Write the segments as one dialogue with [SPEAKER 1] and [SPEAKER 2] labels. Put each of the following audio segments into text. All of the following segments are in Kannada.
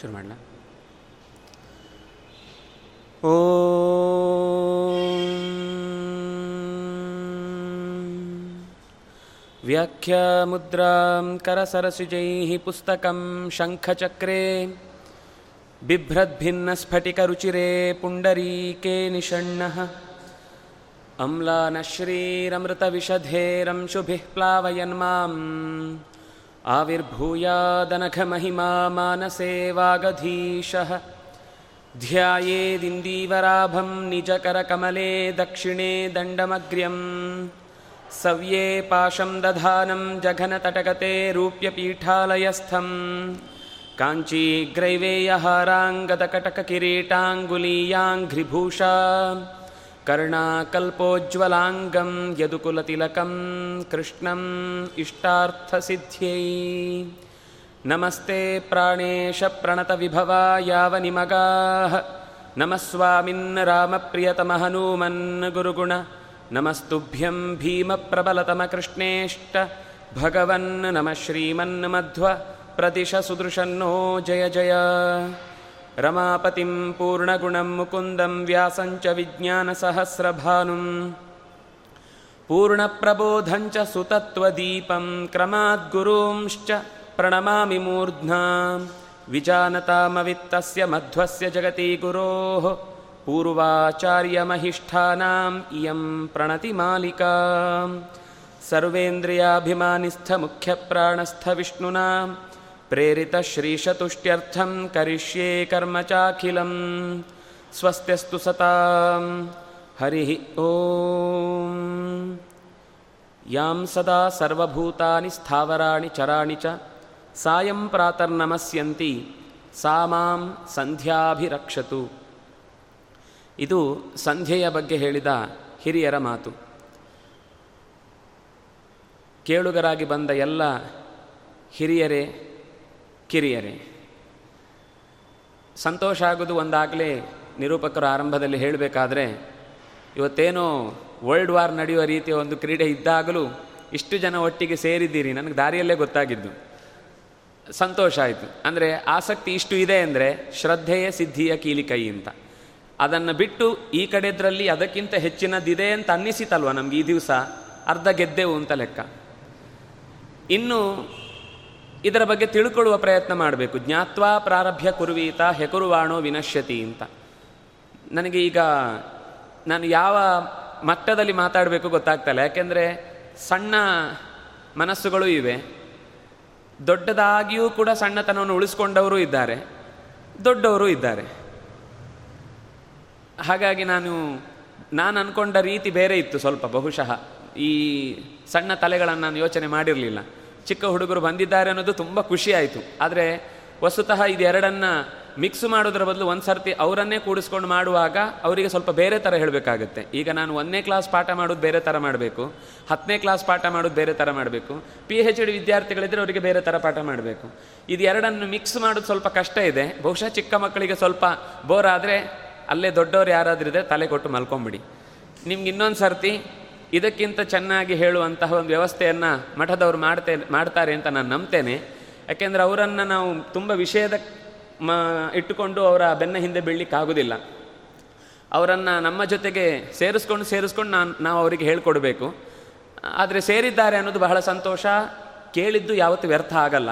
[SPEAKER 1] ಶುರು ಮಾಡಲ ಓ व्याख्यामुद्रां करसरसिजैः पुस्तकं शङ्खचक्रे बिभ्रद्भिन्नस्फटिकरुचिरे पुण्डरीके निषण्णः अम्लानश्रीरमृतविषधेरंशुभिः प्लावयन् माम् आविर्भूयादनघमहिमा मानसे वागधीशः ध्यायेदिन्दीवराभं निजकरकमले दक्षिणे दण्डमग्र्यम् सव्ये पाशं दधानं जघनतटगते रूप्यपीठालयस्थम् काञ्चीग्रैवेयहाराङ्गदकटककिरीटाङ्गुलीयाङ्घ्रिभूषा कर्णाकल्पोज्ज्वलाङ्गं यदुकुलतिलकं कृष्णम् इष्टार्थसिद्ध्यै नमस्ते प्राणेशप्रणतविभवा यावनिमगाः नमः स्वामिन् रामप्रियतमहनूमन् गुरुगुण नमस्तुभ्यं भीमप्रबलतमकृष्णेष्ट भगवन् नमः श्रीमन्मध्व प्रदिश सुदृशन्नो जय जय रमापतिं पूर्णगुणं मुकुन्दं व्यासञ्च विज्ञानसहस्रभानुं। पूर्णप्रबोधञ्च सुतत्वदीपं क्रमाद्गुरूंश्च प्रणमामि मूर्ध्ना। विजानतामवित्तस्य मध्वस्य जगति गुरोः। पूर्वाचार्यमहिष्ठानाम् इयं प्रणतिमालिका। सर्वेन्द्रियाभिमानिस्थमुख्यप्राणस्थविष्णुना प्रेरितश्रीशतुष्ट्यर्थं करिष्ये कर्म चाखिलं स्वस्त्यस्तु सतां हरिः ॐ यां सदा सर्वभूतानि स्थावराणि चराणि च सायं प्रातर्नमस्यन्ति सा ಮಾಂ ಸಂಧ್ಯಾಭಿರಕ್ಷತು ಇದು ಸಂಧ್ಯೆಯ ಬಗ್ಗೆ ಹೇಳಿದ ಹಿರಿಯರ ಮಾತು ಕೇಳುಗರಾಗಿ ಬಂದ ಎಲ್ಲ ಹಿರಿಯರೇ ಕಿರಿಯರೇ, ಸಂತೋಷ ಆಗೋದು ಒಂದಾಗಲೇ ನಿರೂಪಕರು ಆರಂಭದಲ್ಲಿ ಹೇಳಬೇಕಾದ್ರೆ, ಇವತ್ತೇನೋ ವರ್ಲ್ಡ್ ವಾರ್ ನಡೆಯುವ ರೀತಿಯ ಒಂದು ಕ್ರೀಡೆ ಇದ್ದಾಗಲೂ ಇಷ್ಟು ಜನ ಒಟ್ಟಿಗೆ ಸೇರಿದ್ದೀರಿ, ನನಗೆ ದಾರಿಯಲ್ಲೇ ಗೊತ್ತಾಗಿದ್ದು. ಸಂತೋಷ ಆಯಿತು. ಅಂದರೆ ಆಸಕ್ತಿ ಇಷ್ಟು ಇದೆ ಅಂದರೆ ಶ್ರದ್ಧೆಯ ಸಿದ್ಧಿಯ ಕೀಲಿಕೈ ಅಂತ. ಅದನ್ನು ಬಿಟ್ಟು ಈ ಕಡೆದ್ರಲ್ಲಿ ಅದಕ್ಕಿಂತ ಹೆಚ್ಚಿನದಿದೆ ಅಂತ ಅನ್ನಿಸಿತಲ್ವ ನಮ್ಗೆ ಈ ದಿವಸ ಅರ್ಧ ಗೆದ್ದೆವು ಅಂತ ಲೆಕ್ಕ. ಇನ್ನು ಇದರ ಬಗ್ಗೆ ತಿಳ್ಕೊಳ್ಳುವ ಪ್ರಯತ್ನ ಮಾಡಬೇಕು. ಜ್ಞಾತ್ವಾ ಪ್ರಾರಭ್ಯ ಕುರುವೀತ ಹೆಕುರುವಾಣೋ ವಿನಶ್ಯತಿ ಅಂತ. ನನಗೆ ಈಗ ನಾನು ಯಾವ ಮಟ್ಟದಲ್ಲಿ ಮಾತಾಡಬೇಕು ಗೊತ್ತಾಗ್ತಲ್ಲ. ಯಾಕೆಂದರೆ ಸಣ್ಣ ಮನಸ್ಸುಗಳು ಇವೆ. ದೊಡ್ಡದಾಗಿಯೂ ಕೂಡ ಸಣ್ಣತನವನ್ನು ಉಳಿಸ್ಕೊಂಡವರು ಇದ್ದಾರೆ. ದೊಡ್ಡವರು ಇದ್ದಾರೆ. ಹಾಗಾಗಿ ನಾನು ನಾನು ಅಂದ್ಕೊಂಡ ರೀತಿ ಬೇರೆ ಇತ್ತು ಸ್ವಲ್ಪ ಬಹುಶಃ. ಈ ಸಣ್ಣ ತಲೆಗಳನ್ನು ನಾನು ಯೋಚನೆ ಮಾಡಿರಲಿಲ್ಲ. ಚಿಕ್ಕ ಹುಡುಗರು ಬಂದಿದ್ದಾರೆ ಅನ್ನೋದು ತುಂಬ ಖುಷಿ ಆಯಿತು. ಆದರೆ ವಸ್ತುತಃ ಇದೆರಡನ್ನು ಮಿಕ್ಸ್ ಮಾಡೋದ್ರ ಬದಲು ಒಂದು ಸರ್ತಿ ಅವರನ್ನೇ ಕೂಡಿಸ್ಕೊಂಡು ಮಾಡುವಾಗ ಅವರಿಗೆ ಸ್ವಲ್ಪ ಬೇರೆ ಥರ ಹೇಳಬೇಕಾಗುತ್ತೆ. ಈಗ ನಾನು ಒಂದನೇ ಕ್ಲಾಸ್ ಪಾಠ ಮಾಡೋದು ಬೇರೆ ಥರ ಮಾಡಬೇಕು, ಹತ್ತನೇ ಕ್ಲಾಸ್ ಪಾಠ ಮಾಡೋದು ಬೇರೆ ಥರ ಮಾಡಬೇಕು ಪಿ ಎಚ್ ಡಿ ವಿದ್ಯಾರ್ಥಿಗಳಿದ್ದರೆ ಅವರಿಗೆ ಬೇರೆ ಥರ ಪಾಠ ಮಾಡಬೇಕು. ಇದು ಎರಡನ್ನು ಮಿಕ್ಸ್ ಮಾಡೋದು ಸ್ವಲ್ಪ ಕಷ್ಟ ಇದೆ. ಬಹುಶಃ ಚಿಕ್ಕ ಮಕ್ಕಳಿಗೆ ಸ್ವಲ್ಪ ಬೋರ್ ಆದರೆ ಅಲ್ಲೇ ದೊಡ್ಡವರು ಯಾರಾದರೂ ಇದ್ದರೆ ತಲೆ ಕೊಟ್ಟು ಮಲ್ಕೊಂಬಿಡಿ. ನಿಮ್ಗೆ ಇನ್ನೊಂದು ಸರ್ತಿ ಇದಕ್ಕಿಂತ ಚೆನ್ನಾಗಿ ಹೇಳುವಂತಹ ಒಂದು ವ್ಯವಸ್ಥೆಯನ್ನು ಮಠದವರು ಮಾಡ್ತೇ, ಮಾಡ್ತಾರೆ ಅಂತ ನಾನು ನಂಬ್ತೇನೆ. ಯಾಕೆಂದರೆ ಅವರನ್ನು ನಾವು ತುಂಬ ವಿಷಯದ ಮ, ಇಟ್ಟುಕೊಂಡು ಅವರ ಬೆನ್ನ ಹಿಂದೆ ಬೀಳಲಿಕ್ಕಾಗೋದಿಲ್ಲ. ಅವರನ್ನು ನಮ್ಮ ಜೊತೆಗೆ ಸೇರಿಸ್ಕೊಂಡು ಸೇರಿಸ್ಕೊಂಡು ನಾನು, ನಾವು ಅವರಿಗೆ ಹೇಳ್ಕೊಡ್ಬೇಕು. ಆದರೆ ಸೇರಿದ್ದಾರೆ ಅನ್ನೋದು ಬಹಳ ಸಂತೋಷ. ಕೇಳಿದ್ದು ಯಾವತ್ತೂ ವ್ಯರ್ಥ ಆಗಲ್ಲ.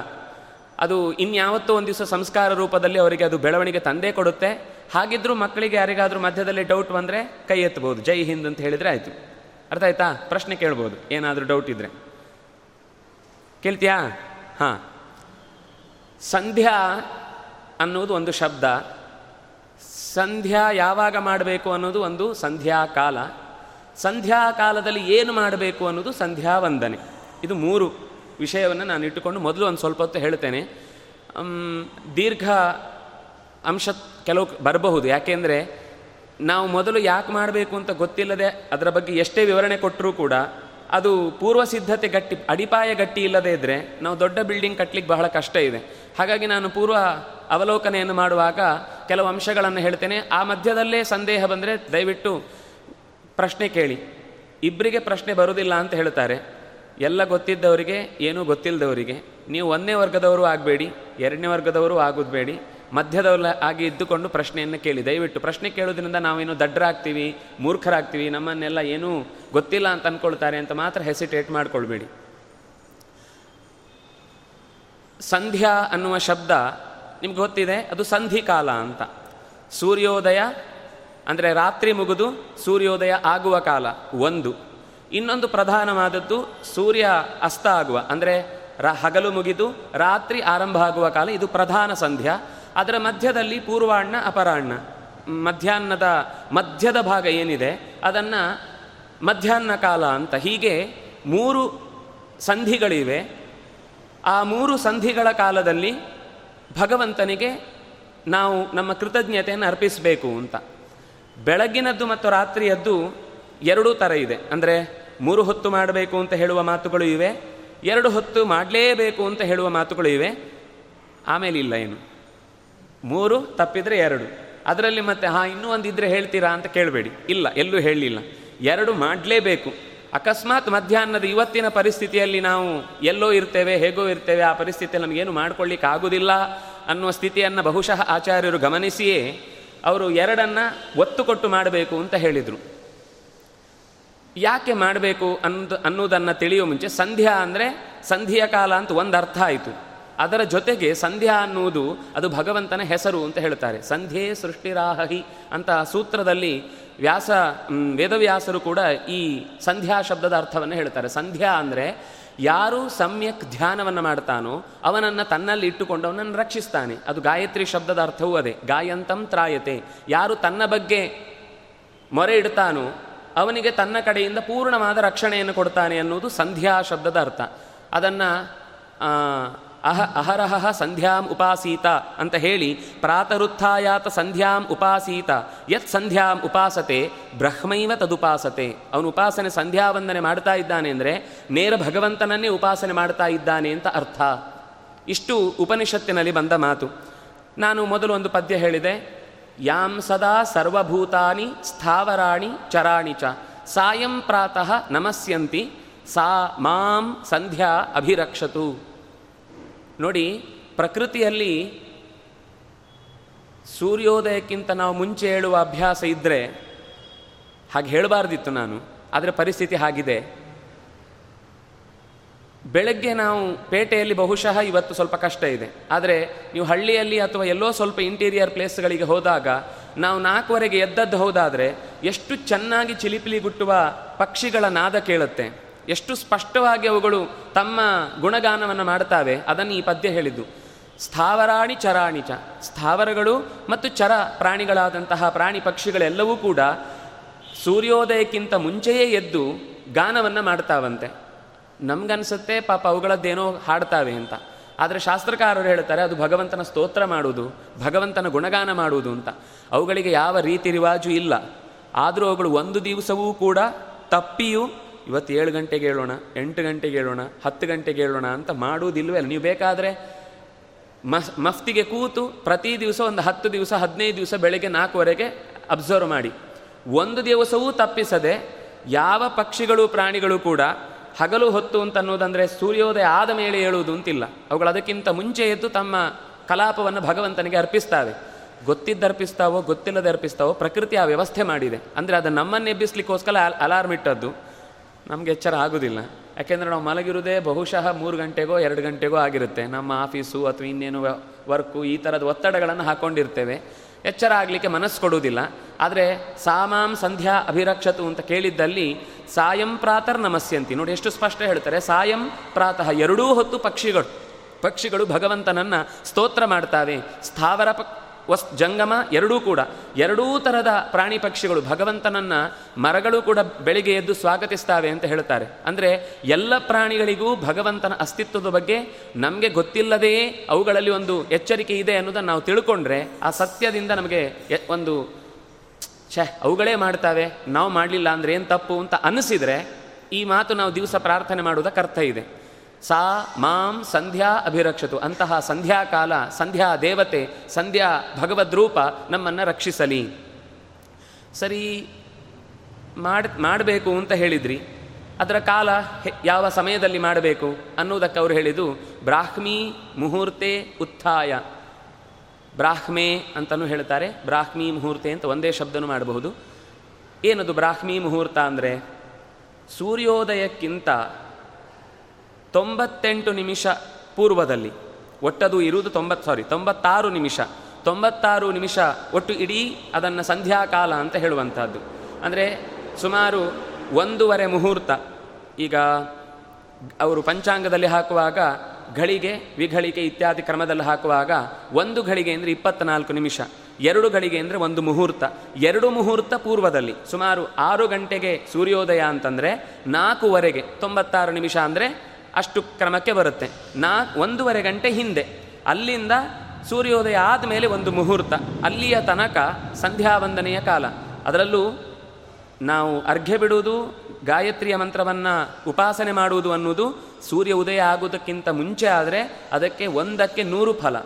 [SPEAKER 1] ಅದು ಇನ್ಯಾವತ್ತೂ ಒಂದು ದಿವಸ ಸಂಸ್ಕಾರ ರೂಪದಲ್ಲಿ ಅವರಿಗೆ ಅದು ಬೆಳವಣಿಗೆ ತಂದೇ ಕೊಡುತ್ತೆ. ಹಾಗಿದ್ದರೂ ಮಕ್ಕಳಿಗೆ ಯಾರಿಗಾದರೂ ಮಧ್ಯದಲ್ಲಿ ಡೌಟ್ ಬಂದರೆ ಕೈ ಎತ್ತಬಹುದು. ಜೈ ಹಿಂದ್ ಅಂತ ಹೇಳಿದರೆ ಆಯಿತು. ಅರ್ಥ ಆಯ್ತಾ? ಪ್ರಶ್ನೆ ಕೇಳ್ಬೋದು. ಏನಾದರೂ ಡೌಟ್ ಇದ್ದರೆ ಕೇಳ್ತೀಯಾ? ಹಾಂ. ಸಂಧ್ಯಾ ಅನ್ನೋದು ಒಂದು ಶಬ್ದ. ಸಂಧ್ಯಾ ಯಾವಾಗ ಮಾಡಬೇಕು ಅನ್ನೋದು ಒಂದು ಸಂಧ್ಯಾಕಾಲ ಸಂಧ್ಯಾಕಾಲದಲ್ಲಿ ಏನು ಮಾಡಬೇಕು ಅನ್ನೋದು ಸಂಧ್ಯಾ ವಂದನೆ. ಇದು ಮೂರು ವಿಷಯವನ್ನು ನಾನು ಇಟ್ಟುಕೊಂಡು ಮೊದಲು ಒಂದು ಸ್ವಲ್ಪ ಹೊತ್ತು ಹೇಳ್ತೇನೆ. ದೀರ್ಘ ಅಂಶ ಕೆಲವು ಬರಬಹುದು. ಯಾಕೆಂದರೆ ನಾವು ಮೊದಲು ಯಾಕೆ ಮಾಡಬೇಕು ಅಂತ ಗೊತ್ತಿಲ್ಲದೆ ಅದರ ಬಗ್ಗೆ ಎಷ್ಟೇ ವಿವರಣೆ ಕೊಟ್ಟರೂ ಕೂಡ ಅದು ಪೂರ್ವ ಸಿದ್ಧತೆ ಗಟ್ಟಿ, ಅಡಿಪಾಯ ಗಟ್ಟಿ ಇಲ್ಲದೆ ಇದ್ದರೆ ನಾವು ದೊಡ್ಡ ಬಿಲ್ಡಿಂಗ್ ಕಟ್ಟಲಿಕ್ಕೆ ಬಹಳ ಕಷ್ಟ ಇದೆ. ಹಾಗಾಗಿ ನಾನು ಪೂರ್ವ ಅವಲೋಕನೆಯನ್ನು ಮಾಡುವಾಗ ಕೆಲವು ಅಂಶಗಳನ್ನು ಹೇಳ್ತೇನೆ. ಆ ಮಧ್ಯದಲ್ಲೇ ಸಂದೇಹ ಬಂದರೆ ದಯವಿಟ್ಟು ಪ್ರಶ್ನೆ ಕೇಳಿ. ಇಬ್ಬರಿಗೆ ಪ್ರಶ್ನೆ ಬರುವುದಿಲ್ಲ ಅಂತ ಹೇಳ್ತಾರೆ. ಎಲ್ಲ ಗೊತ್ತಿದ್ದವರಿಗೆ, ಏನೂ ಗೊತ್ತಿಲ್ಲದವರಿಗೆ, ನೀವು ಒಂದನೇ ವರ್ಗದವರು ಆಗಬೇಡಿ, ಎರಡನೇ ವರ್ಗದವರು ಆಗೋದು ಮಧ್ಯದಲ್ಲಿ ಆಗಿ ಇದ್ದುಕೊಂಡು ಪ್ರಶ್ನೆಯನ್ನು ಕೇಳಿ. ದಯವಿಟ್ಟು ಪ್ರಶ್ನೆ ಕೇಳೋದ್ರಿಂದ ನಾವೇನು ದಡ್ಡರಾಗ್ತೀವಿ ಮೂರ್ಖರಾಗ್ತೀವಿ, ನಮ್ಮನ್ನೆಲ್ಲ ಏನೂ ಗೊತ್ತಿಲ್ಲ ಅಂತ ಅಂದ್ಕೊಳ್ತಾರೆ ಅಂತ ಮಾತ್ರ ಹೆಸಿಟೇಟ್ ಮಾಡಿಕೊಳ್ಬೇಡಿ. ಸಂಧ್ಯಾ ಅನ್ನುವ ಶಬ್ದ ನಿಮ್ಗೆ ಗೊತ್ತಿದೆ? ಅದು ಸಂಧಿ ಕಾಲ ಅಂತ. ಸೂರ್ಯೋದಯ ಅಂದರೆ ರಾತ್ರಿ ಮುಗಿದು ಸೂರ್ಯೋದಯ ಆಗುವ ಕಾಲ, ಒಂದು. ಇನ್ನೊಂದು ಪ್ರಧಾನವಾದದ್ದು ಸೂರ್ಯ ಅಸ್ತ ಆಗುವ, ಅಂದರೆ ರ ಹಗಲು ಮುಗಿದು ರಾತ್ರಿ ಆರಂಭ ಆಗುವ ಕಾಲ, ಇದು ಪ್ರಧಾನ ಸಂಧ್ಯಾ. ಅದರ ಮಧ್ಯದಲ್ಲಿ ಪೂರ್ವಾಣ್ಣ ಅಪರಾಹ್ನ. ಮಧ್ಯಾಹ್ನದ, ಮಧ್ಯದ ಭಾಗ ಏನಿದೆ, ಅದನ್ನು ಮಧ್ಯಾಹ್ನ ಕಾಲ ಅಂತ. ಹೀಗೆ ಮೂರು ಸಂಧಿಗಳಿವೆ. ಆ ಮೂರು ಸಂಧಿಗಳ ಕಾಲದಲ್ಲಿ ಭಗವಂತನಿಗೆ ನಾವು ನಮ್ಮ ಕೃತಜ್ಞತೆಯನ್ನು ಅರ್ಪಿಸಬೇಕು ಅಂತ. ಬೆಳಗ್ಗಿನದ್ದು ಮತ್ತು ರಾತ್ರಿಯದ್ದು ಎರಡೂ ಥರ ಇದೆ. ಅಂದರೆ ಮೂರು ಹೊತ್ತು ಮಾಡಬೇಕು ಅಂತ ಹೇಳುವ ಮಾತುಗಳು ಇವೆ, ಎರಡು ಹೊತ್ತು ಮಾಡಲೇಬೇಕು ಅಂತ ಹೇಳುವ ಮಾತುಗಳು ಇವೆ. ಆಮೇಲೆ ಇಲ್ಲ ಏನು. ಮೂರು ತಪ್ಪಿದರೆ ಎರಡು. ಅದರಲ್ಲಿ ಮತ್ತೆ, ಹಾಂ, ಇನ್ನೂ ಇದ್ರೆ ಹೇಳ್ತೀರಾ ಅಂತ ಕೇಳಬೇಡಿ. ಇಲ್ಲ, ಎಲ್ಲೂ ಹೇಳಲಿಲ್ಲ ಎರಡು ಮಾಡಲೇಬೇಕು. ಅಕಸ್ಮಾತ್ ಮಧ್ಯಾಹ್ನದ ಇವತ್ತಿನ ಪರಿಸ್ಥಿತಿಯಲ್ಲಿ ನಾವು ಎಲ್ಲೋ ಇರ್ತೇವೆ, ಹೇಗೋ ಇರ್ತೇವೆ, ಆ ಪರಿಸ್ಥಿತಿಯಲ್ಲಿ ನಮಗೇನು ಆಗುದಿಲ್ಲ ಅನ್ನುವ ಸ್ಥಿತಿಯನ್ನು ಬಹುಶಃ ಆಚಾರ್ಯರು ಗಮನಿಸಿಯೇ ಅವರು ಎರಡನ್ನ ಒತ್ತು ಕೊಟ್ಟು ಮಾಡಬೇಕು ಅಂತ ಹೇಳಿದರು. ಯಾಕೆ ಮಾಡಬೇಕು ಅನ್ನೋದು, ಅನ್ನೋದನ್ನು ತಿಳಿಯೋ ಮುಂಚೆ, ಸಂಧ್ಯಾ ಅಂದರೆ, ಸಂಧಿಯ ಕಾಲ ಅಂತ ಒಂದು ಅರ್ಥ ಆಯಿತು. ಅದರ ಜೊತೆಗೆ ಸಂಧ್ಯಾ ಅನ್ನುವುದು ಅದು ಭಗವಂತನ ಹೆಸರು ಅಂತ ಹೇಳ್ತಾರೆ ಸಂಧ್ಯೆ ಸೃಷ್ಟಿರಾಹಹಿ ಅಂತ ಸೂತ್ರದಲ್ಲಿ ವ್ಯಾಸ ವೇದವ್ಯಾಸರು ಕೂಡ ಈ ಸಂಧ್ಯಾ ಶಬ್ದದ ಅರ್ಥವನ್ನು ಹೇಳ್ತಾರೆ. ಸಂಧ್ಯಾ ಅಂದರೆ ಯಾರು ಸಮ್ಯಕ್ ಧ್ಯಾನವನ್ನು ಮಾಡ್ತಾನೋ ಅವನನ್ನು ತನ್ನಲ್ಲಿ ಇಟ್ಟುಕೊಂಡು ಅವನನ್ನು ರಕ್ಷಿಸ್ತಾನೆ. ಅದು ಗಾಯತ್ರಿ ಶಬ್ದದ ಅರ್ಥವೂ ಅದೇ. ಗಾಯಂತಂ ತ್ರಾಯತೆ. ಯಾರು ತನ್ನ ಬಗ್ಗೆ ಮೊರೆ ಇಡ್ತಾನೋ ಅವನಿಗೆ ತನ್ನ ಕಡೆಯಿಂದ ಪೂರ್ಣವಾದ ರಕ್ಷಣೆಯನ್ನು ಕೊಡ್ತಾನೆ ಅನ್ನುವುದು ಸಂಧ್ಯಾ ಶಬ್ದದ ಅರ್ಥ. ಅದನ್ನು ಅಹ ಅಹರಹ ಸಂಧ್ಯಾಂ ಉಪಾಸೀತ ಅಂತ ಹೇಳಿ ಪ್ರಾತರುತ್ಥಾಯಾತ ಸಂಧ್ಯಾಂ ಉಪಾಸೀತ. ಯತ್ ಸಂಧ್ಯಾಂ ಉಪಾಸತೆ ಬ್ರಹ್ಮೈವ ತದುಪಾಸತೆ. ಅವನು ಉಪಾಸನೆ ಸಂಧ್ಯಾ ವಂದನೆ ಮಾಡ್ತಾ ಇದ್ದಾನೆ ಅಂದರೆ ನೇರ ಭಗವಂತನನ್ನೇ ಉಪಾಸನೆ ಮಾಡ್ತಾ ಇದ್ದಾನೆ ಅಂತ ಅರ್ಥ. ಇಷ್ಟು ಉಪನಿಷತ್ತಿನಲ್ಲಿ ಬಂದ ಮಾತು. ನಾನು ಮೊದಲು ಒಂದು ಪದ್ಯ ಹೇಳಿದೆ. ಯಾಂ ಸದಾ ಸರ್ವಭೂತಾನಿ ಸ್ಥಾವರಾಣಿ ಚರಾಣಿ ಚ. ಸಾಯಂ ಪ್ರಾತಃ ನಮಸ್ಯಂತಿ, ಸಾ ಮಾಂ ಸಂಧ್ಯಾ ಅಭಿರಕ್ಷತು. ನೋಡಿ, ಪ್ರಕೃತಿಯಲ್ಲಿ ಸೂರ್ಯೋದಯಕ್ಕಿಂತ ನಾವು ಮುಂಚೆ ಹೇಳುವ ಅಭ್ಯಾಸ ಇದ್ದರೆ ಹಾಗೆ ಹೇಳಬಾರ್ದಿತ್ತು ನಾನು, ಆದರೆ ಪರಿಸ್ಥಿತಿ ಹಾಗಿದೆ. ಬೆಳಗ್ಗೆ ನಾವು ಪೇಟೆಯಲ್ಲಿ ಬಹುಶಃ ಇವತ್ತು ಸ್ವಲ್ಪ ಕಷ್ಟ ಇದೆ. ಆದರೆ ನೀವು ಹಳ್ಳಿಯಲ್ಲಿ ಅಥವಾ ಎಲ್ಲೋ ಸ್ವಲ್ಪ ಇಂಟೀರಿಯರ್ ಪ್ಲೇಸ್ಗಳಿಗೆ ಹೋದಾಗ, ನಾವು ನಾಲ್ಕುವರೆಗೆ ಎದ್ದದ್ದು ಹೋದಾದರೆ ಎಷ್ಟು ಚೆನ್ನಾಗಿ ಚಿಲಿಪಿಲಿ ಗುಟ್ಟುವ ಪಕ್ಷಿಗಳ ನಾದ ಕೇಳುತ್ತೆ. ಎಷ್ಟು ಸ್ಪಷ್ಟವಾಗಿ ಅವುಗಳು ತಮ್ಮ ಗುಣಗಾನವನ್ನು ಮಾಡ್ತಾವೆ ಅದನ್ನು ಈ ಪದ್ಯ ಹೇಳಿದ್ದು. ಸ್ಥಾವರಾಣಿ ಚರಾಣಿ ಚ. ಸ್ಥಾವರಗಳು ಮತ್ತು ಚರ ಪ್ರಾಣಿಗಳಾದಂತಹ ಪ್ರಾಣಿ ಪಕ್ಷಿಗಳೆಲ್ಲವೂ ಕೂಡ ಸೂರ್ಯೋದಯಕ್ಕಿಂತ ಮುಂಚೆಯೇ ಎದ್ದು ಗಾನವನ್ನು ಮಾಡ್ತಾವಂತೆ ನಮ್ಗನ್ಸುತ್ತೆ, ಪಾಪ ಅವುಗಳದ್ದೇನೋ ಹಾಡ್ತಾವೆ ಅಂತ. ಆದರೆ ಶಾಸ್ತ್ರಕಾರರು ಹೇಳ್ತಾರೆ, ಅದು ಭಗವಂತನ ಸ್ತೋತ್ರ ಮಾಡುವುದು, ಭಗವಂತನ ಗುಣಗಾನ ಮಾಡುವುದು ಅಂತ. ಅವುಗಳಿಗೆ ಯಾವ ರೀತಿ ರಿವಾಜು ಇಲ್ಲ. ಆದರೂ ಅವುಗಳು ಒಂದು ದಿವಸವೂ ಕೂಡ ತಪ್ಪಿಯೂ ಇವತ್ತು ಏಳು ಗಂಟೆಗೆ ಹೇಳೋಣ, ಎಂಟು ಗಂಟೆಗೆ ಹೇಳೋಣ, ಹತ್ತು ಗಂಟೆಗೆ ಹೇಳೋಣ ಅಂತ ಮಾಡುವುದಿಲ್ವೇ ಅಲ್ಲ. ನೀವು ಬೇಕಾದರೆ ಮಸ್, ಮಫ್ತಿಗೆ ಕೂತು ಪ್ರತಿ ದಿವಸ ಒಂದು ಹತ್ತು ದಿವಸ, ಹದಿನೈದು ದಿವಸ ಬೆಳಗ್ಗೆ ನಾಲ್ಕುವರೆಗೆ ಅಬ್ಸರ್ವ್ ಮಾಡಿ. ಒಂದು ದಿವಸವೂ ತಪ್ಪಿಸದೆ ಯಾವ ಪಕ್ಷಿಗಳು ಪ್ರಾಣಿಗಳು ಕೂಡ ಹಗಲು ಹೊತ್ತು ಅಂತ ಅನ್ನೋದಂದರೆ ಸೂರ್ಯೋದಯ ಆದ ಮೇಲೆ ಹೇಳುವುದು ಅಂತಿಲ್ಲ. ಅವುಗಳು ಅದಕ್ಕಿಂತ ಮುಂಚೆ ಎದ್ದು ತಮ್ಮ ಕಲಾಪವನ್ನು ಭಗವಂತನಿಗೆ ಅರ್ಪಿಸ್ತಾವೆ. ಗೊತ್ತಿದ್ದು ಅರ್ಪಿಸ್ತಾವೋ ಗೊತ್ತಿಲ್ಲದೆ ಅರ್ಪಿಸ್ತಾವೋ ಪ್ರಕೃತಿ ಆ ವ್ಯವಸ್ಥೆ ಮಾಡಿದೆ. ಅಂದರೆ ಅದು ನಮ್ಮನ್ನು ಎಬ್ಬಿಸ್ಲಿಕ್ಕೋಸ್ಕರ ಅಲಾರ್ಮ್ ಇಟ್ಟದ್ದು. ನಮಗೆ ಎಚ್ಚರ ಆಗೋದಿಲ್ಲ. ಯಾಕೆಂದರೆ ನಾವು ಮಲಗಿರುವುದೇ ಬಹುಶಃ ಮೂರು ಗಂಟೆಗೋ ಎರಡು ಗಂಟೆಗೋ ಆಗಿರುತ್ತೆ. ನಮ್ಮ ಆಫೀಸು ಅಥವಾ ಇನ್ನೇನು ವರ್ಕು ಈ ಥರದ ಒತ್ತಡಗಳನ್ನು ಹಾಕ್ಕೊಂಡಿರ್ತೇವೆ ಎಚ್ಚರ ಆಗಲಿಕ್ಕೆ ಮನಸ್ಸು ಕೊಡುವುದಿಲ್ಲ. ಆದರೆ ಸಾಮಾಂ ಸಂಧ್ಯಾ ಅಭಿರಕ್ಷತು ಅಂತ ಕೇಳಿದ್ದಲ್ಲಿ ಸಾಯಂ ಪ್ರಾತರ್ ನಮಸ್ಯಂತಿ. ನೋಡಿ ಎಷ್ಟು ಸ್ಪಷ್ಟ ಹೇಳ್ತಾರೆ. ಸಾಯಂ ಪ್ರಾತಃ ಎರಡೂ ಹೊತ್ತು ಪಕ್ಷಿಗಳು ಪಕ್ಷಿಗಳು ಭಗವಂತನನ್ನು ಸ್ತೋತ್ರ ಮಾಡ್ತಾವೆ. ಸ್ಥಾವರ ಪ ವಸ್ ಜಂಗಮ ಎರಡೂ ಕೂಡ, ಎರಡೂ ಥರದ ಪ್ರಾಣಿ ಪಕ್ಷಿಗಳು, ಭಗವಂತನನ್ನು ಮರಗಳು ಕೂಡ ಬೆಳಿಗ್ಗೆ ಎದ್ದು ಸ್ವಾಗತಿಸ್ತಾವೆ ಅಂತ ಹೇಳ್ತಾರೆ. ಅಂದರೆ ಎಲ್ಲ ಪ್ರಾಣಿಗಳಿಗೂ ಭಗವಂತನ ಅಸ್ತಿತ್ವದ ಬಗ್ಗೆ ನಮಗೆ ಗೊತ್ತಿಲ್ಲದೆಯೇ ಅವುಗಳಲ್ಲಿ ಒಂದು ಎಚ್ಚರಿಕೆ ಇದೆ ಅನ್ನೋದನ್ನು ನಾವು ತಿಳ್ಕೊಂಡ್ರೆ ಆ ಸತ್ಯದಿಂದ ನಮಗೆ ಒಂದು ಛೇ, ಅವುಗಳೇ ಮಾಡ್ತಾವೆ, ನಾವು ಮಾಡಲಿಲ್ಲ ಅಂದರೆ ಏನು ತಪ್ಪು ಅಂತ ಅನಿಸಿದರೆ ಈ ಮಾತು ನಾವು ದಿವಸ ಪ್ರಾರ್ಥನೆ ಮಾಡುವುದಕ್ಕೆ ಅರ್ಥ ಇದೆ. ಸಾ ಮಾಂ ಸಂಧ್ಯಾ ಅಭಿರಕ್ಷತು ಅಂತಹ ಸಂಧ್ಯಾಕಾಲ ಸಂಧ್ಯಾ ದೇವತೆ, ಸಂಧ್ಯಾ ಭಗವದ್ರೂಪ ನಮ್ಮನ್ನು ರಕ್ಷಿಸಲಿ. ಸರಿ, ಮಾಡಿ, ಮಾಡಬೇಕು ಅಂತ ಹೇಳಿದ್ರಿ. ಅದರ ಕಾಲ ಯಾವ ಸಮಯದಲ್ಲಿ ಮಾಡಬೇಕು ಅನ್ನೋದಕ್ಕೆ ಅವರು ಹೇಳಿದ್ದು, ಬ್ರಾಹ್ಮಿ ಮುಹೂರ್ತೆ ಉತ್ಥಾಯ. ಬ್ರಾಹ್ಮೆ ಅಂತಲೂ ಹೇಳ್ತಾರೆ, ಬ್ರಾಹ್ಮಿ ಮುಹೂರ್ತೆ ಅಂತ ಒಂದೇ ಶಬ್ದನೂ ಮಾಡಬಹುದು. ಏನದು ಬ್ರಾಹ್ಮಿ ಮುಹೂರ್ತ ಅಂದರೆ? ಸೂರ್ಯೋದಯಕ್ಕಿಂತ ತೊಂಬತ್ತೆಂಟು ನಿಮಿಷ ಪೂರ್ವದಲ್ಲಿ. ಒಟ್ಟದು ಇರುವುದು ತೊಂಬತ್ತು ಸಾರಿ ತೊಂಬತ್ತಾರು ನಿಮಿಷ. ತೊಂಬತ್ತಾರು ನಿಮಿಷ ಒಟ್ಟು ಇಡೀ ಅದನ್ನು ಸಂಧ್ಯಾಕಾಲ ಅಂತ ಹೇಳುವಂಥದ್ದು ಅಂದರೆ ಸುಮಾರು ಒಂದೂವರೆ ಮುಹೂರ್ತ. ಈಗ ಅವರು ಪಂಚಾಂಗದಲ್ಲಿ ಹಾಕುವಾಗ ಘಳಿಗೆ, ವಿಘಳಿಗೆ ಇತ್ಯಾದಿ ಕ್ರಮದಲ್ಲಿ ಹಾಕುವಾಗ ಒಂದು ಘಳಿಗೆ ಅಂದರೆ ಇಪ್ಪತ್ತ್ನಾಲ್ಕು ನಿಮಿಷ. ಎರಡು ಘಳಿಗೆ ಅಂದರೆ ಒಂದು ಮುಹೂರ್ತ. ಎರಡು ಮುಹೂರ್ತ ಪೂರ್ವದಲ್ಲಿ. ಸುಮಾರು ಆರು ಗಂಟೆಗೆ ಸೂರ್ಯೋದಯ ಅಂತಂದರೆ ನಾಲ್ಕೂವರೆಗೆ. ತೊಂಬತ್ತಾರು ನಿಮಿಷ ಅಂದರೆ ಅಷ್ಟು ಕ್ರಮಕ್ಕೆ ಬರುತ್ತೆ. ನಾ ಒಂದೂವರೆ ಗಂಟೆ ಹಿಂದೆ, ಅಲ್ಲಿಂದ ಸೂರ್ಯೋದಯ ಆದಮೇಲೆ ಒಂದು ಮುಹೂರ್ತ, ಅಲ್ಲಿಯ ತನಕ ಸಂಧ್ಯಾ ವಂದನೆಯ ಕಾಲ. ಅದರಲ್ಲೂ ನಾವು ಅರ್ಘ್ಯ ಬಿಡುವುದು, ಗಾಯತ್ರಿಯ ಮಂತ್ರವನ್ನು ಉಪಾಸನೆ ಮಾಡುವುದು ಅನ್ನುವುದು ಸೂರ್ಯ ಉದಯ ಆಗುವುದಕ್ಕಿಂತ ಮುಂಚೆ ಆದರೆ ಅದಕ್ಕೆ ಒಂದಕ್ಕೆ ನೂರು ಫಲ.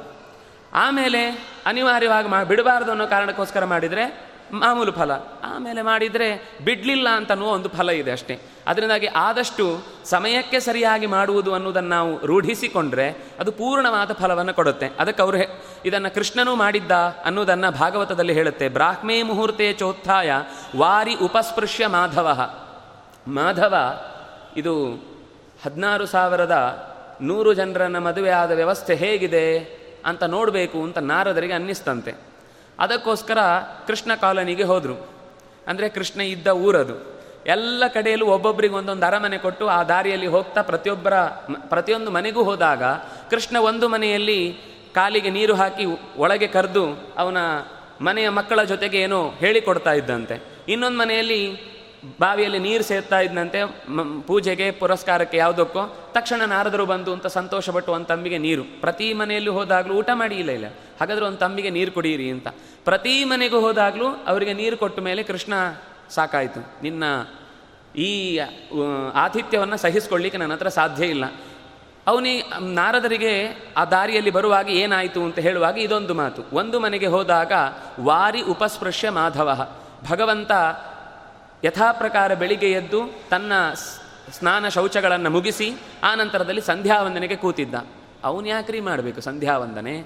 [SPEAKER 1] ಆಮೇಲೆ ಅನಿವಾರ್ಯವಾಗಿ ಮಾ, ಬಿಡಬಾರ್ದು ಅನ್ನೋ ಕಾರಣಕ್ಕೋಸ್ಕರ ಮಾಡಿದರೆ ಮಾಮೂಲು ಫಲ. ಆಮೇಲೆ ಮಾಡಿದರೆ ಬಿಡಲಿಲ್ಲ ಅಂತನ್ನುವ ಒಂದು ಫಲ ಇದೆ ಅಷ್ಟೇ. ಅದರಿಂದಾಗಿ ಆದಷ್ಟು ಸಮಯಕ್ಕೆ ಸರಿಯಾಗಿ ಮಾಡುವುದು ಅನ್ನೋದನ್ನು ನಾವು ರೂಢಿಸಿಕೊಂಡ್ರೆ ಅದು ಪೂರ್ಣವಾದ ಫಲವನ್ನು ಕೊಡುತ್ತೆ. ಅದಕ್ಕೆ ಅವರು ಇದನ್ನು ಕೃಷ್ಣನೂ ಮಾಡಿದ್ದ ಅನ್ನೋದನ್ನು ಭಾಗವತದಲ್ಲಿ ಹೇಳುತ್ತೆ. ಬ್ರಾಹ್ಮೇ ಮುಹೂರ್ತೆ ಚೋತ್ಥಾಯ ವಾರಿ ಉಪಸ್ಪೃಶ್ಯ ಮಾಧವ. ಮಾಧವ ಇದು ಹದಿನಾರು ಸಾವಿರದ ನೂರು ಜನರನ್ನು ಮದುವೆ ಆದ ವ್ಯವಸ್ಥೆ ಹೇಗಿದೆ ಅಂತ ನೋಡಬೇಕು ಅಂತ ನಾರದರಿಗೆ ಅನ್ನಿಸ್ತಂತೆ. ಅದಕ್ಕೋಸ್ಕರ ಕೃಷ್ಣ ಕಾಲನಿಗೆ ಹೋದರು. ಅಂದರೆ ಕೃಷ್ಣ ಇದ್ದ ಊರದು. ಎಲ್ಲ ಕಡೆಯಲ್ಲೂ ಒಬ್ಬೊಬ್ಬರಿಗೆ ಒಂದೊಂದು ಅರಮನೆ ಕೊಟ್ಟು ಆ ದಾರಿಯಲ್ಲಿ ಹೋಗ್ತಾ ಪ್ರತಿಯೊಬ್ಬರ ಪ್ರತಿಯೊಂದು ಮನೆಗೂ ಹೋದಾಗ ಕೃಷ್ಣ ಒಂದು ಮನೆಯಲ್ಲಿ ಕಾಲಿಗೆ ನೀರು ಹಾಕಿ ಒಳಗೆ ಕರೆದು ಅವನ ಮನೆಯ ಮಕ್ಕಳ ಜೊತೆಗೆ ಏನೋ ಹೇಳಿಕೊಡ್ತಾ ಇದ್ದಂತೆ. ಇನ್ನೊಂದು ಮನೆಯಲ್ಲಿ ಬಾವಿಯಲ್ಲಿ ನೀರು ಸೇರ್ತಾ ಇದ್ದಂತೆ ಪೂಜೆಗೆ, ಪುರಸ್ಕಾರಕ್ಕೆ ಯಾವುದಕ್ಕೋ. ತಕ್ಷಣ ನಾರದರು ಬಂದು ಅಂತ ಸಂತೋಷಪಟ್ಟು ಒಂದು ತಂಬಿಗೆ ನೀರು. ಪ್ರತಿ ಮನೆಯಲ್ಲೂ ಹೋದಾಗಲೂ ಊಟ ಮಾಡಿ ಇಲ್ಲ ಇಲ್ಲ. ಹಾಗಾದ್ರೆ ಒಂದು ತಂಬಿಗೆ ನೀರು ಕುಡಿಯಿರಿ ಅಂತ. ಪ್ರತಿ ಮನೆಗೂ ಹೋದಾಗಲೂ ಅವರಿಗೆ ನೀರು ಕೊಟ್ಟ ಮೇಲೆ ಕೃಷ್ಣ ಸಾಕಾಯಿತು. ನಿನ್ನ ಈ ಆತಿಥ್ಯವನ್ನು ಸಹಿಸ್ಕೊಳ್ಳಿಕ್ಕೆ ನನ್ನ ಹತ್ರ ಸಾಧ್ಯ ಇಲ್ಲ. ಅವನಿ, ನಾರದರಿಗೆ ಆ ದಾರಿಯಲ್ಲಿ ಬರುವಾಗ ಏನಾಯಿತು ಅಂತ ಹೇಳುವಾಗ ಇದೊಂದು ಮಾತು. ಒಂದು ಮನೆಗೆ ಹೋದಾಗ ವಾರಿ ಉಪಸ್ಪೃಶ್ಯ ಮಾಧವ. ಭಗವಂತ ಯಥಾಪ್ರಕಾರ ಬೆಳಿಗ್ಗೆ ಎದ್ದು ತನ್ನ ಸ್ನಾನ ಶೌಚಗಳನ್ನು ಮುಗಿಸಿ ಆ ನಂತರದಲ್ಲಿ ಸಂಧ್ಯಾವಂದನೆಗೆ ಕೂತಿದ್ದ. ಅವನು ಯಾಕ್ರಿ ಮಾಡಬೇಕು ಸಂಧ್ಯಾವಂದನೆ?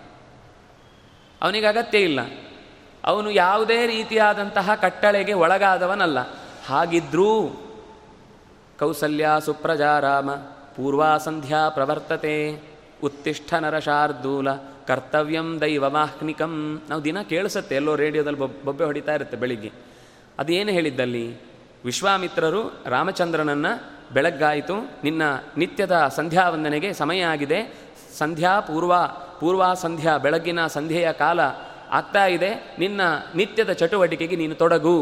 [SPEAKER 1] ಅವನಿಗೆ ಅಗತ್ಯ ಇಲ್ಲ. ಅವನು ಯಾವುದೇ ರೀತಿಯಾದಂತಹ ಕಟ್ಟಳೆಗೆ ಒಳಗಾದವನಲ್ಲ. ಹಾಗಿದ್ರೂ ಕೌಸಲ್ಯ ಸುಪ್ರಜಾರಾಮ ಪೂರ್ವಾ ಸಂಧ್ಯಾ ಪ್ರವರ್ತತೆ, ಉತ್ತಿಷ್ಠ ನರಶಾರ್ದೂಲ, ಕರ್ತವ್ಯಂ ದೈವಮಾಹ್ನಿಕಂ. ನಾವು ದಿನ ಕೇಳಿಸುತ್ತೆ, ಎಲ್ಲೋ ರೇಡಿಯೋದಲ್ಲಿ ಬೊಬ್ಬೆ ಹೊಡಿತಾ ಇರುತ್ತೆ ಬೆಳಿಗ್ಗೆ. ಅದೇನು ಹೇಳಿದ್ದಲ್ಲಿ? ವಿಶ್ವಾಮಿತ್ರರು ರಾಮಚಂದ್ರನನ್ನು ಬೆಳಗ್ಗಾಯಿತು, ನಿನ್ನ ನಿತ್ಯದ ಸಂಧ್ಯಾ ವಂದನೆಗೆ ಸಮಯ ಆಗಿದೆ. ಸಂಧ್ಯಾ ಪೂರ್ವ ಪೂರ್ವಾ ಸಂಧ್ಯಾ ಬೆಳಗ್ಗಿನ ಸಂಧ್ಯೆಯ ಕಾಲ ಆಗ್ತಾ ಇದೆ, ನಿನ್ನ ನಿತ್ಯದ ಚಟುವಟಿಕೆಗೆ ನೀನು ತೊಡಗು.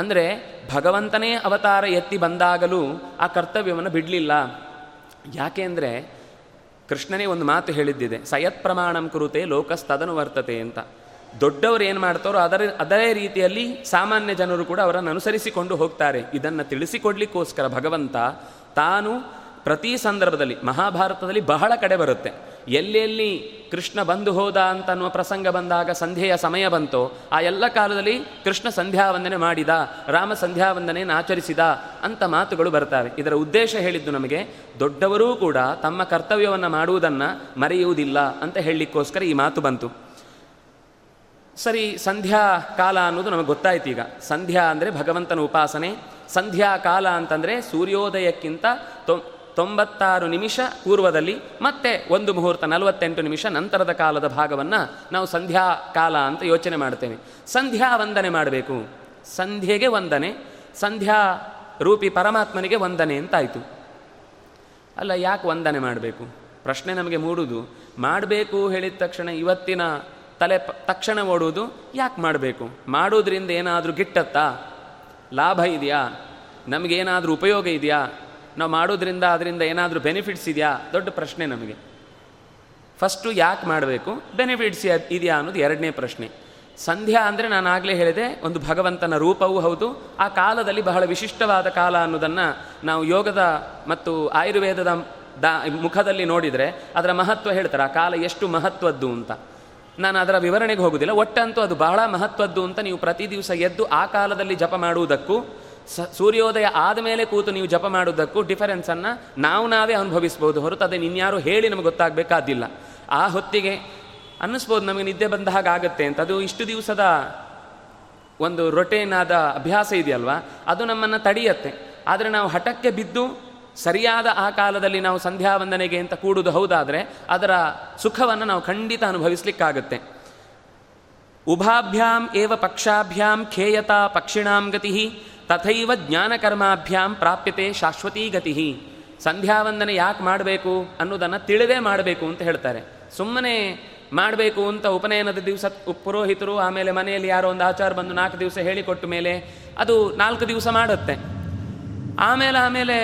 [SPEAKER 1] ಅಂದರೆ ಭಗವಂತನೇ ಅವತಾರ ಎತ್ತಿ ಬಂದಾಗಲೂ ಆ ಕರ್ತವ್ಯವನ್ನು ಬಿಡಲಿಲ್ಲ. ಯಾಕೆ ಅಂದರೆ ಕೃಷ್ಣನೇ ಒಂದು ಮಾತು ಹೇಳಿದ್ದಿದೆ, ಸಯತ್ ಪ್ರಮಾಣಂ ಕುರುತೆ ಲೋಕಸ್ತದನು ವರ್ತತೆ ಅಂತ. ದೊಡ್ಡವರು ಏನು ಮಾಡ್ತಾರೋ ಅದರ ಅದೇ ರೀತಿಯಲ್ಲಿ ಸಾಮಾನ್ಯ ಜನರು ಕೂಡ ಅವರನ್ನು ಅನುಸರಿಸಿಕೊಂಡು ಹೋಗ್ತಾರೆ. ಇದನ್ನು ತಿಳಿಸಿಕೊಡ್ಲಿಕ್ಕೋಸ್ಕರ ಭಗವಂತ ತಾನು ಪ್ರತಿ ಸಂದರ್ಭದಲ್ಲಿ ಮಹಾಭಾರತದಲ್ಲಿ ಬಹಳ ಕಡೆ ಬರುತ್ತೆ. ಎಲ್ಲೆಲ್ಲಿ ಕೃಷ್ಣ ಬಂದು ಹೋದ ಅಂತ ಅನ್ನುವ ಪ್ರಸಂಗ ಬಂದಾಗ ಸಂಧೆಯ ಸಮಯ ಬಂತು. ಆ ಎಲ್ಲ ಕಾಲದಲ್ಲಿ ಕೃಷ್ಣ ಸಂಧ್ಯಾವಂದನೆ ಮಾಡಿದ, ರಾಮ ಸಂಧ್ಯಾವಂದನೆಯನ್ನು ಆಚರಿಸಿದ ಅಂತ ಮಾತುಗಳು ಬರ್ತವೆ. ಇದರ ಉದ್ದೇಶ ಹೇಳಿದ್ದು ನಮಗೆ ದೊಡ್ಡವರೂ ಕೂಡ ತಮ್ಮ ಕರ್ತವ್ಯವನ್ನು ಮಾಡುವುದನ್ನು ಮರೆಯುವುದಿಲ್ಲ ಅಂತ ಹೇಳಲಿಕ್ಕೋಸ್ಕರ ಈ ಮಾತು ಬಂತು. ಸರಿ, ಸಂಧ್ಯಾ ಕಾಲ ಅನ್ನೋದು ನಮಗೆ ಗೊತ್ತಾಯ್ತು ಈಗ. ಸಂಧ್ಯಾ ಅಂದರೆ ಭಗವಂತನ ಉಪಾಸನೆ. ಸಂಧ್ಯಾ ಕಾಲ ಅಂತಂದರೆ ಸೂರ್ಯೋದಯಕ್ಕಿಂತ ತೊಂಬತ್ತಾರು ನಿಮಿಷ ಪೂರ್ವದಲ್ಲಿ ಮತ್ತೆ ಒಂದು ಮುಹೂರ್ತ ನಲವತ್ತೆಂಟು ನಿಮಿಷ ನಂತರದ ಕಾಲದ ಭಾಗವನ್ನು ನಾವು ಸಂಧ್ಯಾ ಕಾಲ ಅಂತ ಯೋಚನೆ ಮಾಡ್ತೇವೆ ಸಂಧ್ಯಾ ವಂದನೆ ಮಾಡಬೇಕು. ಸಂಧ್ಯೆಗೆ ವಂದನೆ, ಸಂಧ್ಯಾ ರೂಪಿ ಪರಮಾತ್ಮನಿಗೆ ವಂದನೆ ಅಂತಾಯಿತು. ಅಲ್ಲ, ಯಾಕೆ ವಂದನೆ ಮಾಡಬೇಕು? ಪ್ರಶ್ನೆ ನಮಗೆ ಮೂಡುವುದು ಮಾಡಬೇಕು ಹೇಳಿದ ತಕ್ಷಣ ಇವತ್ತಿನ ತಲೆ ತಕ್ಷಣ ಓಡುವುದು ಯಾಕೆ ಮಾಡಬೇಕು? ಮಾಡೋದ್ರಿಂದ ಏನಾದರೂ ಗಿಟ್ಟತ್ತಾ? ಲಾಭ ಇದೆಯಾ? ನಮಗೇನಾದರೂ ಉಪಯೋಗ ಇದೆಯಾ? ನಾವು ಮಾಡೋದ್ರಿಂದ ಅದರಿಂದ ಏನಾದರೂ ಬೆನಿಫಿಟ್ಸ್ ಇದೆಯಾ? ದೊಡ್ಡ ಪ್ರಶ್ನೆ ನಮಗೆ. ಫಸ್ಟು ಯಾಕೆ ಮಾಡಬೇಕು? ಬೆನಿಫಿಟ್ಸ್ ಇದೆಯಾ ಅನ್ನೋದು ಎರಡನೇ ಪ್ರಶ್ನೆ. ಸಂಧ್ಯಾ ಅಂದರೆ ನಾನು ಆಗಲೇ ಹೇಳಿದೆ, ಒಂದು ಭಗವಂತನ ರೂಪವೂ ಹೌದು. ಆ ಕಾಲದಲ್ಲಿ ಬಹಳ ವಿಶಿಷ್ಟವಾದ ಕಾಲ ಅನ್ನೋದನ್ನು ನಾವು ಯೋಗದ ಮತ್ತು ಆಯುರ್ವೇದದ ದಾ ಮುಖದಲ್ಲಿ ನೋಡಿದರೆ ಅದರ ಮಹತ್ವ ಹೇಳ್ತಾರೆ. ಆ ಕಾಲ ಎಷ್ಟು ಮಹತ್ವದ್ದು ಅಂತ. ನಾನು ಅದರ ವಿವರಣೆಗೆ ಹೋಗುವುದಿಲ್ಲ ಒಟ್ಟಂತೂ ಅದು ಬಹಳ ಮಹತ್ವದ್ದು ಅಂತ ನೀವು ಪ್ರತಿ ದಿವಸ ಎದ್ದು ಆ ಕಾಲದಲ್ಲಿ ಜಪ ಮಾಡುವುದಕ್ಕೂ ಸ, ಸೂರ್ಯೋದಯ ಆದಮೇಲೆ ಕೂತು ನೀವು ಜಪ ಮಾಡುವುದಕ್ಕೂ ಡಿಫರೆನ್ಸನ್ನು ನಾವು ನಾವೇ ಅನುಭವಿಸ್ಬೋದು ಹೊರತು ಅದನ್ನು ಇನ್ಯಾರು ಹೇಳಿ ನಮಗೆ ಗೊತ್ತಾಗಬೇಕಾದಿಲ್ಲ. ಆ ಹೊತ್ತಿಗೆ ಅನ್ನಿಸ್ಬೋದು ನಮಗೆ ನಿದ್ದೆ ಬಂದ ಹಾಗೆ ಆಗುತ್ತೆ ಅಂತ. ಅದು ಇಷ್ಟು ದಿವಸದ ಒಂದು ರೊಟೇನ್ ಆದ ಅಭ್ಯಾಸ ಇದೆಯಲ್ವಾ? ಅದು ನಮ್ಮನ್ನು ತಡೆಯತ್ತೆ. ಆದರೆ ನಾವು ಹಠಕ್ಕೆ ಬಿದ್ದು ಸರಿಯಾದ ಆ ಕಾಲದಲ್ಲಿ ನಾವು ಸಂಧ್ಯಾ ವಂದನೆಗೆ ಅಂತ ಕೂಡುದು ಹೌದಾದರೆ ಅದರ ಸುಖವನ್ನು ನಾವು ಖಂಡಿತ ಅನುಭವಿಸ್ಲಿಕ್ಕಾಗತ್ತೆ. ಉಭಾಭ್ಯಾಂ ಏವ ಪಕ್ಷಾಭ್ಯಾಂ ಖೇಯತಾ ಪಕ್ಷಿಣಾಂ ಗತಿ ತಥೈವ ಜ್ಞಾನಕರ್ಮಾಭ್ಯಾಂ ಪ್ರಾಪ್ಯತೆ ಶಾಶ್ವತೀ ಗತಿ. ಸಂಧ್ಯಾವಂದನೆ ಯಾಕೆ ಮಾಡಬೇಕು ಅನ್ನೋದನ್ನು ತಿಳಿದೇ ಮಾಡಬೇಕು ಅಂತ ಹೇಳ್ತಾರೆ. ಸುಮ್ಮನೆ ಮಾಡಬೇಕು ಅಂತ ಉಪನಯನದ ದಿವಸ ಪುರೋಹಿತರು ಆಮೇಲೆ ಮನೆಯಲ್ಲಿ ಯಾರೋ ಒಂದು ಆಚಾರ ಬಂದು ನಾಲ್ಕು ದಿವಸ ಹೇಳಿಕೊಟ್ಟ ಮೇಲೆ ಅದು ನಾಲ್ಕು ದಿವಸ ಮಾಡುತ್ತೆ. ಆಮೇಲೆ ಆಮೇಲೆ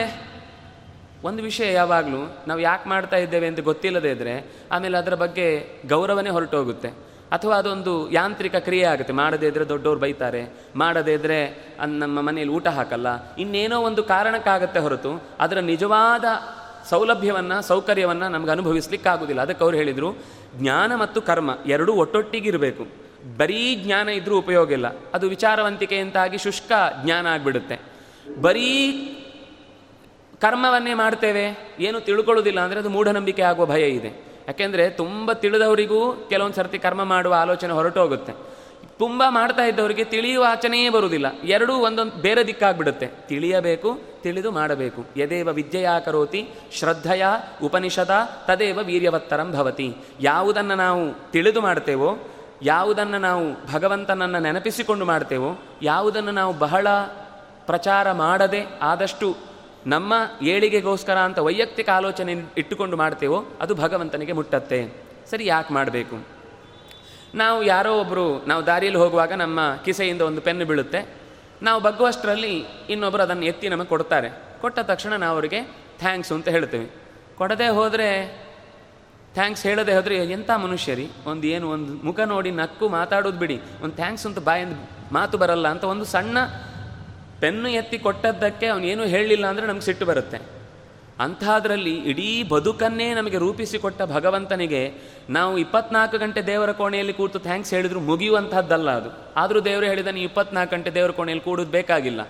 [SPEAKER 1] ಒಂದು ವಿಷಯ ಯಾವಾಗಲೂ ನಾವು ಯಾಕೆ ಮಾಡ್ತಾ ಇದ್ದೇವೆ ಅಂತ ಗೊತ್ತಿಲ್ಲದೇ ಇದ್ದರೆ ಆಮೇಲೆ ಅದರ ಬಗ್ಗೆ ಗೌರವನೇ ಹೊರಟೋಗುತ್ತೆ. ಅಥವಾ ಅದೊಂದು ಯಾಂತ್ರಿಕ ಕ್ರಿಯೆ ಆಗುತ್ತೆ. ಮಾಡದೇ ಇದ್ರೆ ದೊಡ್ಡವ್ರು ಬೈತಾರೆ. ಮಾಡದೇ ಇದ್ದರೆ ನಮ್ಮ ಮನೆಯಲ್ಲಿ ಊಟ ಹಾಕಲ್ಲ. ಇನ್ನೇನೋ ಒಂದು ಕಾರಣಕ್ಕಾಗತ್ತೆ ಹೊರತು ಅದರ ನಿಜವಾದ ಸೌಲಭ್ಯವನ್ನು, ಸೌಕರ್ಯವನ್ನು ನಮ್ಗೆ ಅನುಭವಿಸ್ಲಿಕ್ಕಾಗೋದಿಲ್ಲ. ಅದಕ್ಕೆ ಅವ್ರು ಹೇಳಿದರು, ಜ್ಞಾನ ಮತ್ತು ಕರ್ಮ ಎರಡೂ ಒಟ್ಟೊಟ್ಟಿಗಿರಬೇಕು. ಬರೀ ಜ್ಞಾನ ಇದ್ರೂ ಉಪಯೋಗ ಇಲ್ಲ. ಅದು ವಿಚಾರವಂತಿಕೆಯಂತಾಗಿ ಶುಷ್ಕ ಜ್ಞಾನ ಆಗಿಬಿಡುತ್ತೆ. ಬರೀ ಕರ್ಮವನ್ನೇ ಮಾಡ್ತೇವೆ. ಏನು ತಿಳ್ಕೊಳ್ಳೋದಿಲ್ಲ ಅಂದರೆ ಅದು ಮೂಢನಂಬಿಕೆ ಆಗುವ ಭಯ ಇದೆ. ಯಾಕೆಂದರೆ ತುಂಬ ತಿಳಿದವರಿಗೂ ಕೆಲವೊಂದು ಸರ್ತಿ ಕರ್ಮ ಮಾಡುವ ಆಲೋಚನೆ ಹೊರಟೋಗುತ್ತೆ ತುಂಬ ಮಾಡ್ತಾ ಇದ್ದವರಿಗೆ ತಿಳಿಯುವ ಆಚನೆಯೇ ಬರುವುದಿಲ್ಲ. ಎರಡೂ ಒಂದೊಂದು ಬೇರೆ ದಿಕ್ಕಾಗ್ಬಿಡುತ್ತೆ. ತಿಳಿಯಬೇಕು, ತಿಳಿದು ಮಾಡಬೇಕು. ಯದೇವ ವಿದ್ಯೆಯಾ ಕರೋತಿ ಶ್ರದ್ಧೆಯ ಉಪನಿಷದ, ತದೇವ ವೀರ್ಯವತ್ತರಂ ಭವತಿ. ಯಾವುದನ್ನು ನಾವು ತಿಳಿದು ಮಾಡ್ತೇವೋ, ಯಾವುದನ್ನು ನಾವು ಭಗವಂತನನ್ನು ನೆನಪಿಸಿಕೊಂಡು ಮಾಡ್ತೇವೋ, ಯಾವುದನ್ನು ನಾವು ಬಹಳ ಪ್ರಚಾರ ಮಾಡದೆ ಆದಷ್ಟು ನಮ್ಮ ಏಳಿಗೆಗೋಸ್ಕರ ಅಂತ ವೈಯಕ್ತಿಕ ಆಲೋಚನೆ ಇಟ್ಟುಕೊಂಡು ಮಾಡ್ತೇವೋ, ಅದು ಭಗವಂತನಿಗೆ ಮುಟ್ಟತ್ತೆ. ಸರಿ, ಯಾಕೆ ಮಾಡಬೇಕು? ನಾವು ಯಾರೋ ಒಬ್ಬರು ನಾವು ದಾರಿಯಲ್ಲಿ ಹೋಗುವಾಗ ನಮ್ಮ ಕಿಸೆಯಿಂದ ಒಂದು ಪೆನ್ನು ಬೀಳುತ್ತೆ. ನಾವು ಬಗ್ಗುವಷ್ಟರಲ್ಲಿ ಇನ್ನೊಬ್ಬರು ಅದನ್ನು ಎತ್ತಿ ನಮಗೆ ಕೊಡ್ತಾರೆ. ಕೊಟ್ಟ ತಕ್ಷಣ ನಾವು ಅವರಿಗೆ ಥ್ಯಾಂಕ್ಸ್ ಅಂತ ಹೇಳ್ತೇವೆ. ಕೊಡದೆ ಹೋದರೆ, ಥ್ಯಾಂಕ್ಸ್ ಹೇಳದೆ ಹೋದರೆ, ಎಂಥ ಮನುಷ್ಯರಿ? ಒಂದು ಏನು, ಒಂದು ಮುಖ ನೋಡಿ ನಕ್ಕು ಮಾತಾಡೋದು ಬಿಡಿ. ಒಂದು ಥ್ಯಾಂಕ್ಸ್ ಅಂತ ಬಾಯಿಂದ ಮಾತು ಬರಲ್ಲ ಅಂತ ಒಂದು ಸಣ್ಣ ಪೆನ್ನು ಎತ್ತಿ ಕೊಟ್ಟದ್ದಕ್ಕೆ ಅವನೇನು ಹೇಳಲಿಲ್ಲ ಅಂದರೆ ನಮ್ಗೆ ಸಿಟ್ಟು ಬರುತ್ತೆ. ಅಂಥದ್ರಲ್ಲಿ ಇಡೀ ಬದುಕನ್ನೇ ನಮಗೆ ರೂಪಿಸಿಕೊಟ್ಟ ಭಗವಂತನಿಗೆ ನಾವು ಇಪ್ಪತ್ನಾಲ್ಕು ಗಂಟೆ ದೇವರ ಕೋಣೆಯಲ್ಲಿ ಕೂತು ಥ್ಯಾಂಕ್ಸ್ ಹೇಳಿದ್ರು ಮುಗಿಯುವಂಥದ್ದಲ್ಲ ಅದು. ಆದರೂ ದೇವರು ಹೇಳಿದ ನೀವು ಇಪ್ಪತ್ನಾಲ್ಕು ಗಂಟೆ ದೇವರ ಕೋಣೆಯಲ್ಲಿ ಕೂಡೋದು ಬೇಕಾಗಿಲ್ಲ.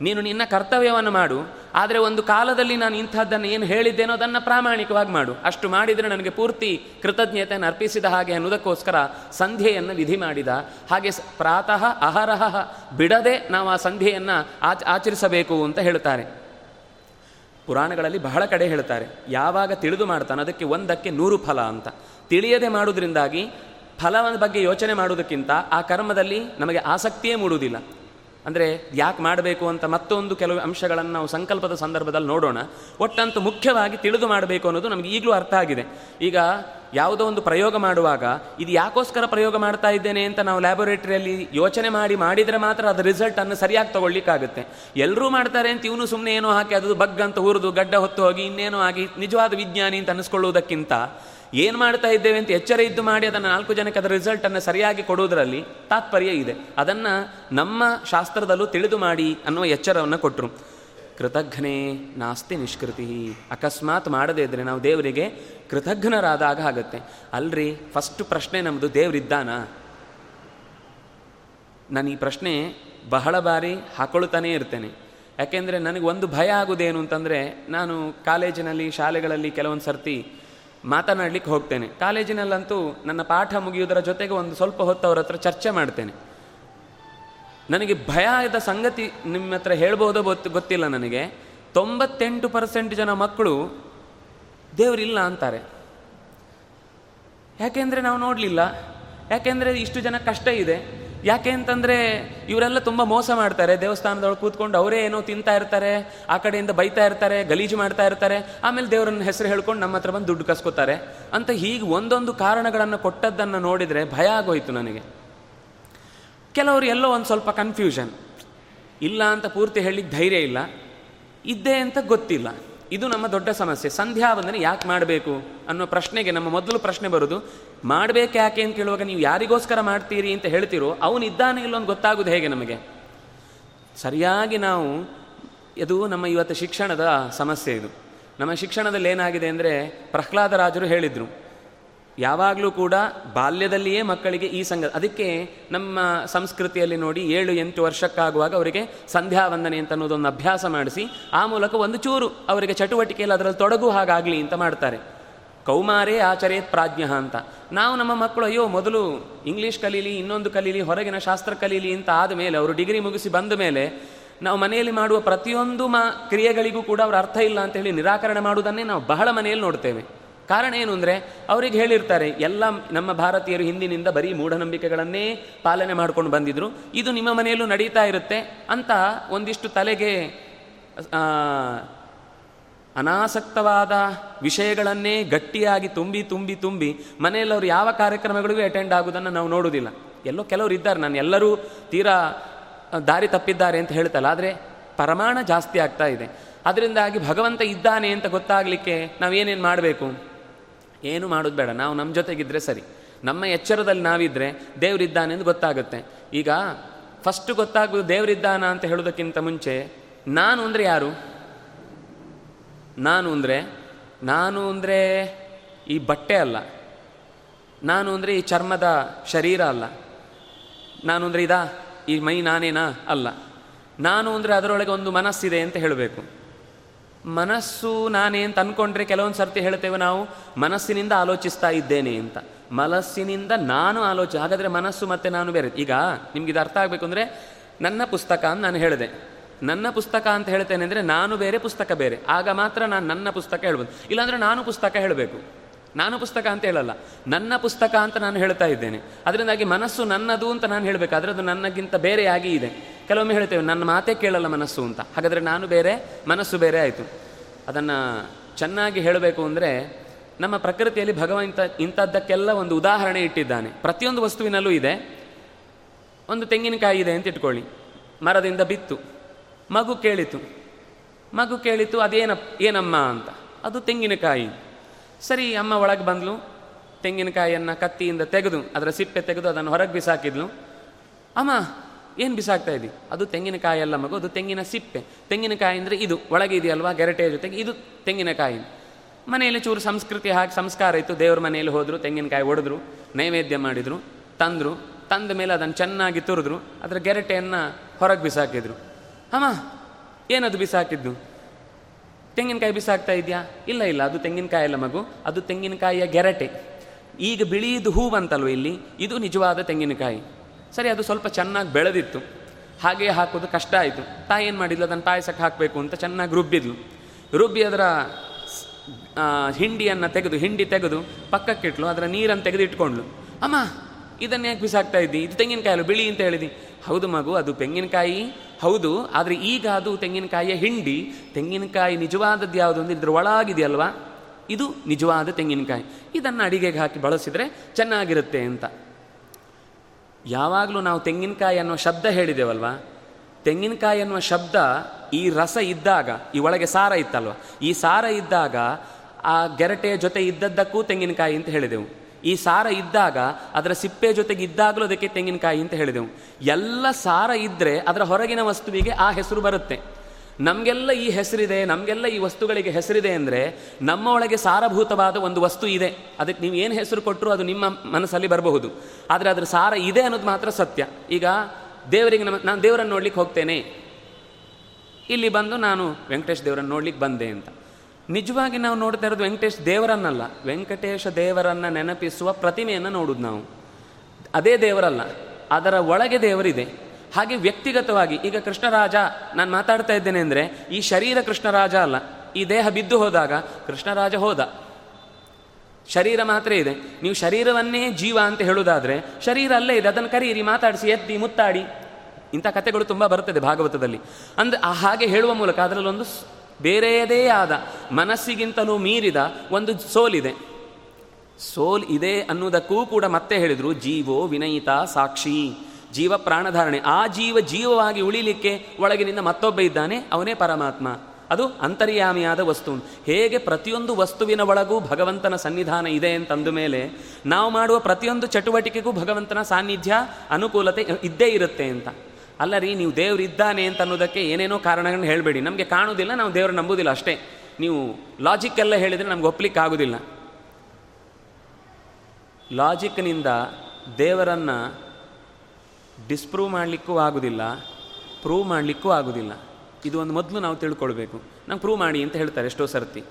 [SPEAKER 1] ನೀನು ನಿನ್ನ ಕರ್ತವ್ಯವನ್ನು ಮಾಡು, ಆದರೆ ಒಂದು ಕಾಲದಲ್ಲಿ ನಾನು ಇಂಥದ್ದನ್ನು ಏನು ಹೇಳಿದ್ದೇನೋ ಅದನ್ನು ಪ್ರಾಮಾಣಿಕವಾಗಿ ಮಾಡು. ಅಷ್ಟು ಮಾಡಿದರೆ ನನಗೆ ಪೂರ್ತಿ ಕೃತಜ್ಞತೆಯನ್ನು ಅರ್ಪಿಸಿದ ಹಾಗೆ ಅನ್ನೋದಕ್ಕೋಸ್ಕರ ಸಂಧ್ಯೆಯನ್ನು ವಿಧಿ ಮಾಡಿದ. ಹಾಗೆ ಪ್ರಾತಃ ಅಹರಹ ಬಿಡದೆ ನಾವು ಆ ಸಂಧ್ಯೆಯನ್ನು ಆಚ ಆಚರಿಸಬೇಕು ಅಂತ ಹೇಳ್ತಾರೆ ಪುರಾಣಗಳಲ್ಲಿ ಬಹಳ ಕಡೆ ಹೇಳ್ತಾರೆ ಯಾವಾಗ ತಿಳಿದು ಮಾಡ್ತಾನೆ ಅದಕ್ಕೆ ಒಂದಕ್ಕೆ ನೂರು ಫಲ ಅಂತ. ತಿಳಿಯದೆ ಮಾಡುವುದರಿಂದಾಗಿ ಫಲದ ಬಗ್ಗೆ ಯೋಚನೆ ಮಾಡುವುದಕ್ಕಿಂತ ಆ ಕರ್ಮದಲ್ಲಿ ನಮಗೆ ಆಸಕ್ತಿಯೇ ಮೂಡುವುದಿಲ್ಲ. ಅಂದರೆ ಯಾಕೆ ಮಾಡಬೇಕು ಅಂತ ಮತ್ತೊಂದು ಕೆಲವು ಅಂಶಗಳನ್ನು ನಾವು ಸಂಕಲ್ಪದ ಸಂದರ್ಭದಲ್ಲಿ ನೋಡೋಣ. ಒಟ್ಟಂತೂ ಮುಖ್ಯವಾಗಿ ತಿಳಿದು ಮಾಡಬೇಕು ಅನ್ನೋದು ನಮಗೆ ಈಗಲೂ ಅರ್ಥ ಆಗಿದೆ. ಈಗ ಯಾವುದೋ ಒಂದು ಪ್ರಯೋಗ ಮಾಡುವಾಗ ಇದು ಯಾಕೋಸ್ಕರ ಪ್ರಯೋಗ ಮಾಡ್ತಾ ಇದ್ದೇನೆ ಅಂತ ನಾವು ಲ್ಯಾಬೊರೇಟರಿಯಲ್ಲಿ ಯೋಚನೆ ಮಾಡಿ ಮಾಡಿದರೆ ಮಾತ್ರ ಅದು ರಿಸಲ್ಟನ್ನು ಸರಿಯಾಗಿ ತಗೊಳ್ಳಿಕ್ಕಾಗುತ್ತೆ. ಎಲ್ಲರೂ ಮಾಡ್ತಾರೆ ಅಂತ ಇವನು ಸುಮ್ಮನೆ ಏನೋ ಹಾಕಿ ಅದು ಬಗ್ ಅಂತ ಹುರಿದು ಗಡ್ಡ ಹೊತ್ತು ಹೋಗಿ ಇನ್ನೇನೋ ಆಗಿ ನಿಜವಾದ ವಿಜ್ಞಾನಿ ಅಂತ ಅನ್ನಿಸ್ಕೊಳ್ಳುವುದಕ್ಕಿಂತ ಏನು ಮಾಡ್ತಾ ಇದ್ದೇವೆ ಅಂತ ಎಚ್ಚರ ಇದ್ದು ಮಾಡಿ ಅದನ್ನು ನಾಲ್ಕು ಜನಕ್ಕೆ ಅದರ ರಿಸಲ್ಟನ್ನು ಸರಿಯಾಗಿ ಕೊಡುವುದರಲ್ಲಿ ತಾತ್ಪರ್ಯ ಇದೆ. ಅದನ್ನು ನಮ್ಮ ಶಾಸ್ತ್ರದಲ್ಲೂ ತಿಳಿದು ಮಾಡಿ ಅನ್ನುವ ಎಚ್ಚರವನ್ನು ಕೊಟ್ಟರು ಕೃತಜ್ಞನೇ, ನಾಸ್ತಿ ನಿಷ್ಕೃತಿ. ಅಕಸ್ಮಾತ್ ಮಾಡದೇ ಇದ್ದರೆ ನಾವು ದೇವರಿಗೆ ಕೃತಜ್ಞರಾದಾಗ ಆಗುತ್ತೆ. ಅಲ್ರಿ ಫಸ್ಟ್ ಪ್ರಶ್ನೆ ನಮ್ಮದು ದೇವರಿದ್ದಾನ ನಾನು ಈ ಪ್ರಶ್ನೆ ಬಹಳ ಬಾರಿ ಹಾಕೊಳ್ತಾನೇ ಇರ್ತೇನೆ. ಯಾಕೆಂದರೆ ನನಗೆ ಒಂದು ಭಯ ಆಗೋದೇನು ಅಂತಂದರೆ, ನಾನು ಕಾಲೇಜಿನಲ್ಲಿ, ಶಾಲೆಗಳಲ್ಲಿ ಕೆಲವೊಂದು ಸರ್ತಿ ಮಾತನಾಡಲಿಕ್ಕೆ ಹೋಗ್ತೇನೆ. ಕಾಲೇಜಿನಲ್ಲಂತೂ ನನ್ನ ಪಾಠ ಮುಗಿಯುವುದರ ಜೊತೆಗೆ ಒಂದು ಸ್ವಲ್ಪ ಹೊತ್ತು ಅವರ ಹತ್ರ ಚರ್ಚೆ ಮಾಡ್ತೇನೆ. ನನಗೆ ಭಯ ಆದ ಸಂಗತಿ ನಿಮ್ಮ ಹತ್ರ ಹೇಳ್ಬೋದೋ ಗೊತ್ತು, ಗೊತ್ತಿಲ್ಲ ನನಗೆ. ತೊಂಬತ್ತೆಂಟು ಪರ್ಸೆಂಟ್ ಜನ ಮಕ್ಕಳು ದೇವರಿಲ್ಲ ಅಂತಾರೆ. ಯಾಕೆಂದರೆ ನಾವು ನೋಡಲಿಲ್ಲ. ಯಾಕೆಂದರೆ ಇಷ್ಟು ಜನ ಕಷ್ಟ ಇದೆ. ಯಾಕೆ ಅಂತಂದರೆ ಇವರೆಲ್ಲ ತುಂಬ ಮೋಸ ಮಾಡ್ತಾರೆ. ದೇವಸ್ಥಾನದೊಳಗೆ ಕೂತ್ಕೊಂಡು ಅವರೇ ಏನೋ ತಿಂತಾ ಇರ್ತಾರೆ, ಆ ಕಡೆಯಿಂದ ಬೈತಾ ಇರ್ತಾರೆ, ಗಲೀಜು ಮಾಡ್ತಾ ಇರ್ತಾರೆ. ಆಮೇಲೆ ದೇವರನ್ನ ಹೆಸರು ಹೇಳ್ಕೊಂಡು ನಮ್ಮ ಹತ್ರ ಬಂದು ದುಡ್ಡು ಕಸ್ಕೋತಾರೆ. ಅಂತ ಹೀಗೆ ಒಂದೊಂದು ಕಾರಣಗಳನ್ನು ಕೊಟ್ಟದ್ದನ್ನು ನೋಡಿದರೆ ಭಯ ಆಗೋಯ್ತು ನನಗೆ. ಕೆಲವರು ಎಲ್ಲೋ ಒಂದು ಸ್ವಲ್ಪ ಕನ್ಫ್ಯೂಷನ್ ಇಲ್ಲ ಅಂತ ಪೂರ್ತಿ ಹೇಳಿಕ್ಕೆ ಧೈರ್ಯ ಇಲ್ಲ. ಇದ್ದೇ ಅಂತ ಗೊತ್ತಿಲ್ಲ. ಇದು ನಮ್ಮ ದೊಡ್ಡ ಸಮಸ್ಯೆ. ಸಂಧ್ಯಾ ವಂದನೆ ಯಾಕೆ ಮಾಡಬೇಕು? ಅನ್ನೋ ಪ್ರಶ್ನೆಗೆ ನಮ್ಮ ಮೊದಲು ಪ್ರಶ್ನೆ ಬರೋದು, ಮಾಡಬೇಕು ಯಾಕೆ ಅಂತ ಕೇಳುವಾಗ ನೀವು ಯಾರಿಗೋಸ್ಕರ ಮಾಡ್ತೀರಿ ಅಂತ ಹೇಳ್ತೀರೋ ಅವನಿದ್ದಾನೆ ಇಲ್ಲೊಂದು ಗೊತ್ತಾಗೋದು ಹೇಗೆ ನಮಗೆ? ಸರಿಯಾಗಿ ನಾವು, ಇದು ನಮ್ಮ ಇವತ್ತು ಶಿಕ್ಷಣದ ಸಮಸ್ಯೆ ಇದು. ನಮ್ಮ ಶಿಕ್ಷಣದಲ್ಲಿ ಏನಾಗಿದೆ ಅಂದರೆ ಪ್ರಹ್ಲಾದರಾಜರು ಹೇಳಿದರು ಯಾವಾಗಲೂ ಕೂಡ ಬಾಲ್ಯದಲ್ಲಿಯೇ ಮಕ್ಕಳಿಗೆ ಈ ಸಂಘ ಅದಕ್ಕೆ ನಮ್ಮ ಸಂಸ್ಕೃತಿಯಲ್ಲಿ ನೋಡಿ ಏಳು ಎಂಟು ವರ್ಷಕ್ಕಾಗುವಾಗ ಅವರಿಗೆ ಸಂಧ್ಯಾ ವಂದನೆ ಅಂತ ಅನ್ನೋದೊಂದು ಅಭ್ಯಾಸ ಮಾಡಿಸಿ, ಆ ಮೂಲಕ ಒಂದು ಚೂರು ಅವರಿಗೆ ಚಟುವಟಿಕೆಯಲ್ಲಿ ಅದರಲ್ಲಿ ತೊಡಗು ಹಾಗಾಗಲಿ ಅಂತ ಮಾಡ್ತಾರೆ. ಕೌಮಾರೇ ಆಚರೇತ್ ಪ್ರಾಜ್ಞ ಅಂತ. ನಾವು ನಮ್ಮ ಮಕ್ಕಳು, ಅಯ್ಯೋ, ಮೊದಲು ಇಂಗ್ಲೀಷ್ ಕಲೀಲಿ, ಇನ್ನೊಂದು ಕಲೀಲಿ, ಹೊರಗಿನ ಶಾಸ್ತ್ರ ಕಲೀಲಿ ಅಂತ ಆದಮೇಲೆ ಅವರು ಡಿಗ್ರಿ ಮುಗಿಸಿ ಬಂದ ಮೇಲೆ ನಾವು ಮನೆಯಲ್ಲಿ ಮಾಡುವ ಪ್ರತಿಯೊಂದು ಮ, ಕ್ರಿಯೆಗಳಿಗೂ ಕೂಡ ಅವರ ಅರ್ಥ ಇಲ್ಲ ಅಂತ ಹೇಳಿ ನಿರಾಕರಣೆ ಮಾಡುವುದನ್ನೇ ನಾವು ಬಹಳ ಮನೆಯಲ್ಲಿ ನೋಡ್ತೇವೆ. ಕಾರಣ ಏನು ಅಂದರೆ, ಅವರಿಗೆ ಹೇಳಿರ್ತಾರೆ, ಎಲ್ಲ ನಮ್ಮ ಭಾರತೀಯರು ಹಿಂದಿನಿಂದ ಬರೀ ಮೂಢನಂಬಿಕೆಗಳನ್ನೇ ಪಾಲನೆ ಮಾಡ್ಕೊಂಡು ಬಂದಿದ್ರು, ಇದು ನಿಮ್ಮ ಮನೆಯಲ್ಲೂ ನಡೀತಾ ಇರುತ್ತೆ ಅಂತ ಒಂದಿಷ್ಟು ತಲೆಗೆ ಅನಾಸಕ್ತವಾದ ವಿಷಯಗಳನ್ನೇ ಗಟ್ಟಿಯಾಗಿ ತುಂಬಿ ತುಂಬಿ ತುಂಬಿ ಮನೆಯಲ್ಲಿ ಅವರು ಯಾವ ಕಾರ್ಯಕ್ರಮಗಳಿಗೂ ಅಟೆಂಡ್ ಆಗೋದನ್ನು ನಾವು ನೋಡೋದಿಲ್ಲ ಎಲ್ಲೋ ಕೆಲವರು ಇದ್ದಾರೆ, ನಾನು ಎಲ್ಲರೂ ತೀರಾ ದಾರಿ ತಪ್ಪಿದ್ದಾರೆ ಅಂತ ಹೇಳ್ತಲ್ಲ, ಆದರೆ ಪ್ರಮಾಣ ಜಾಸ್ತಿ ಆಗ್ತಾ ಇದೆ. ಅದರಿಂದಾಗಿ ಭಗವಂತ ಇದ್ದಾನೆ ಅಂತ ಗೊತ್ತಾಗಲಿಕ್ಕೆ ನಾವೇನೇನು ಮಾಡಬೇಕು? ಏನು ಮಾಡೋದು ಬೇಡ. ನಾವು ನಮ್ಮ ಜೊತೆಗಿದ್ರೆ ಸರಿ. ನಮ್ಮ ಎಚ್ಚರದಲ್ಲಿ ನಾವಿದ್ದರೆ ದೇವರಿದ್ದಾನೆ ಎಂದು ಗೊತ್ತಾಗುತ್ತೆ. ಈಗ ಫಸ್ಟ್ ಗೊತ್ತಾಗೋದು ದೇವರಿದ್ದಾನ ಅಂತ ಹೇಳೋದಕ್ಕಿಂತ ಮುಂಚೆ, ನಾನು ಅಂದರೆ ಯಾರು? ನಾನು ಅಂದರೆ ನಾನು ಅಂದರೆ ಈ ಬಟ್ಟೆ ಅಲ್ಲ. ನಾನು ಅಂದರೆ ಈ ಚರ್ಮದ ಶರೀರ ಅಲ್ಲ. ನಾನು ಅಂದರೆ ಇದಾ? ಈ ಮೈ ನಾನೇನಾ? ಅಲ್ಲ. ನಾನು ಅಂದರೆ ಅದರೊಳಗೆ ಒಂದು ಮನಸ್ಸಿದೆ ಅಂತ ಹೇಳಬೇಕು. ಮನಸ್ಸು ನಾನೇ ಅಂತ ಅಂದ್ಕೊಂಡ್ರೆ ಕೆಲವೊಂದು ಸರ್ತಿ ಹೇಳ್ತೇವೆ ನಾವು, ಮನಸ್ಸಿನಿಂದ ಆಲೋಚಿಸ್ತಾ ಇದ್ದೇನೆ ಅಂತ. ಮನಸ್ಸಿನಿಂದ ನಾನು ಆಲೋಚನೆ ಹಾಗಾದರೆ ಮನಸ್ಸು ಮತ್ತೆ ನಾನು ಬೇರೆ. ಈಗ ನಿಮ್ಗೆ ಇದು ಅರ್ಥ ಆಗಬೇಕು ಅಂದರೆ, ನನ್ನ ಪುಸ್ತಕ ಅಂತ ನಾನು ಹೇಳಿದೆ. ನನ್ನ ಪುಸ್ತಕ ಅಂತ ಹೇಳ್ತೇನೆ ಅಂದರೆ, ನಾನು ಬೇರೆ ಪುಸ್ತಕ ಬೇರೆ. ಆಗ ಮಾತ್ರ ನಾನು ನನ್ನ ಪುಸ್ತಕ ಹೇಳ್ಬೋದು. ಇಲ್ಲಾಂದರೆ ನಾನು ಪುಸ್ತಕ ಹೇಳಬೇಕು. ನಾನು ಪುಸ್ತಕ ಅಂತ ಹೇಳಲ್ಲ. ನನ್ನ ಪುಸ್ತಕ ಅಂತ ನಾನು ಹೇಳ್ತಾ ಇದ್ದೇನೆ. ಅದರಿಂದಾಗಿ ಮನಸ್ಸು ನನ್ನದು ಅಂತ ನಾನು ಹೇಳಬೇಕು. ಅದರದ್ದು ನನ್ನಗಿಂತ ಬೇರೆಯಾಗಿ ಇದೆ. ಕೆಲವೊಮ್ಮೆ ಹೇಳ್ತೇವೆ, ನನ್ನ ಮಾತೇ ಕೇಳಲ್ಲ ಮನಸ್ಸು ಅಂತ. ಹಾಗಾದರೆ ನಾನು ಬೇರೆ, ಮನಸ್ಸು ಬೇರೆ ಆಯಿತು. ಅದನ್ನು ಚೆನ್ನಾಗಿ ಹೇಳಬೇಕು ಅಂದರೆ, ನಮ್ಮ ಪ್ರಕೃತಿಯಲ್ಲಿ ಭಗವಂತ ಇಂಥದ್ದಕ್ಕೆಲ್ಲ ಒಂದು ಉದಾಹರಣೆ ಇಟ್ಟಿದ್ದಾನೆ. ಪ್ರತಿಯೊಂದು ವಸ್ತುವಿನಲ್ಲೂ ಇದೆ. ಒಂದು ತೆಂಗಿನಕಾಯಿ ಇದೆ ಅಂತ ಇಟ್ಕೊಳ್ಳಿ. ಮರದಿಂದ ಬಿತ್ತು. ಮಗು ಕೇಳಿತು. ಮಗು ಕೇಳಿತು ಅದೇನ ಏನಮ್ಮ ಅಂತ. ಅದು ತೆಂಗಿನಕಾಯಿ. ಸರಿ, ಅಮ್ಮ ಒಳಗೆ ಬಂದ್ಲು. ತೆಂಗಿನಕಾಯಿಯನ್ನು ಕತ್ತಿಯಿಂದ ತೆಗೆದು, ಅದರ ಸಿಪ್ಪೆ ತೆಗೆದು ಅದನ್ನು ಹೊರಗೆ ಬಿಸಾಕಿದ್ಲು. ಅಮ್ಮ, ಏನು ಬಿಸಾಕ್ತಾ ಇದ್ದಿ? ಅದು ತೆಂಗಿನಕಾಯಿ ಅಲ್ಲ ಮಗು, ಅದು ತೆಂಗಿನ ಸಿಪ್ಪೆ. ತೆಂಗಿನಕಾಯಿ ಅಂದರೆ ಇದು. ಒಳಗೆ ಇದೆಯಲ್ವಾ? ಗೆರಟೆಯ ಜೊತೆಗೆ ಇದು ತೆಂಗಿನಕಾಯಿ. ಮನೆಯಲ್ಲಿ ಚೂರು ಸಂಸ್ಕೃತಿ ಹಾಕಿ ಸಂಸ್ಕಾರ ಇತ್ತು. ದೇವ್ರ ಮನೆಯಲ್ಲಿ ಹೋದರು, ತೆಂಗಿನಕಾಯಿ ಒಡೆದ್ರು, ನೈವೇದ್ಯ ಮಾಡಿದರು, ತಂದರು, ತಂದ ಮೇಲೆ ಅದನ್ನು ಚೆನ್ನಾಗಿ ತುರಿದ್ರು, ಅದರ ಗೆರಟೆಯನ್ನು ಹೊರಗೆ ಬಿಸಾಕಿದ್ರು. ಅಮ್ಮ, ಏನದು ಬಿಸಾಕಿದ್ದು? ತೆಂಗಿನಕಾಯಿ ಬಿಸಾಕ್ತಾ ಇದೆಯಾ? ಇಲ್ಲ ಇಲ್ಲ, ಅದು ತೆಂಗಿನಕಾಯಿ ಅಲ್ಲ ಮಗು, ಅದು ತೆಂಗಿನಕಾಯಿಯ ಗೆರಟೆ. ಈಗ ಬಿಳಿದು ಹೂ ಬಂತಲ್ವ ಇಲ್ಲಿ? ಇದು ನಿಜವಾದ ತೆಂಗಿನಕಾಯಿ. ಸರಿ, ಅದು ಸ್ವಲ್ಪ ಚೆನ್ನಾಗಿ ಬೆಳೆದಿತ್ತು. ಹಾಗೆ ಹಾಕೋದು ಕಷ್ಟ ಆಯಿತು. ತಾಯಿ ಏನು ಮಾಡಿದ್ಲು? ಅದನ್ನು ಪಾಯಸಕ್ಕೆ ಹಾಕಬೇಕು ಅಂತ ಚೆನ್ನಾಗಿ ರುಬ್ಬಿದ್ಲು. ರುಬ್ಬಿ ಅದರ ಹಿಂಡಿಯನ್ನು ತೆಗೆದು, ಹಿಂಡಿ ತೆಗೆದು ಪಕ್ಕಕ್ಕಿಟ್ಲು ಅದರ ನೀರನ್ನು ತೆಗೆದು ಇಟ್ಕೊಂಡ್ಲು. ಅಮ್ಮ, ಇದನ್ನು ಯಾಕೆ ಬಿಸಾಕ್ತಾ ಇದ್ದಿ? ಇದು ತೆಂಗಿನಕಾಯಿ ಅಲ್ಲ, ಬಿಳಿ ಅಂತ ಹೇಳಿದಿ. ಹೌದು ಮಗು, ಅದು ತೆಂಗಿನಕಾಯಿ ಹೌದು, ಆದರೆ ಈಗ ಅದು ತೆಂಗಿನಕಾಯಿಯ ಹಿಂಡಿ, ತೆಂಗಿನಕಾಯಿ ನಿಜವಾದದ್ದು ಯಾವುದು ಅಂದರೆ ಇದ್ರ ಒಳಗಿದೆಯಲ್ವಾ? ಇದು ನಿಜವಾದ ತೆಂಗಿನಕಾಯಿ. ಇದನ್ನು ಅಡಿಗೆಗೆ ಹಾಕಿ ಬಳಸಿದರೆ ಚೆನ್ನಾಗಿರುತ್ತೆ ಅಂತ. ಯಾವಾಗಲೂ ನಾವು ತೆಂಗಿನಕಾಯಿ ಅನ್ನೋ ಶಬ್ದ ಹೇಳಿದೆವಲ್ವಾ? ತೆಂಗಿನಕಾಯಿ ಅನ್ನುವ ಶಬ್ದ ಈ ರಸ ಇದ್ದಾಗ, ಈ ಒಳಗೆ ಸಾರ ಇತ್ತಲ್ವ? ಈ ಸಾರ ಇದ್ದಾಗ ಆ ಗೆರಟೆಯ ಜೊತೆ ಇದ್ದದ್ದಕ್ಕೂ ತೆಂಗಿನಕಾಯಿ ಅಂತ ಹೇಳಿದೆವು. ಈ ಸಾರ ಇದ್ದಾಗ, ಅದರ ಸಿಪ್ಪೆ ಜೊತೆಗೆ ಇದ್ದಾಗಲೂ ಅದಕ್ಕೆ ತೆಂಗಿನಕಾಯಿ ಅಂತ ಹೇಳಿದೆವು. ಎಲ್ಲ ಸಾರ ಇದ್ದರೆ ಅದರ ಹೊರಗಿನ ವಸ್ತುವಿಗೆ ಆ ಹೆಸರು ಬರುತ್ತೆ. ನಮಗೆಲ್ಲ ಈ ಹೆಸರಿದೆ, ನಮಗೆಲ್ಲ ಈ ವಸ್ತುಗಳಿಗೆ ಹೆಸರಿದೆ ಅಂದರೆ ನಮ್ಮ ಒಳಗೆ ಸಾರಭೂತವಾದ ಒಂದು ವಸ್ತು ಇದೆ. ಅದಕ್ಕೆ ನೀವು ಏನು ಹೆಸರು ಕೊಟ್ಟರು ಅದು ನಿಮ್ಮ ಮನಸ್ಸಲ್ಲಿ ಬರಬಹುದು. ಆದರೆ ಅದರ ಸಾರ ಇದೆ ಅನ್ನೋದು ಮಾತ್ರ ಸತ್ಯ. ಈಗ ದೇವರಿಗೆ ನಮ್ಮ ನಾನು ದೇವರನ್ನು ನೋಡ್ಲಿಕ್ಕೆ ಹೋಗ್ತೇನೆ. ಇಲ್ಲಿ ಬಂದು ನಾನು ವೆಂಕಟೇಶ್ ದೇವರನ್ನು ನೋಡ್ಲಿಕ್ಕೆ ಬಂದೆ ಅಂತ. ನಿಜವಾಗಿ ನಾವು ನೋಡ್ತಾ ಇರೋದು ವೆಂಕಟೇಶ್ ದೇವರನ್ನಲ್ಲ. ವೆಂಕಟೇಶ ದೇವರನ್ನು ನೆನಪಿಸುವ ಪ್ರತಿಮೆಯನ್ನು ನೋಡುದು ನಾವು. ಅದೇ ದೇವರಲ್ಲ, ಅದರ ಒಳಗೆ ದೇವರಿದೆ. ಹಾಗೆ ವ್ಯಕ್ತಿಗತವಾಗಿ, ಈಗ ಕೃಷ್ಣರಾಜ, ನಾನು ಮಾತಾಡ್ತಾ ಇದ್ದೇನೆ ಅಂದರೆ, ಈ ಶರೀರ ಕೃಷ್ಣರಾಜ ಅಲ್ಲ. ಈ ದೇಹ ಬಿದ್ದು ಹೋದಾಗ ಕೃಷ್ಣರಾಜ ಹೋದ. ಶರೀರ ಮಾತ್ರ ಇದೆ. ನೀವು ಶರೀರವನ್ನೇ ಜೀವ ಅಂತ ಹೇಳುವುದಾದ್ರೆ ಶರೀರ ಅಲ್ಲೇ ಇದೆ. ಅದನ್ನು ಕರೀರಿ, ಮಾತಾಡಿಸಿ, ಎತ್ತಿ, ಮುತ್ತಾಡಿ. ಇಂಥ ಕಥೆಗಳು ತುಂಬ ಬರ್ತದೆ ಭಾಗವತದಲ್ಲಿ. ಅಂದ್ರೆ ಹಾಗೆ ಹೇಳುವ ಮೂಲಕ ಅದರಲ್ಲೊಂದು ಬೇರೆಯದೇ ಆದ ಮನಸ್ಸಿಗಿಂತಲೂ ಮೀರಿದ ಒಂದು ಸೋಲಿದೆ. ಸೋಲ್ ಇದೆ ಅನ್ನುವುದಕ್ಕೂ ಕೂಡ ಮತ್ತೆ ಹೇಳಿದರು, ಜೀವೋ ವಿನಯಿತ ಸಾಕ್ಷಿ. ಜೀವ ಪ್ರಾಣಧಾರಣೆ, ಆ ಜೀವ ಜೀವವಾಗಿ ಉಳಿಲಿಕ್ಕೆ ಒಳಗಿನಿಂದ ಮತ್ತೊಬ್ಬ ಇದ್ದಾನೆ, ಅವನೇ ಪರಮಾತ್ಮ. ಅದು ಅಂತರ್ಯಾಮಿಯಾದ ವಸ್ತು. ಹೇಗೆ ಪ್ರತಿಯೊಂದು ವಸ್ತುವಿನ ಒಳಗೂ ಭಗವಂತನ ಸನ್ನಿಧಾನ ಇದೆ ಅಂತಂದ ಮೇಲೆ, ನಾವು ಮಾಡುವ ಪ್ರತಿಯೊಂದು ಚಟುವಟಿಕೆಗೂ ಭಗವಂತನ ಸಾನ್ನಿಧ್ಯ, ಅನುಕೂಲತೆ ಇದ್ದೇ ಇರುತ್ತೆ ಅಂತ. ಅಲ್ಲ ರೀ ನೀವು ದೇವ್ರು ಇದ್ದಾನೆ ಅಂತ ಅನ್ನೋದಕ್ಕೆ ಏನೇನೋ ಕಾರಣಗಳನ್ನ ಹೇಳಬೇಡಿ. ನಮಗೆ ಕಾಣುವುದಿಲ್ಲ, ನಾವು ದೇವರು ನಂಬುವುದಿಲ್ಲ ಅಷ್ಟೇ. ನೀವು ಲಾಜಿಕ್ ಎಲ್ಲ ಹೇಳಿದರೆ ನಮ್ಗೆ ಒಪ್ಲಿಕ್ಕೆ ಆಗೋದಿಲ್ಲ ಲಾಜಿಕ್ನಿಂದ ದೇವರನ್ನು ಡಿಸ್ಪ್ರೂವ್ ಮಾಡಲಿಕ್ಕೂ ಆಗೋದಿಲ್ಲ ಪ್ರೂವ್ ಮಾಡಲಿಕ್ಕೂ ಆಗೋದಿಲ್ಲ. ಇದು ಒಂದು ಮೊದಲು ನಾವು ತಿಳ್ಕೊಳ್ಬೇಕು. ನಂಗೆ ಪ್ರೂವ್ ಮಾಡಿ ಅಂತ ಹೇಳ್ತಾರೆ ಎಷ್ಟೋ ಸರ್ತಿ.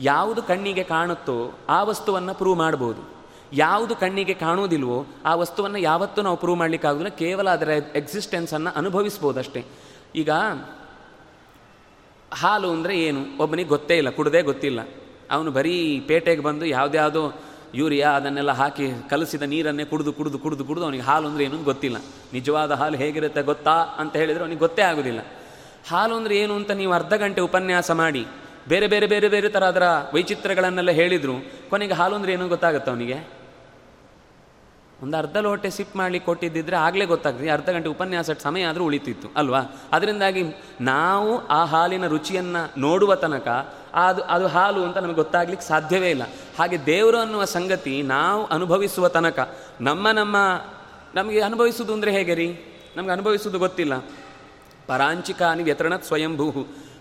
[SPEAKER 1] ಯಾವುದು ಕಣ್ಣಿಗೆ ಕಾಣುತ್ತೋ ಆ ವಸ್ತುವನ್ನು ಪ್ರೂವ್ ಮಾಡ್ಬೋದು. ಯಾವುದು ಕಣ್ಣಿಗೆ ಕಾಣುವುದಿಲ್ವೋ ಆ ವಸ್ತುವನ್ನು ಯಾವತ್ತೂ ನಾವು ಪ್ರೂವ್ ಮಾಡಲಿಕ್ಕಾಗೋದಿಲ್ಲ, ಕೇವಲ ಅದರ ಎಕ್ಸಿಸ್ಟೆನ್ಸನ್ನು ಅನುಭವಿಸ್ಬೋದಷ್ಟೇ. ಈಗ ಹಾಲು ಅಂದರೆ ಏನು? ಒಬ್ಬನಿಗೆ ಗೊತ್ತೇ ಇಲ್ಲ, ಕುಡದೇ ಗೊತ್ತಿಲ್ಲ. ಅವನು ಬರೀ ಪೇಟೆಗೆ ಬಂದು ಯಾವುದ್ಯಾವುದೋ ಯೂರಿಯಾ ಅದನ್ನೆಲ್ಲ ಹಾಕಿ ಕಲಸಿದ ನೀರನ್ನೇ ಕುಡಿದು ಕುಡಿದು ಕುಡಿದು ಕುಡಿದು ಅವನಿಗೆ ಹಾಲು ಅಂದರೆ ಏನು ಗೊತ್ತಿಲ್ಲ. ನಿಜವಾದ ಹಾಲು ಹೇಗಿರುತ್ತೆ ಗೊತ್ತಾ ಅಂತ ಹೇಳಿದರೆ ಅವನಿಗೆ ಗೊತ್ತೇ ಆಗೋದಿಲ್ಲ. ಹಾಲು ಅಂದರೆ ಏನು ಅಂತ ನೀವು ಅರ್ಧ ಗಂಟೆ ಉಪನ್ಯಾಸ ಮಾಡಿ, ಬೇರೆ ಬೇರೆ ಬೇರೆ ಬೇರೆ ಥರ ಅದರ ವೈಚಿತ್ರಗಳನ್ನೆಲ್ಲ ಹೇಳಿದರು, ಕೊನೆಗೆ ಹಾಲು ಅಂದರೆ ಏನು ಗೊತ್ತಾಗುತ್ತೆ ಅವನಿಗೆ? ಒಂದು ಅರ್ಧ ಲೋಟೆ ಸಿಪ್ ಮಾಡಿ ಕೊಟ್ಟಿದ್ದಿದ್ರೆ ಆಗಲೇ ಗೊತ್ತಾಗ್ತದೆ. ಅರ್ಧ ಗಂಟೆ ಉಪನ್ಯಾಸ ಸಮಯ ಆದರೂ ಉಳಿತಿತ್ತು, ಅಲ್ವಾ? ಅದರಿಂದಾಗಿ ನಾವು ಆ ಹಾಲಿನ ರುಚಿಯನ್ನು ನೋಡುವ ತನಕ ಅದು ಅದು ಹಾಲು ಅಂತ ನಮಗೆ ಗೊತ್ತಾಗ್ಲಿಕ್ಕೆ ಸಾಧ್ಯವೇ ಇಲ್ಲ. ಹಾಗೆ ದೇವರು ಅನ್ನುವ ಸಂಗತಿ ನಾವು ಅನುಭವಿಸುವ ತನಕ, ನಮ್ಮ ನಮ್ಮ, ನಮಗೆ ಅನುಭವಿಸುವುದು ಅಂದರೆ ಹೇಗೆ ರೀ? ನಮ್ಗೆ ಅನುಭವಿಸುವುದು ಗೊತ್ತಿಲ್ಲ. ಪರಾಂಚಿಕಾನಿ ವ್ಯತರಣತ್ ಸ್ವಯಂಭೂ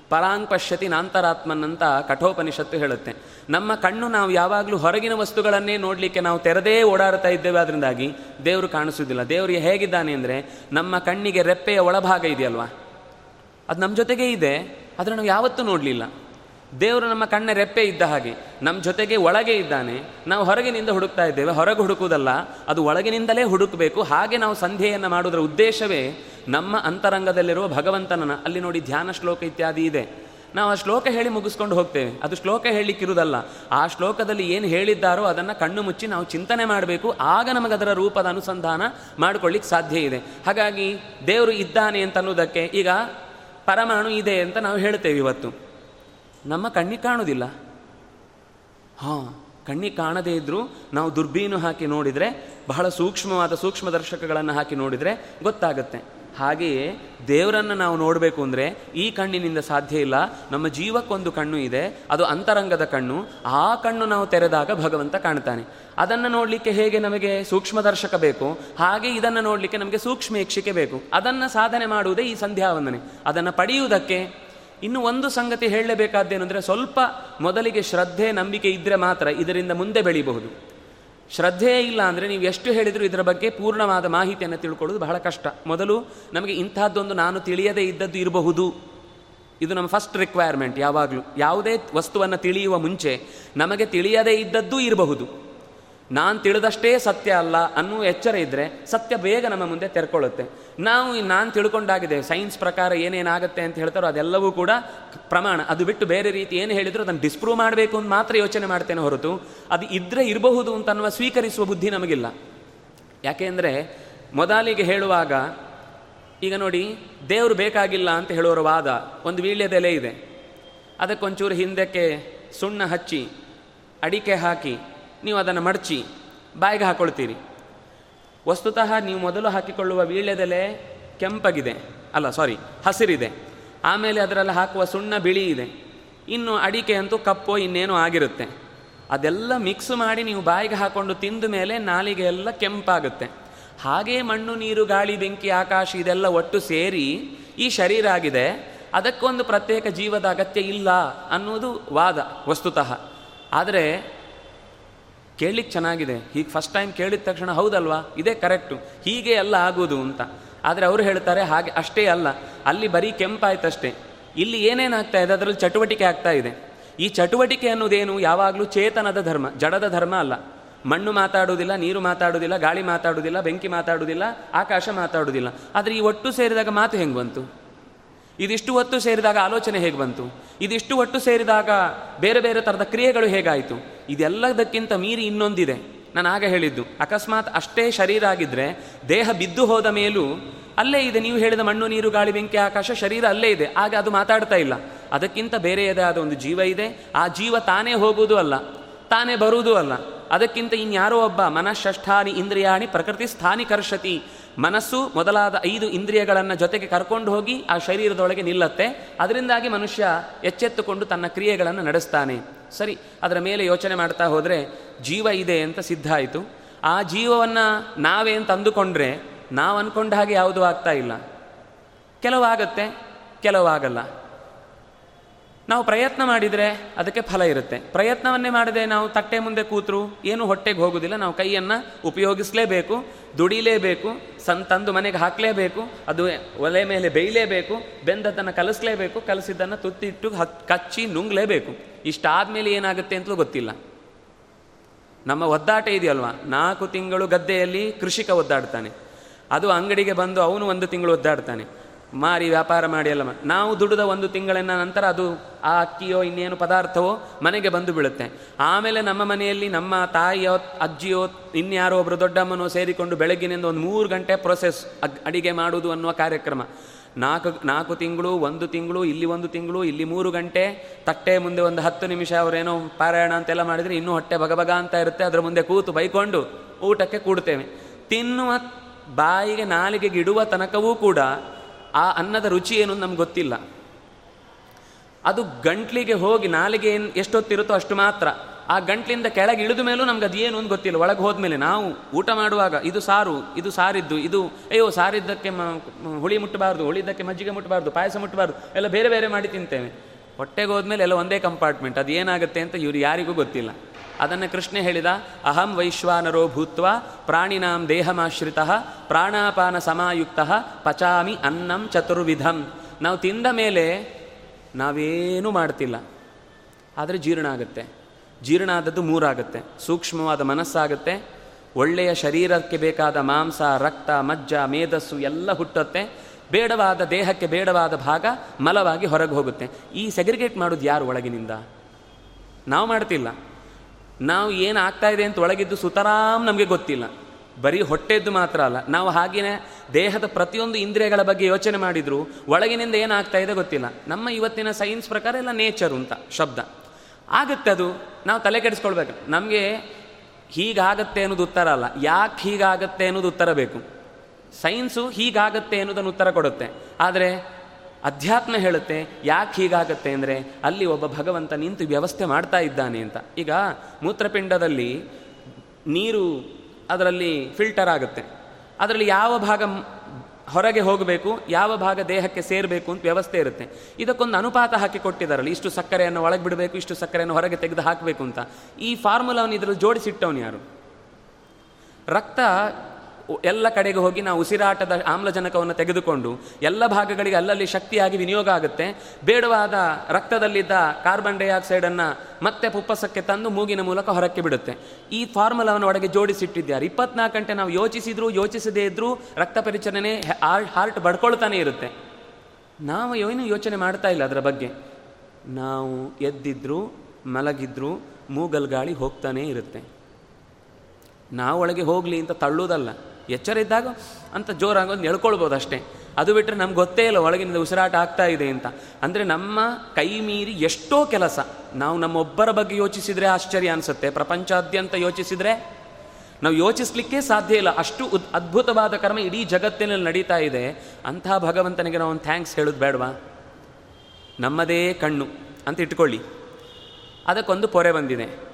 [SPEAKER 1] ಪರಾಂಗ್ ಪಶ್ಯತಿ ನಾಂತರಾತ್ಮನ್ ಅಂತ ಕಠೋಪನಿಷತ್ತು ಹೇಳುತ್ತೆ. ನಮ್ಮ ಕಣ್ಣು ನಾವು ಯಾವಾಗಲೂ ಹೊರಗಿನ ವಸ್ತುಗಳನ್ನೇ ನೋಡಲಿಕ್ಕೆ ನಾವು ತೆರೆದೇ ಓಡಾಡ್ತಾ ಇದ್ದೇವೆ. ಅದರಿಂದಾಗಿ ದೇವರು ಕಾಣಿಸೋದಿಲ್ಲ ದೇವರು ಹೇಗಿದ್ದಾನೆ ಅಂದರೆ ನಮ್ಮ ಕಣ್ಣಿಗೆ ರೆಪ್ಪೆಯ ಒಳಭಾಗ ಇದೆಯಲ್ವಾ? ಅದು ನಮ್ಮ ಜೊತೆಗೆ ಇದೆ, ಆದರೆ ನಾವು ಯಾವತ್ತೂ ನೋಡಲಿಲ್ಲ. ದೇವರು ನಮ್ಮ ಕಣ್ಣ ರೆಪ್ಪೆ ಇದ್ದ ಹಾಗೆ ನಮ್ಮ ಜೊತೆಗೆ ಒಳಗೆ ಇದ್ದಾನೆ. ನಾವು ಹೊರಗಿನಿಂದ ಹುಡುಕ್ತಾ ಇದ್ದೇವೆ. ಹೊರಗೆ ಹುಡುಕುವುದಲ್ಲ, ಅದು ಒಳಗಿನಿಂದಲೇ ಹುಡುಕಬೇಕು. ಹಾಗೆ ನಾವು ಸಂಧೆಯನ್ನು ಮಾಡುವುದರ ಉದ್ದೇಶವೇ ನಮ್ಮ ಅಂತರಂಗದಲ್ಲಿರುವ ಭಗವಂತನನ್ನು. ಅಲ್ಲಿ ನೋಡಿ ಧ್ಯಾನ ಶ್ಲೋಕ ಇತ್ಯಾದಿ ಇದೆ. ನಾವು ಆ ಶ್ಲೋಕ ಹೇಳಿ ಮುಗಿಸ್ಕೊಂಡು ಹೋಗ್ತೇವೆ. ಅದು ಶ್ಲೋಕ ಹೇಳಲಿಕ್ಕಿರುವುದಲ್ಲ. ಆ ಶ್ಲೋಕದಲ್ಲಿ ಏನು ಹೇಳಿದ್ದಾರೋ ಅದನ್ನು ಕಣ್ಣು ಮುಚ್ಚಿ ನಾವು ಚಿಂತನೆ ಮಾಡಬೇಕು. ಆಗ ನಮಗೆ ಅದರ ರೂಪದ ಅನುಸಂಧಾನ ಮಾಡಿಕೊಳ್ಳಿಕ್ಕೆ ಸಾಧ್ಯ ಇದೆ. ಹಾಗಾಗಿ ದೇವರು ಇದ್ದಾನೆ ಅಂತ ಅನ್ನೋದಕ್ಕೆ ಈಗ ಪರಮಾಣು ಇದೆ ಅಂತ ನಾವು ಹೇಳ್ತೇವೆ ಇವತ್ತು. ನಮ್ಮ ಕಣ್ಣಿಗೆ ಕಾಣುವುದಿಲ್ಲ ಹಾಂ, ಕಣ್ಣಿಗೆ ಕಾಣದೇ ಇದ್ದರೂ ನಾವು ದುರ್ಬೀನು ಹಾಕಿ ನೋಡಿದರೆ, ಬಹಳ ಸೂಕ್ಷ್ಮವಾದ ಸೂಕ್ಷ್ಮ ದರ್ಶಕಗಳನ್ನು ಹಾಕಿ ನೋಡಿದರೆ ಗೊತ್ತಾಗುತ್ತೆ. ಹಾಗೆಯೇ ದೇವರನ್ನು ನಾವು ನೋಡಬೇಕು ಅಂದರೆ ಈ ಕಣ್ಣಿನಿಂದ ಸಾಧ್ಯ ಇಲ್ಲ. ನಮ್ಮ ಜೀವಕ್ಕೊಂದು ಕಣ್ಣು ಇದೆ, ಅದು ಅಂತರಂಗದ ಕಣ್ಣು. ಆ ಕಣ್ಣು ನಾವು ತೆರೆದಾಗ ಭಗವಂತ ಕಾಣ್ತಾನೆ. ಅದನ್ನು ನೋಡಲಿಕ್ಕೆ ಹೇಗೆ ನಮಗೆ ಸೂಕ್ಷ್ಮ ದರ್ಶಕ ಬೇಕು? ಹಾಗೆ ಇದನ್ನು ನೋಡಲಿಕ್ಕೆ ನಮಗೆ ಸೂಕ್ಷ್ಮ ಯಕ್ಷಿಕೆ ಬೇಕು. ಅದನ್ನು ಸಾಧನೆ ಮಾಡುವುದೇ ಈ ಸಂಧ್ಯಾವಂದನೆ. ಅದನ್ನು ಪಡೆಯುವುದಕ್ಕೆ ಇನ್ನು ಒಂದು ಸಂಗತಿ ಹೇಳಲೇಬೇಕಾದ್ದೇನೆಂದರೆ ಸ್ವಲ್ಪ ಮೊದಲಿಗೆ ಶ್ರದ್ಧೆ, ನಂಬಿಕೆ ಇದ್ದರೆ ಮಾತ್ರ ಇದರಿಂದ ಮುಂದೆ ಬೆಳೀಬಹುದು. ಶ್ರದ್ಧೆಯೇ ಇಲ್ಲ ಅಂದರೆ ನೀವು ಎಷ್ಟು ಹೇಳಿದರೂ ಇದರ ಬಗ್ಗೆ ಪೂರ್ಣವಾದ ಮಾಹಿತಿಯನ್ನು ತಿಳ್ಕೊಳ್ಳೋದು ಬಹಳ ಕಷ್ಟ. ಮೊದಲು ನಮಗೆ ಇಂಥದ್ದೊಂದು ನಾನು ತಿಳಿಯದೇ ಇದ್ದದ್ದು ಇರಬಹುದು. ಇದು ನಮ್ಮ ಫಸ್ಟ್ ರಿಕ್ವೈರ್ಮೆಂಟ್ ಯಾವಾಗಲೂ. ಯಾವುದೇ ವಸ್ತುವನ್ನು ತಿಳಿಯುವ ಮುಂಚೆ ನಮಗೆ ತಿಳಿಯದೇ ಇದ್ದದ್ದು ಇರಬಹುದು. ನಾನು ತಿಳಿದಷ್ಟೇ ಸತ್ಯ ಅಲ್ಲ ಅನ್ನುವ ಎಚ್ಚರ ಇದ್ದರೆ ಸತ್ಯ ಬೇಗ ನಮ್ಮ ಮುಂದೆ ತೆರ್ಕೊಳ್ಳುತ್ತೆ. ನಾವು ನಾನು ತಿಳ್ಕೊಂಡಾಗಿದೆ, ಸೈನ್ಸ್ ಪ್ರಕಾರ ಏನೇನಾಗುತ್ತೆ ಅಂತ ಹೇಳ್ತಾರೋ ಅದೆಲ್ಲವೂ ಕೂಡ ಪ್ರಮಾಣ. ಅದು ಬಿಟ್ಟು ಬೇರೆ ರೀತಿ ಏನು ಹೇಳಿದ್ರು ಅದನ್ನು ಡಿಸ್ಪ್ರೂವ್ ಮಾಡಬೇಕು ಅಂತ ಮಾತ್ರ ಯೋಚನೆ ಮಾಡ್ತೇನೆ ಹೊರತು ಅದು ಇದ್ದರೆ ಇರಬಹುದು ಅಂತ ಅನ್ನುವ ಸ್ವೀಕರಿಸುವ ಬುದ್ಧಿ ನಮಗಿಲ್ಲ. ಯಾಕೆಂದರೆ ಮೊದಲಿಗೆ ಹೇಳುವಾಗ, ಈಗ ನೋಡಿ, ದೇವರು ಬೇಕಾಗಿಲ್ಲ ಅಂತ ಹೇಳೋರ ವಾದ, ಒಂದು ವೀಳ್ಯದೆಲೆ ಇದೆ. ಅದಕ್ಕೊಂಚೂರು ಹಿಂದಕ್ಕೆ ಸುಣ್ಣ ಹಚ್ಚಿ, ಅಡಿಕೆ ಹಾಕಿ ನೀವು ಅದನ್ನು ಮಡಚಿ ಬಾಯಿಗೆ ಹಾಕೊಳ್ತೀರಿ. ವಸ್ತುತಃ ನೀವು ಮೊದಲು ಹಾಕಿಕೊಳ್ಳುವ ವೀಳ್ಯದೆಲೆ ಕೆಂಪಾಗಿದೆ. ಅಲ್ಲ ಸಾರಿ ಹಸಿರಿದೆ. ಆಮೇಲೆ ಅದರಲ್ಲಿ ಹಾಕುವ ಸುಣ್ಣ ಬಿಳಿ ಇದೆ. ಇನ್ನು ಅಡಿಕೆ ಅಂತೂ ಕಪ್ಪು ಇನ್ನೇನೋ ಆಗಿರುತ್ತೆ. ಅದೆಲ್ಲ ಮಿಕ್ಸ್ ಮಾಡಿ ನೀವು ಬಾಯಿಗೆ ಹಾಕೊಂಡು ತಿಂದ ಮೇಲೆ ನಾಲಿಗೆ ಎಲ್ಲ ಕೆಂಪಾಗುತ್ತೆ. ಹಾಗೇ ಮಣ್ಣು, ನೀರು, ಗಾಳಿ, ಬೆಂಕಿ, ಆಕಾಶ ಇದೆಲ್ಲ ಒಟ್ಟು ಸೇರಿ ಈ ಶರೀರ ಆಗಿದೆ. ಅದಕ್ಕೊಂದು ಪ್ರತ್ಯೇಕ ಜೀವದ ಅಗತ್ಯ ಇಲ್ಲ ಅನ್ನೋದು ವಾದ ವಸ್ತುತಃ. ಆದರೆ ಕೇಳಲಿಕ್ಕೆ ಚೆನ್ನಾಗಿದೆ. ಹೀಗೆ ಫಸ್ಟ್ ಟೈಮ್ ಕೇಳಿದ ತಕ್ಷಣ ಹೌದಲ್ವಾ? ಇದೇ ಕರೆಕ್ಟು ಹೀಗೆ ಎಲ್ಲ ಆಗೋದು ಅಂತ. ಆದರೆ ಅವರು ಹೇಳ್ತಾರೆ, ಹಾಗೆ ಅಷ್ಟೇ ಅಲ್ಲ. ಅಲ್ಲಿ ಬರೀ ಕೆಂಪಾಯ್ತಷ್ಟೇ. ಇಲ್ಲಿ ಏನೇನಾಗ್ತಾ ಇದೆ? ಅದರಲ್ಲಿ ಚಟುವಟಿಕೆ ಆಗ್ತಾ ಇದೆ. ಈ ಚಟುವಟಿಕೆ ಅನ್ನೋದೇನು ಯಾವಾಗಲೂ ಚೇತನದ ಧರ್ಮ, ಜಡದ ಧರ್ಮ ಅಲ್ಲ. ಮಣ್ಣು ಮಾತಾಡುವುದಿಲ್ಲ, ನೀರು ಮಾತಾಡುವುದಿಲ್ಲ, ಗಾಳಿ ಮಾತಾಡುವುದಿಲ್ಲ, ಬೆಂಕಿ ಮಾತಾಡುವುದಿಲ್ಲ, ಆಕಾಶ ಮಾತಾಡುವುದಿಲ್ಲ. ಆದರೆ ಈ ಒಟ್ಟು ಸೇರಿದಾಗ ಮಾತು ಹೆಂಗೆ ಬಂತು? ಇದಿಷ್ಟು ಹೊತ್ತು ಸೇರಿದಾಗ ಆಲೋಚನೆ ಹೇಗೆ ಬಂತು? ಇದಿಷ್ಟು ಒಟ್ಟು ಸೇರಿದಾಗ ಬೇರೆ ಬೇರೆ ಥರದ ಕ್ರಿಯೆಗಳು ಹೇಗಾಯಿತು? ಇದೆಲ್ಲದಕ್ಕಿಂತ ಮೀರಿ ಇನ್ನೊಂದಿದೆ. ನಾನು ಆಗ ಹೇಳಿದ್ದು, ಅಕಸ್ಮಾತ್ ಅಷ್ಟೇ ಶರೀರ ಆಗಿದ್ದರೆ ದೇಹ ಬಿದ್ದು ಹೋದ ಮೇಲೂ ಅಲ್ಲೇ ಇದೆ, ನೀವು ಹೇಳಿದ ಮಣ್ಣು, ನೀರು, ಗಾಳಿ, ಬೆಂಕಿ, ಆಕಾಶ, ಶರೀರ ಅಲ್ಲೇ ಇದೆ. ಆಗ ಅದು ಮಾತಾಡ್ತಾ ಇಲ್ಲ. ಅದಕ್ಕಿಂತ ಬೇರೆಯದೇ ಆದ ಒಂದು ಜೀವ ಇದೆ? ಆ ಜೀವ ತಾನೇ ಹೋಗುವುದು ಅಲ್ಲ, ತಾನೇ ಬರುವುದೂ ಅಲ್ಲ. ಅದಕ್ಕಿಂತ ಇನ್ಯಾರೋ ಒಬ್ಬ ಮನಃಷ್ಠಾನಿ ಇಂದ್ರಿಯಾಣಿ ಪ್ರಕೃತಿ ಸ್ಥಾನಿ ಕರ್ಷತಿ ಮನಸ್ಸು ಮೊದಲಾದ ಐದು ಇಂದ್ರಿಯಗಳನ್ನು ಜೊತೆಗೆ ಕರ್ಕೊಂಡು ಹೋಗಿ ಆ ಶರೀರದೊಳಗೆ ನಿಲ್ಲತ್ತೆ. ಅದರಿಂದಾಗಿ ಮನುಷ್ಯ ಎಚ್ಚೆತ್ತುಕೊಂಡು ತನ್ನ ಕ್ರಿಯೆಗಳನ್ನು ನಡೆಸ್ತಾನೆ. ಸರಿ, ಅದರ ಮೇಲೆ ಯೋಚನೆ ಮಾಡ್ತಾ ಹೋದರೆ ಜೀವ ಇದೆ ಅಂತ ಸಿದ್ಧ ಆಯಿತು. ಆ ಜೀವವನ್ನು ನಾವೇ ಅಂತ ಅಂದುಕೊಂಡ್ರೆ ನಾವು ಅಂದ್ಕೊಂಡ ಹಾಗೆ ಯಾವುದೂ ಆಗ್ತಾ ಇಲ್ಲ. ಕೆಲವಾಗತ್ತೆ ಕೆಲವಾಗಲ್ಲ ನಾವು ಪ್ರಯತ್ನ ಮಾಡಿದರೆ ಅದಕ್ಕೆ ಫಲ ಇರುತ್ತೆ. ಪ್ರಯತ್ನವನ್ನೇ ಮಾಡದೆ ನಾವು ತಟ್ಟೆ ಮುಂದೆ ಕೂತರು ಏನು ಹೊಟ್ಟೆಗೆ ಹೋಗೋದಿಲ್ಲ, ನಾವು ಕೈಯನ್ನು ಉಪಯೋಗಿಸಲೇಬೇಕು, ದುಡಿಲೇಬೇಕು, ಸನ್ ತಂದು ಮನೆಗೆ ಹಾಕಲೇಬೇಕು, ಅದು ಒಲೆ ಮೇಲೆ ಬೇಯಲೇಬೇಕು, ಬೆಂದದ್ದನ್ನು ಕಲಿಸ್ಲೇಬೇಕು, ಕಲಸಿದ್ದನ್ನು ತುತ್ತಿಟ್ಟು ಕಚ್ಚಿ ನುಂಗ್ಲೇಬೇಕು. ಇಷ್ಟಾದಮೇಲೆ ಏನಾಗುತ್ತೆ ಅಂತಲೂ ಗೊತ್ತಿಲ್ಲ. ನಮ್ಮ ಒದ್ದಾಟ ಇದೆಯಲ್ವಾ? ನಾಲ್ಕು ತಿಂಗಳು ಗದ್ದೆಯಲ್ಲಿ ಕೃಷಿಕ ಒದ್ದಾಡ್ತಾನೆ. ಅದು ಅಂಗಡಿಗೆ ಬಂದು ಅವನು ಒಂದು ತಿಂಗಳು ಒದ್ದಾಡ್ತಾನೆ. ಮಾರಿ ವ್ಯಾಪಾರ ಮಾಡಿ ಎಲ್ಲ ನಾವು ದುಡಿದ ಒಂದು ತಿಂಗಳಿನ ನಂತರ ಅದು ಆ ಅಕ್ಕಿಯೋ ಇನ್ನೇನು ಪದಾರ್ಥವೋ ಮನೆಗೆ ಬಂದು ಬೀಳುತ್ತೆ. ಆಮೇಲೆ ನಮ್ಮ ಮನೆಯಲ್ಲಿ ನಮ್ಮ ತಾಯಿಯೋ, ಅಜ್ಜಿಯೋ, ಇನ್ಯಾರೋ ಒಬ್ಬರು ದೊಡ್ಡಮ್ಮನೋ ಸೇರಿಕೊಂಡು ಬೆಳಗ್ಗಿನಿಂದ ಒಂದು ಮೂರು ಗಂಟೆ ಪ್ರೊಸೆಸ್ ಅಡಿಗೆ ಮಾಡುವುದು ಅನ್ನುವ ಕಾರ್ಯಕ್ರಮ. ನಾಲ್ಕು ನಾಲ್ಕು ತಿಂಗಳು, ಒಂದು ತಿಂಗಳು, ಇಲ್ಲಿ ಒಂದು ತಿಂಗಳು, ಇಲ್ಲಿ ಮೂರು ಗಂಟೆ, ತಟ್ಟೆ ಮುಂದೆ ಒಂದು ಹತ್ತು ನಿಮಿಷ ಅವರೇನೋ ಪಾರಾಯಣ ಅಂತೆಲ್ಲ ಮಾಡಿದರೆ ಇನ್ನೂ ಹೊಟ್ಟೆ ಬಗಬಗ ಅಂತ ಇರುತ್ತೆ. ಅದರ ಮುಂದೆ ಕೂತು ಬೈಕೊಂಡು ಊಟಕ್ಕೆ ಕೂಡ್ತೇವೆ. ತಿನ್ನುವ ಬಾಯಿಗೆ ನಾಲಿಗೆಗೆ ಇಡುವ ತನಕವೂ ಕೂಡ ಆ ಅನ್ನದ ರುಚಿ ಏನು ನಮ್ಗೆ ಗೊತ್ತಿಲ್ಲ. ಅದು ಗಂಟ್ಲಿಗೆ ಹೋಗಿ ನಾಲಿಗೆ ಏನು ಎಷ್ಟೊತ್ತಿರುತ್ತೋ ಅಷ್ಟು ಮಾತ್ರ. ಆ ಗಂಟ್ಲಿಂದ ಕೆಳಗೆ ಇಳಿದ ಮೇಲೂ ನಮ್ಗೆ ಅದು ಏನು ಅಂತ ಗೊತ್ತಿಲ್ಲ. ಒಳಗೆ ಹೋದ್ಮೇಲೆ ನಾವು ಊಟ ಮಾಡುವಾಗ ಇದು ಸಾರು, ಇದು ಸಾರಿದ್ದು, ಇದು ಅಯ್ಯೋ ಸಾರಿದ್ದಕ್ಕೆ ಹುಳಿ ಮುಟ್ಟಬಾರ್ದು, ಹುಳಿದ್ದಕ್ಕೆ ಮಜ್ಜಿಗೆ ಮುಟ್ಟಬಾರ್ದು, ಪಾಯಸ ಮುಟ್ಟಬಾರ್ದು, ಎಲ್ಲ ಬೇರೆ ಬೇರೆ ಮಾಡಿ ತಿಂತೇವೆ. ಹೊಟ್ಟೆಗೆ ಹೋದ್ಮೇಲೆ ಎಲ್ಲ ಒಂದೇ ಕಂಪಾರ್ಟ್ಮೆಂಟ್ ಅದು ಏನಾಗುತ್ತೆ ಅಂತ ಇವರು ಯಾರಿಗೂ ಗೊತ್ತಿಲ್ಲ. ಅದನ್ನು ಕೃಷ್ಣ ಹೇಳಿದ, ಅಹಂ ವೈಶ್ವಾನರೋ ಭೂತ್ವ, ಪ್ರಾಣಿನಾಂ ದೇಹಮಾಶ್ರಿತ, ಪ್ರಾಣಾಪಾನ ಸಮಾಯುಕ್ತ, ಪಚಾಮಿ ಅನ್ನಂ ಚತುರ್ವಿಧಂ. ನಾವು ತಿಂದ ಮೇಲೆ ನಾವೇನೂ ಮಾಡ್ತಿಲ್ಲ. ಆದರೆ ಜೀರ್ಣ ಆಗುತ್ತೆ. ಜೀರ್ಣ ಆದದ್ದು ಮೂರಾಗುತ್ತೆ. ಸೂಕ್ಷ್ಮವಾದ ಮನಸ್ಸಾಗುತ್ತೆ. ಒಳ್ಳೆಯ ಶರೀರಕ್ಕೆ ಬೇಕಾದ ಮಾಂಸ, ರಕ್ತ, ಮಜ್ಜ, ಮೇಧಸ್ಸು ಎಲ್ಲ ಹುಟ್ಟುತ್ತೆ. ಬೇಡವಾದ ದೇಹಕ್ಕೆ ಬೇಡವಾದ ಭಾಗ ಮಲವಾಗಿ ಹೊರಗೆ ಹೋಗುತ್ತೆ. ಈ ಸೆಗ್ರಿಗೇಟ್ ಮಾಡೋದು ಯಾರು ಒಳಗಿನಿಂದ? ನಾವು ಮಾಡ್ತಿಲ್ಲ. ನಾವು ಏನು ಆಗ್ತಾ ಇದೆ ಅಂತ ಒಳಗಿದ್ದು ಸುತರಾಮ್ ನಮಗೆ ಗೊತ್ತಿಲ್ಲ. ಬರೀ ಹೊಟ್ಟೆದ್ದು ಮಾತ್ರ ಅಲ್ಲ. ನಾವು ಹಾಗೆಯೇ ದೇಹದ ಪ್ರತಿಯೊಂದು ಇಂದ್ರಿಯಗಳ ಬಗ್ಗೆ ಯೋಚನೆ ಮಾಡಿದ್ರು. ಒಳಗಿನಿಂದ ಏನಾಗ್ತಾ ಇದೆ ಗೊತ್ತಿಲ್ಲ. ನಮ್ಮ ಇವತ್ತಿನ ಸೈನ್ಸ್ ಪ್ರಕಾರ ಎಲ್ಲ ನೇಚರ್ ಅಂತ, ಶಬ್ದ. ಆಗುತ್ತೆ ಅದು. ನಾವು ತಲೆ ಕೆಡಿಸ್ಕೊಳ್ಬೇಕು. ನಮಗೆ ಹೀಗಾಗತ್ತೆ ಅನ್ನೋದು ಉತ್ತರ ಅಲ್ಲ. ಯಾಕೆ ಹೀಗಾಗತ್ತೆ ಅನ್ನೋದು ಉತ್ತರ ಬೇಕು. ಸೈನ್ಸು ಹೀಗಾಗತ್ತೆ ಅನ್ನೋದನ್ನು ಉತ್ತರ ಕೊಡುತ್ತೆ. ಆದರೆ ಅಧ್ಯಾತ್ಮ ಹೇಳುತ್ತೆ, ಯಾಕೆ ಹೀಗಾಗತ್ತೆ ಅಂದರೆ ಅಲ್ಲಿ ಒಬ್ಬ ಭಗವಂತ ನಿಂತು ವ್ಯವಸ್ಥೆ ಮಾಡ್ತಾ ಇದ್ದಾನೆ ಅಂತ. ಈಗ ಮೂತ್ರಪಿಂಡದಲ್ಲಿ ನೀರು ಅದರಲ್ಲಿ ಫಿಲ್ಟರ್ ಆಗುತ್ತೆ. ಅದರಲ್ಲಿ ಯಾವ ಭಾಗ ಹೊರಗೆ ಹೋಗಬೇಕು, ಯಾವ ಭಾಗ ದೇಹಕ್ಕೆ ಸೇರಬೇಕು ಅಂತ ವ್ಯವಸ್ಥೆ ಇರುತ್ತೆ. ಇದಕ್ಕೊಂದು ಅನುಪಾತ ಹಾಕಿ ಕೊಟ್ಟಿದ್ದಾರಲ್ಲ ಇಷ್ಟು ಸಕ್ಕರೆಯನ್ನು ಒಳಗೆ ಬಿಡಬೇಕು, ಇಷ್ಟು ಸಕ್ಕರೆಯನ್ನು ಹೊರಗೆ ತೆಗೆದು ಹಾಕಬೇಕು ಅಂತ. ಈ ಫಾರ್ಮುಲಾವನ್ನು ಇದರಲ್ಲಿ ಜೋಡಿಸಿಟ್ಟವನು ಯಾರು? ರಕ್ತ ಎಲ್ಲ ಕಡೆಗೆ ಹೋಗಿ ನಾವು ಉಸಿರಾಟದ ಆಮ್ಲಜನಕವನ್ನು ತೆಗೆದುಕೊಂಡು ಎಲ್ಲ ಭಾಗಗಳಿಗೆ ಅಲ್ಲಲ್ಲಿ ಶಕ್ತಿಯಾಗಿ ವಿನಿಯೋಗ ಆಗುತ್ತೆ. ಬೇಡವಾದ ರಕ್ತದಲ್ಲಿದ್ದ ಕಾರ್ಬನ್ ಡೈಆಕ್ಸೈಡನ್ನು ಮತ್ತೆ ಪುಪ್ಪಸಕ್ಕೆ ತಂದು ಮೂಗಿನ ಮೂಲಕ ಹೊರಕ್ಕೆ ಬಿಡುತ್ತೆ. ಈ ಫಾರ್ಮುಲಾವನ್ನು ಒಳಗೆ ಜೋಡಿಸಿಟ್ಟಿದ್ದಾರೆ. ಇಪ್ಪತ್ನಾಲ್ಕು ಗಂಟೆ ನಾವು ಯೋಚಿಸಿದ್ರು ಯೋಚಿಸದೇ ಇದ್ದರೂ ರಕ್ತ ಪರಿಚಲನೆ ಹಾರ್ಟ್ ಬಡ್ಕೊಳ್ತಾನೆ ಇರುತ್ತೆ. ನಾವು ಏನು ಯೋಚನೆ ಮಾಡ್ತಾ ಇಲ್ಲ ಅದರ ಬಗ್ಗೆ. ನಾವು ಎದ್ದಿದ್ರು, ಮಲಗಿದ್ರು ಮೂಗಲ್ ಗಾಳಿ ಹೋಗ್ತಾನೇ ಇರುತ್ತೆ. ನಾವು ಒಳಗೆ ಹೋಗಲಿ ಅಂತ ತಳ್ಳುವುದಲ್ಲ. ಎಚ್ಚರ ಇದ್ದಾಗ ಅಂತ ಜೋರಾಗಿ ಒಂದು ಎಳ್ಕೊಳ್ಬೋದು ಅಷ್ಟೇ. ಅದು ಬಿಟ್ಟರೆ ನಮ್ಗೆ ಗೊತ್ತೇ ಇಲ್ಲ ಒಳಗಿನಿಂದ ಉಸಿರಾಟ ಆಗ್ತಾ ಇದೆ ಅಂತ. ಅಂದರೆ ನಮ್ಮ ಕೈ ಮೀರಿ ಎಷ್ಟೋ ಕೆಲಸ ನಾವು ನಮ್ಮೊಬ್ಬರ ಬಗ್ಗೆ ಯೋಚಿಸಿದರೆ ಆಶ್ಚರ್ಯ ಅನಿಸುತ್ತೆ. ಪ್ರಪಂಚಾದ್ಯಂತ ಯೋಚಿಸಿದರೆ ನಾವು ಯೋಚಿಸ್ಲಿಕ್ಕೆ ಸಾಧ್ಯ ಇಲ್ಲ. ಅಷ್ಟು ಉದ್ ಅದ್ಭುತವಾದ ಕರ್ಮ ಇಡೀ ಜಗತ್ತಿನಲ್ಲಿ ನಡೀತಾ ಇದೆ. ಅಂತಹ ಭಗವಂತನಿಗೆ ನಾವು ಒಂದು ಥ್ಯಾಂಕ್ಸ್ ಹೇಳೋದು ಬೇಡವಾ? ನಮ್ಮದೇ ಕಣ್ಣು ಅಂತ ಇಟ್ಕೊಳ್ಳಿ. ಅದಕ್ಕೊಂದು ಪೊರೆ ಬಂದಿದೆ.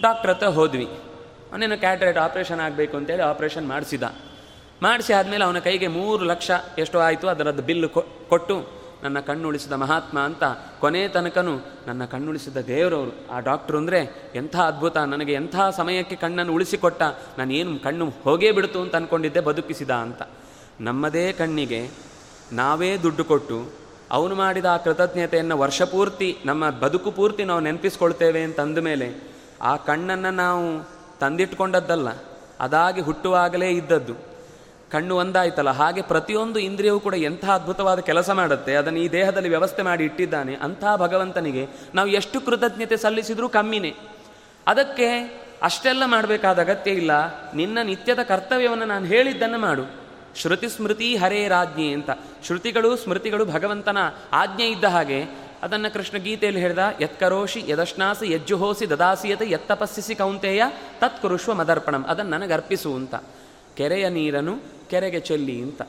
[SPEAKER 1] ಡಾಕ್ಟ್ರ್ ಹತ್ರ ಹೋದ್ವಿ. ಅವನೇನು ಕ್ಯಾಟ್ರೇಟ್ ಆಪ್ರೇಷನ್ ಆಗಬೇಕು ಅಂತೇಳಿ ಆಪ್ರೇಷನ್ ಮಾಡಿಸಿದ. ಮಾಡಿಸಿ ಆದಮೇಲೆ ಅವನ ಕೈಗೆ ಮೂರು ಲಕ್ಷ ಎಷ್ಟು ಆಯಿತು, ಅದರದ್ದು ಬಿಲ್ಲು ಕೊಟ್ಟು ನನ್ನ ಕಣ್ಣುಳಿಸಿದ ಮಹಾತ್ಮ ಅಂತ ಕೊನೆ ತನಕನೂ ನನ್ನ ಕಣ್ಣುಳಿಸಿದ ದೇವರವರು. ಆ ಡಾಕ್ಟ್ರು ಅಂದರೆ ಎಂಥ ಅದ್ಭುತ, ನನಗೆ ಎಂಥ ಸಮಯಕ್ಕೆ ಕಣ್ಣನ್ನು ಉಳಿಸಿಕೊಟ್ಟ, ನಾನು ಏನು ಕಣ್ಣು ಹೋಗೇ ಬಿಡ್ತು ಅಂತ ಅಂದ್ಕೊಂಡಿದ್ದೆ ಬದುಕಿಸಿದ ಅಂತ. ನಮ್ಮದೇ ಕಣ್ಣಿಗೆ ನಾವೇ ದುಡ್ಡು ಕೊಟ್ಟು, ಅವನು ಮಾಡಿದ ಆ ಕೃತಜ್ಞತೆಯನ್ನು ವರ್ಷಪೂರ್ತಿ, ನಮ್ಮ ಬದುಕು ಪೂರ್ತಿ ನಾವು ನೆನಪಿಸ್ಕೊಳ್ತೇವೆ ಅಂತ ಅಂದಮೇಲೆ ಆ ಕಣ್ಣನ್ನು ನಾವು ತಂದಿಟ್ಕೊಂಡದ್ದಲ್ಲ, ಅದಾಗಿ ಹುಟ್ಟುವಾಗಲೇ ಇದ್ದದ್ದು. ಕಣ್ಣು ಒಂದಾಯ್ತಲ್ಲ, ಹಾಗೆ ಪ್ರತಿಯೊಂದು ಇಂದ್ರಿಯವು ಕೂಡ ಎಂಥ ಅದ್ಭುತವಾದ ಕೆಲಸ ಮಾಡುತ್ತೆ, ಅದನ್ನು ಈ ದೇಹದಲ್ಲಿ ವ್ಯವಸ್ಥೆ ಮಾಡಿ ಇಟ್ಟಿದ್ದಾನೆ, ಅಂಥ ಭಗವಂತನಿಗೆ ನಾವು ಎಷ್ಟು ಕೃತಜ್ಞತೆ ಸಲ್ಲಿಸಿದರೂ ಕಮ್ಮಿನೇ. ಅದಕ್ಕೆ ಅಷ್ಟೆಲ್ಲ ಮಾಡಬೇಕಾದ ಅಗತ್ಯ ಇಲ್ಲ, ನಿನ್ನ ನಿತ್ಯದ ಕರ್ತವ್ಯವನ್ನು ನಾನು ಹೇಳಿದ್ದನ್ನು ಮಾಡು. ಶ್ರುತಿ ಸ್ಮೃತಿ ಹರೇ ರಾಜ್ಞಿ ಅಂತ. ಶ್ರುತಿಗಳು, ಸ್ಮೃತಿಗಳು ಭಗವಂತನ ಆಜ್ಞೆ ಇದ್ದ ಹಾಗೆ ಅದನ್ನು ಕೃಷ್ಣ ಗೀತೆಯಲ್ಲಿ ಹೇಳಿದ, ಯತ್ಕರೋಷಿ ಯದಶ್ನಾಸಿ ಯಜ್ಜುಹೋಸಿ ದದಾಸಿಯತೆ ಯತ್ತಪಸ್ಸಿಸಿ ಕೌಂತೆಯ ತತ್ಕುರುಷ್ವ ಮದರ್ಪಣಂ, ಅದನ್ನು ನನಗೆ ಅರ್ಪಿಸು ಅಂತ. ಕೆರೆಯ ನೀರನ್ನು ಕೆರೆಗೆ ಚೆಲ್ಲಿ ಅಂತ.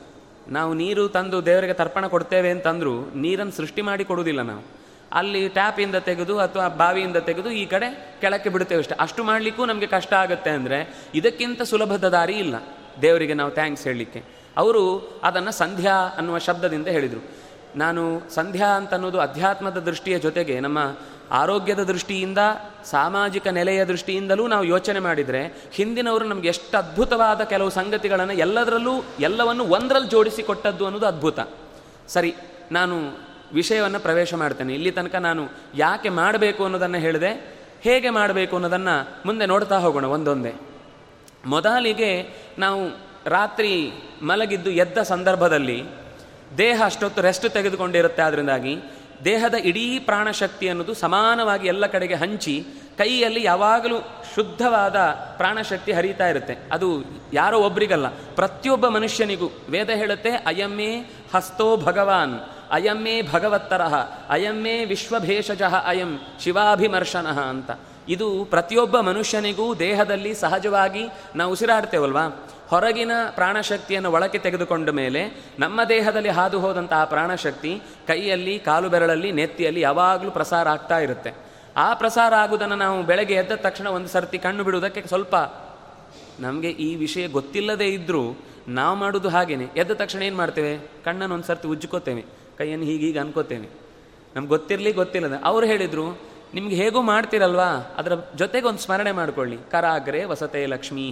[SPEAKER 1] ನಾವು ನೀರು ತಂದು ದೇವರಿಗೆ ತರ್ಪಣ ಕೊಡ್ತೇವೆ ಅಂತಂದರೂ ನೀರನ್ನು ಸೃಷ್ಟಿ ಮಾಡಿ ಕೊಡುವುದಿಲ್ಲ ನಾವು. ಅಲ್ಲಿ ಟ್ಯಾಪಿಂದ ತೆಗೆದು ಅಥವಾ ಬಾವಿಯಿಂದ ತೆಗೆದು ಈ ಕಡೆ ಕೆಳಕ್ಕೆ ಬಿಡುತ್ತೇವೆ ಅಷ್ಟೇ. ಅಷ್ಟು ಮಾಡಲಿಕ್ಕೂ ನಮಗೆ ಕಷ್ಟ ಆಗುತ್ತೆ ಅಂದರೆ ಇದಕ್ಕಿಂತ ಸುಲಭದ ದಾರಿ ಇಲ್ಲ ದೇವರಿಗೆ ನಾವು ಥ್ಯಾಂಕ್ಸ್ ಹೇಳಲಿಕ್ಕೆ. ಅವರು ಅದನ್ನು ಸಂಧ್ಯಾ ಅನ್ನುವ ಶಬ್ದದಿಂದ ಹೇಳಿದರು. ನಾನು ಸಂಧ್ಯಾ ಅಂತ ಅನ್ನೋದು ಅಧ್ಯಾತ್ಮದ ದೃಷ್ಟಿಯ ಜೊತೆಗೆ ನಮ್ಮ ಆರೋಗ್ಯದ ದೃಷ್ಟಿಯಿಂದ, ಸಾಮಾಜಿಕ ನೆಲೆಯ ದೃಷ್ಟಿಯಿಂದಲೂ ನಾವು ಯೋಚನೆ ಮಾಡಿದರೆ ಹಿಂದಿನವರು ನಮಗೆ ಎಷ್ಟು ಅದ್ಭುತವಾದ ಕೆಲವು ಸಂಗತಿಗಳನ್ನು ಎಲ್ಲದರಲ್ಲೂ, ಎಲ್ಲವನ್ನು ಒಂದರಲ್ಲಿ ಜೋಡಿಸಿಕೊಟ್ಟದ್ದು ಅನ್ನೋದು ಅದ್ಭುತ. ಸರಿ, ನಾನು ವಿಷಯವನ್ನು ಪ್ರವೇಶ ಮಾಡ್ತೇನೆ. ಇಲ್ಲಿ ತನಕ ನಾನು ಯಾಕೆ ಮಾಡಬೇಕು ಅನ್ನೋದನ್ನು ಹೇಳಿದೆ. ಹೇಗೆ ಮಾಡಬೇಕು ಅನ್ನೋದನ್ನು ಮುಂದೆ ನೋಡ್ತಾ ಹೋಗೋಣ ಒಂದೊಂದೇ. ಮೊದಲಿಗೆ ನಾವು ರಾತ್ರಿ ಮಲಗಿದ್ದು ಎದ್ದ ಸಂದರ್ಭದಲ್ಲಿ ದೇಹ ಅಷ್ಟೊತ್ತು ರೆಸ್ಟ್ ತೆಗೆದುಕೊಂಡಿರುತ್ತೆ. ಅದರಿಂದಾಗಿ ದೇಹದ ಇಡೀ ಪ್ರಾಣಶಕ್ತಿ ಅನ್ನೋದು ಸಮಾನವಾಗಿ ಎಲ್ಲ ಕಡೆಗೆ ಹಂಚಿ ಕೈಯಲ್ಲಿ ಯಾವಾಗಲೂ ಶುದ್ಧವಾದ ಪ್ರಾಣಶಕ್ತಿ ಹರಿತಾ ಇರುತ್ತೆ. ಅದು ಯಾರೋ ಒಬ್ರಿಗಲ್ಲ, ಪ್ರತಿಯೊಬ್ಬ ಮನುಷ್ಯನಿಗೂ ವೇದ ಹೇಳುತ್ತೆ ಅಯಮ್ಮೇ ಹಸ್ತೋ ಭಗವಾನ್ ಅಯಮ್ಮೇ ಭಗವತ್ತರಹ ಅಯಮ್ಮೇ ವಿಶ್ವಭೇಷಜ, ಅಯಂ ಶಿವಾಭಿಮರ್ಶನಃ ಅಂತ. ಇದು ಪ್ರತಿಯೊಬ್ಬ ಮನುಷ್ಯನಿಗೂ ದೇಹದಲ್ಲಿ ಸಹಜವಾಗಿ ನಾವು ಉಸಿರಾಡ್ತೇವಲ್ವಾ? ಹೊರಗಿನ ಪ್ರಾಣಶಕ್ತಿಯನ್ನು ಒಳಕ್ಕೆ ತೆಗೆದುಕೊಂಡ ಮೇಲೆ ನಮ್ಮ ದೇಹದಲ್ಲಿ ಹಾದು ಹೋದಂತಹ ಪ್ರಾಣಶಕ್ತಿ ಕೈಯಲ್ಲಿ, ಕಾಲು ಬೆರಳಲ್ಲಿ, ನೆತ್ತಿಯಲ್ಲಿ ಯಾವಾಗಲೂ ಪ್ರಸಾರ ಆಗ್ತಾ ಇರುತ್ತೆ. ಆ ಪ್ರಸಾರ ಆಗುವುದನ್ನು ನಾವು ಬೆಳಗ್ಗೆ ಎದ್ದ ತಕ್ಷಣ ಒಂದು ಸರ್ತಿ ಕಣ್ಣು ಬಿಡುವುದಕ್ಕೆ ಸ್ವಲ್ಪ ನಮಗೆ ಈ ವಿಷಯ ಗೊತ್ತಿಲ್ಲದೇ ಇದ್ದರೂ ನಾವು ಮಾಡೋದು ಹಾಗೇನೆ. ಎದ್ದ ತಕ್ಷಣ ಏನು ಮಾಡ್ತೇವೆ? ಕಣ್ಣನ್ನು ಒಂದು ಸರ್ತಿ ಉಜ್ಜಿಕೋತೇವೆ. ಕೈಯನ್ನು ಹೀಗೀಗೆ ಅನ್ಕೋತೇವೆ ನಮ್ಗೆ ಗೊತ್ತಿರಲಿ ಗೊತ್ತಿಲ್ಲದ. ಅವ್ರು ಹೇಳಿದರು ನಿಮ್ಗೆ ಹೇಗೂ ಮಾಡ್ತಿರಲ್ವಾ? ಅದರ ಜೊತೆಗೆ ಒಂದು ಸ್ಮರಣೆ ಮಾಡಿಕೊಳ್ಳಿ. ಕರಾಗ್ರೆ ವಸತೆ ಲಕ್ಷ್ಮೀ